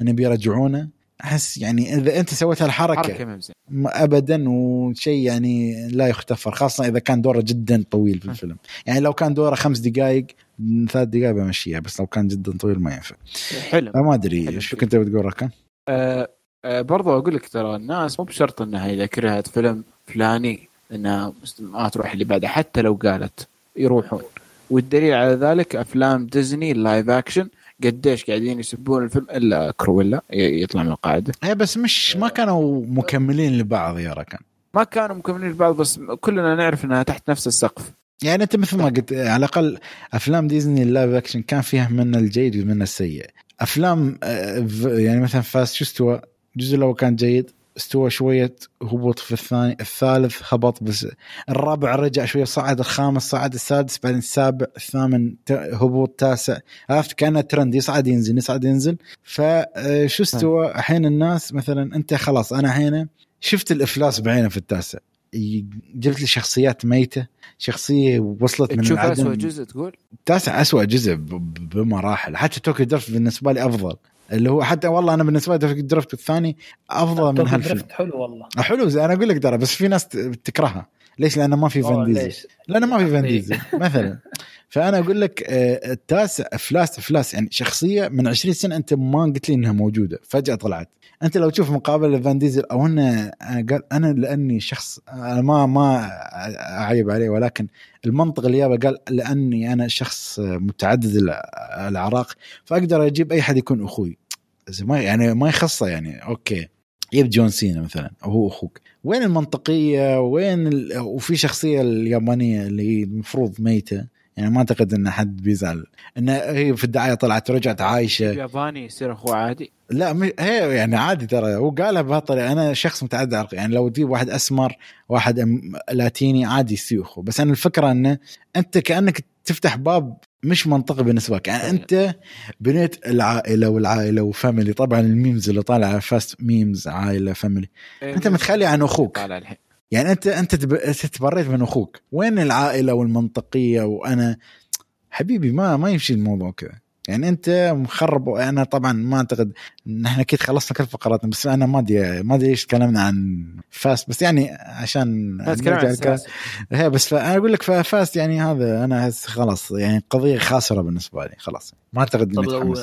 انه بيرجعونه أحس يعني إذا أنت سويت هالحركة ابدا وشيء يعني لا يغتفر خاصة إذا كان دوره جدا طويل في الفيلم. يعني لو كان دوره خمس دقائق ثلاث دقائق بمشيها بس لو كان جدا طويل ما ينفع. حلو. فما أدري. شو كنت بتقول ركان؟ آه آه برضو أقول لك ترى الناس مو بشرط إنها اذا كرهت فيلم فلاني. إنها ما تروح اللي بعده حتى لو قالت يروحون. والدليل على ذلك أفلام ديزني ال live action قديش قاعدين يسبون الفيلم إلا كرويلا يطلع من القاعدة. هي بس مش ما كانوا مكملين لبعض يا ركان ما كانوا مكملين لبعض بس كلنا نعرف إنها تحت نفس السقف. يعني أنت مثل ما قلت على الأقل أفلام ديزني ال live action كان فيها من الجيد ومن السيء. أفلام آه، يعني مثلا Fast شو استوى الجزء الأول كان جيد. استوى شوية هبوط في الثاني الثالث هبط بس الرابع رجع شوية صعد الخامس صعد السادس بعدين السابع الثامن هبوط تاسع. عرفت؟ كأنه ترند يصعد ينزل يصعد ينزل. فشو استوى؟ الحين الناس مثلا أنت خلاص أنا الحين شفت الإفلاس بعينه في التاسع. جبت لي شخصيات ميتة شخصية وصلت من تشوف اسوء جزء تقول؟ التاسع أسوأ جزء بمراحل. حتى Tokyo Drift بالنسبة لي أفضل. اللي هو حتى والله أنا بالنسبة لي Drift الثاني أفضل من هالفيلم. حلو والله. حلو زي أنا أقول لك ترى بس في ناس تكرهها. ليش؟ لأنه ما في فان ديزل ليش؟ لأنه ما في فان ديزل مثلا فأنا أقول لك آه، التاسع افلاس افلاس يعني شخصية من 20 سنة أنت ما قلت لي إنها موجودة فجأة طلعت أنت لو تشوف مقابله فان ديزل أو إنه قال أنا لأني شخص أنا ما ما أعيب عليه ولكن المنطق اللي جابه قال لأني أنا شخص متعدد الأعراق فأقدر أجيب أي حد يكون أخوي ما يعني ما يخصه يعني okay جيب جون سينا مثلا هو أخوك. وين المنطقية؟ وين ال... وفي شخصية اليابانية اللي المفروض ميتة؟ يعني ما أعتقد إن حد بيزعل. إن هي في الدعاية طلعت ورجعت عايشة. ياباني يصير أخوه عادي؟ لا م... هي يعني عادي ترى. هو قالها بهالطريقة. أنا شخص متعدد عرق يعني لو تجيب واحد أسمر واحد لاتيني عادي يصير أخوه. بس أنا الفكرة إنه أنت كأنك تفتح باب مش منطقي بالنسبة لك. يعني أنت بنيت العائلة والعائلة و family طبعا ال memes اللي طالعة Fast memes عائلة family أنت متخلي عن أخوك. يعني انت أنت تبريت من أخوك. وين العائلة والمنطقية؟ وأنا حبيبي ما ما يمشي الموضوع كذا. يعني أنت مخرب أنا طبعا ما أعتقد نحن أكيد خلصنا كل فقراتنا بس أنا ما ادري ما أدري إيش تكلمنا عن Fast. بس يعني عشان هي بس أنا أقول لك Fast يعني هذا أنا خلاص يعني قضية خاسرة بالنسبة لي خلاص. ما أعتقد طب لو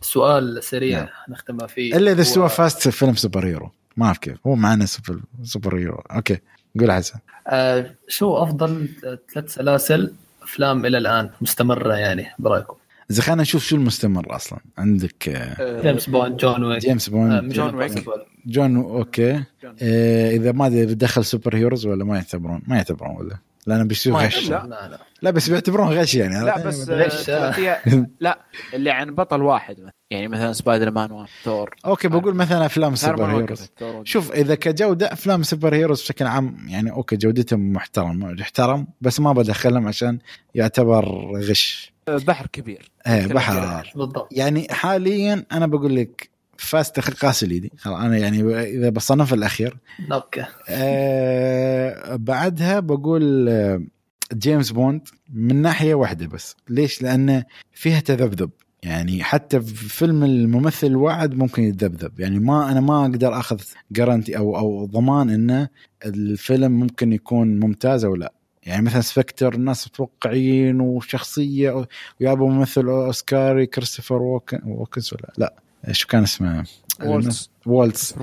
سؤال سريع نعم. نختم فيه. إلا إذا سوى Fast فيلم superhero. ما أعرف كيف. هو معنا super superhero. okay. قول حسن. آه شو أفضل ثلاث سلاسل أفلام إلى الآن مستمرة يعني برأيكم؟ إذا خلينا نشوف شو المستمر أصلا. عندك آه، جيمس بوند جون ويك. جيمس بوند. آه، جون ويك. جون okay. آه إذا ما دخل superheroes ولا ما يعتبرون. ما يعتبرون ولا. لأنه بيصير غش. لا لا لا. بس بيعتبرون غش يعني. لا بس غش لا. اللي عن بطل واحد يعني مثلا سبايدر مان ثور. okay بقول مثلا أفلام superheroes. شوف إذا كجودة أفلام superheroes بشكل عام يعني okay جودتهم محترم يحترم بس ما بدخلهم عشان يعتبر غش. بحر كبير. إيه بحر. بالضبط. يعني حاليا أنا بقول لك Fast Fast already أنا يعني إذا بصنف الأخير. okay. آه بعدها بقول آه، جيمس بوند من ناحية واحدة بس. ليش؟ لأنه فيها تذبذب. يعني حتى في فيلم الممثل الواحد ممكن يتذبذب. يعني ما أنا ما أقدر أخذ جارنتي أو أو ضمان إنه الفيلم ممكن يكون ممتاز أو لا. يعني مثلا سبكتر الناس متوقعين وشخصية ويابوا ممثل أوسكاري كريستوفر ووكن ووكنز ولا لا. شو كان اسمه؟ وولتس وولتس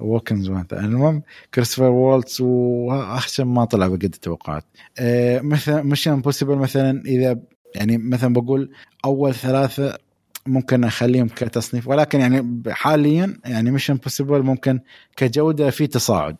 ووكنز المهم كريستوفر وولتس واخشى ما طلع بقد التوقعات. آه مثلا مش امبوسيبل مثلا إذا يعني مثلا بقول أول ثلاثة ممكن أخليهم كتصنيف. ولكن يعني حاليا يعني Mission Impossible ممكن كجودة في تصاعد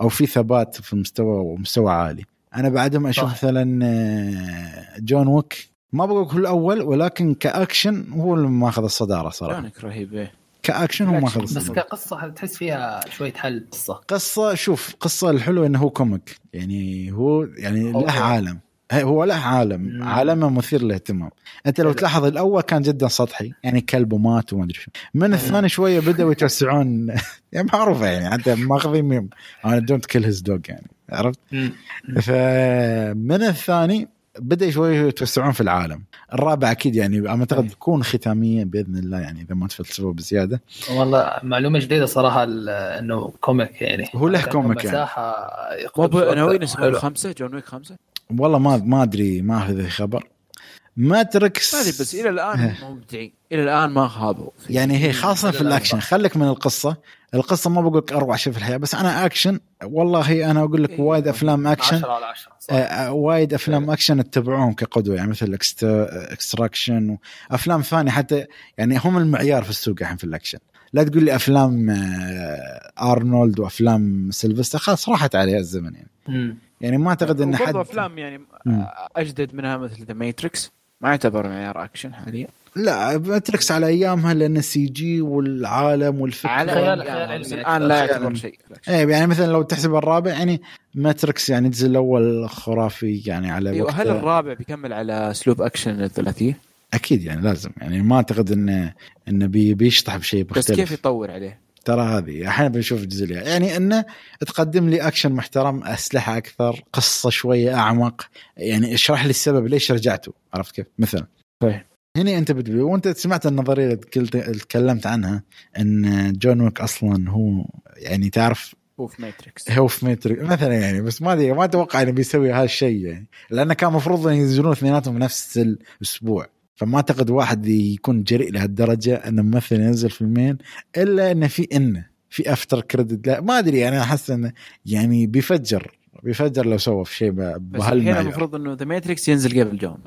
أو في ثبات في المستوى ومستوى عالي. أنا بعدهم أشوف. مثلا آه، جون ويك ما بقول هو الأول ولكن كأكشن هو اللي ماخذ الصدارة صراحة. جون ويك رهيب إيه. كأكشن هو ماخذ الصداره بس كقصة تحس فيها شوية خلل؟ قصة. قصة شوف قصة الحلو إنه هو comic. يعني هو يعني له عالم. هو له عالم. عالمه مثير للاهتمام. أنت لو تلاحظ الأول كان جدا سطحي. يعني كلب ومات وما أدري شو من الثاني شوية بدأوا يتوسعون. يعني معروفة يعني حتى ماخذين ميم. أنا don't kill his dog يعني. عرفت؟ فمن الثاني بدأ شوي يتوسعون في العالم. الرابع أكيد يعني أعتقد بيكون ختاميا بإذن الله يعني إذا ما تفلسفوا بزيادة. والله معلومة جديدة صراحة إنه comic يعني. هو له comic يعني. مساحة ناويين يسوون خمسة John Wick خمسة؟ والله ما ما أدري ما اخذ خبر. Matrix هذه بس إلى الآن ممتعين إلى الآن ما خابوا. يعني هي خاصة في الأكشن. خليك من القصة. القصة ما بقول لك أروع شيء في الحياة بس أنا أكشن والله أنا أقول لك إيه، وايد أفلام أكشن. 10 على 10 آه وايد أفلام إيه. أكشن اتبعوهم كقدوة يعني مثل Extraction وافلام ثانية حتى يعني هم المعيار في السوق الحين في الأكشن. لا تقول لي أفلام آه ارنولد وأفلام سيلفستر خلاص راحت عليها الزمن يعني. م. يعني ما أعتقد إن حد أفلام يعني أجدد منها مثل The Matrix ما يعتبر معيار اكشن حاليا. لا Matrix على أيامها لأن CG والعالم والفكرة. على خيال الآن لا يعتبر شيء إيه يعني مثلا لو تحسب الرابع يعني Matrix يعني الجزء الأول خرافي يعني على أيوة هل الرابع بيكمل على اسلوب اكشن الثلاثية؟ أكيد يعني لازم. يعني ما أعتقد انه انه بي بيشطح بشيء مختلف بس كيف يطور عليه؟ ترى هذه. أحيانا بنشوف الجزء يعني أنه تقدم لي أكشن محترم أسلحة أكثر قصة شوية أعمق. يعني اشرح لي السبب ليش رجعتوا عرفت كيف؟ مثلا. صحيح. هنا أنت بتبي وأنت سمعت النظرية اللي تكلمت عنها إن John Wick أصلا هو يعني تعرف هو في Matrix هو في Matrix مثلا يعني بس ما أدري ما أتوقع إنه بيسوي هالشيء يعني. لأنه كان المفروض ينزلون اثنيناتهم نفس الأسبوع. فما أعتقد واحد يكون جريء لهالدرجة انه ممثل ينزل فيلمين إلا انه في انه في after credit لا ما أدري يعني أحس انه يعني بيفجر بيفجر لو سوى في شيء بس هنا المفروض إنه The Matrix ينزل قبل جون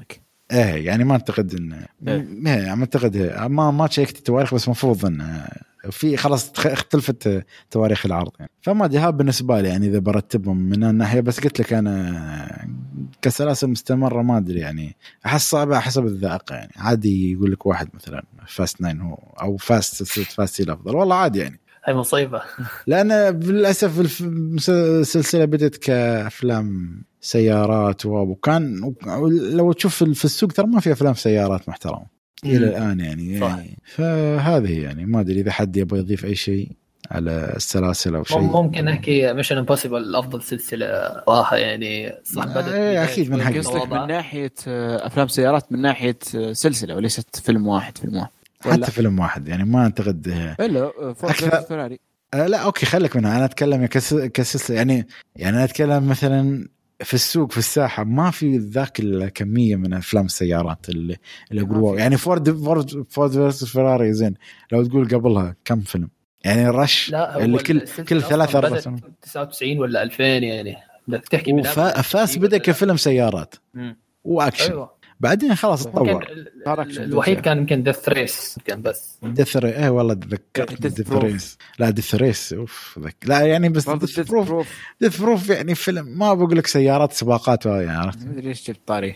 إيه يعني ما أعتقد انه إيه. ما أعتقد ما ما شيكت التواريخ بس المفروض انه في خلاص اختلفت تواريخ العرض يعني. فما ادري بالنسبة لي يعني إذا برتبهم من الناحية بس قلت لك أنا كسلاسل مستمرة ما أدري يعني. أحس صعبة حسب الذائقة يعني. عادي يقول لك واحد مثلا Fast Nine هو أو فاست سلسلة Fast الافضل والله عادي يعني. هاي مصيبة. لأن للأسف السلسلة بدت كأفلام سيارات وكان لو تشوف في السوق ترى ما في أفلام سيارات محترمة. إلى الآن يعني, صح. يعني فهذه يعني ما أدري إذا حد يبغى يضيف أي شيء على السلاسل أو شيء. ممكن نحكي Mission Impossible أفضل سلسلة صراحة يعني صح بدأت إيه أكيد من حق قصدك من ناحية آه، أفلام سيارات من ناحية آه، سلسلة وليست فيلم واحد فيلم واحد؟ حتى فيلم واحد يعني ما أعتقد إلا أكثر فيراري. آه لا okay خليك منها. أنا أتكلم كسلسلة يعني يعني أنا أتكلم مثلا في السوق في الساحة ما في ذاك الكمية من أفلام السيارات اللي اللي يقولوا يعني Ford Ford Ford versus Ferrari زين. لو تقول قبلها كم فيلم؟ يعني Rush لا اللي كل كل ثلاثة أربع سنوات. 99 ولا 2000 يعني. بدك تحكي من Fast بدأ كفيلم سيارات. وأكشن. أيوة. بعدين خلاص تطور. الوحيد كان يمكن Death Race كان بس. Death Race إيه والله تذكرت Death Race لا Death Race أوف لا يعني بس Death Proof Death Proof يعني فيلم ما بقول لك سيارات سباقات يعني عرفت؟ ما أدري ليش جبت طاري.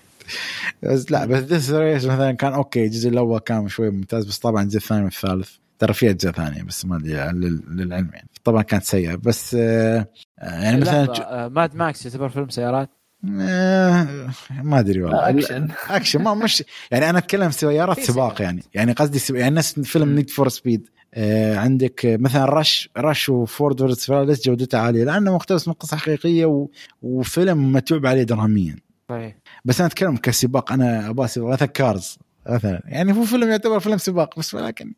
بس لا بس Death Race مثلا كان okay. الجزء الأول كان شوي ممتاز بس طبعا الجزء الثاني والثالث. ترى في أجزاء ثانية بس ما أدري للعلم يعني. طبعا كانت سيئة بس آه، يعني مثلا Mad Max يعتبر فيلم سيارات؟ آه، ما أدري والله. أكشن. أكشن. ما مش يعني أنا أتكلم سيارات سباق يعني. يعني قصدي سب... يعني نفس فيلم Need for Speed آه عندك مثلا Rush Rush و Ford versus Ferrari جودته عالية. لأنه مقتبس من قصة حقيقية و... وفيلم متعوب عليه دراميا. صحيح. بس أنا أتكلم كسباق أنا أبغى مثلا Cars مثلا. يعني هو فيلم يعتبر فيلم سباق بس ولكن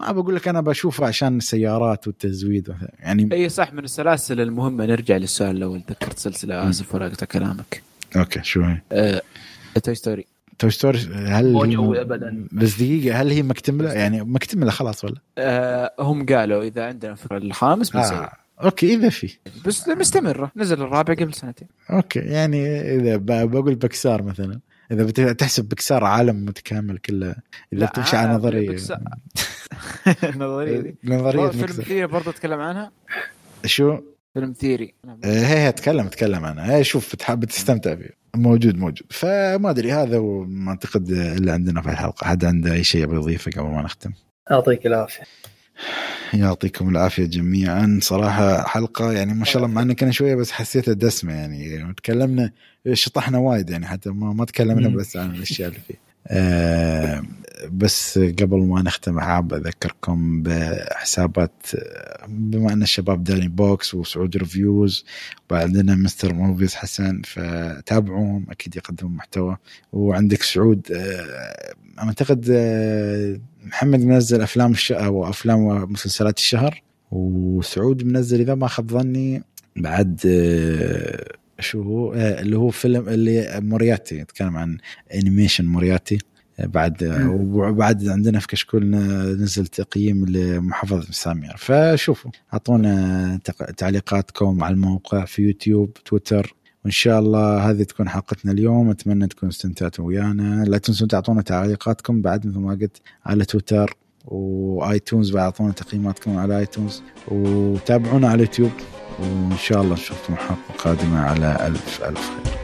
ما بقول لك أنا بشوفه عشان السيارات والتزويد يعني إي صح من السلاسل المهمة. نرجع للسؤال الأول ذكرت سلسلة آسف ولا كلامك. okay شو هي؟ Toy Story Toy Story هل هي ابدا. بس دقيقة هل هي مكتملة؟ يعني مكتملة خلاص ولا؟ آه هم قالوا إذا عندنا فكرة الخامس بنسوي. آه. okay إذا في. بس مستمرة. نزل الرابع قبل سنتين. okay يعني إذا بقول بكسار مثلا. إذا بتحسب بكسار عالم متكامل كله إذا بتمشي على نظرية. نظرية نظرية فيلم ثيري برضه اتكلم عنها؟ شو؟ فيلم ثيري. هي هي تكلم تكلم عنها. هي شوف بتحب تستمتع فيه. موجود موجود. فما أدري هذا ما أعتقد اللي عندنا في الحلقة. حد عنده أي شيء يبغى يضيفه قبل ما نختم؟ يعطيك العافية. يعطيكم العافية جميعا. صراحة حلقة يعني ما شاء الله مع إنه كان شوية بس حسيتها دسمه يعني تكلمنا شطحنا وايد يعني حتى ما, ما تكلمنا بس عن الأشياء اللي فيه. بس قبل ما نختم حاب أذكركم بحسابات بما أن الشباب داني بوكس وسعود reviews وبعدنا Mr. Movies حسن فتابعوهم أكيد يقدمون محتوى. وعندك سعود آه أعتقد آه محمد منزل أفلام الشهر أو أفلام ومسلسلات الشهر وسعود منزل إذا ما خاب ظني بعد آه شو هو؟ آه اللي هو فيلم اللي مورياتي يتكلم عن animation مورياتي. آه، بعد وبعد عندنا في كشكول نزل تقييم لمحافظة مسامير. فشوفوا أعطونا تعليقاتكم على الموقع في يوتيوب تويتر. وإن شاء الله هذه تكون حلقتنا اليوم. أتمنى تكونوا استمتعتوا ويانا. لا تنسوا تعطونا تعليقاتكم بعد مثل ما قلت على تويتر و iTunes بعد أعطونا تقييماتكم على iTunes. وتابعونا على اليوتيوب وإن شاء الله نشوفكم حلقه قادمه على ألف ألف خير.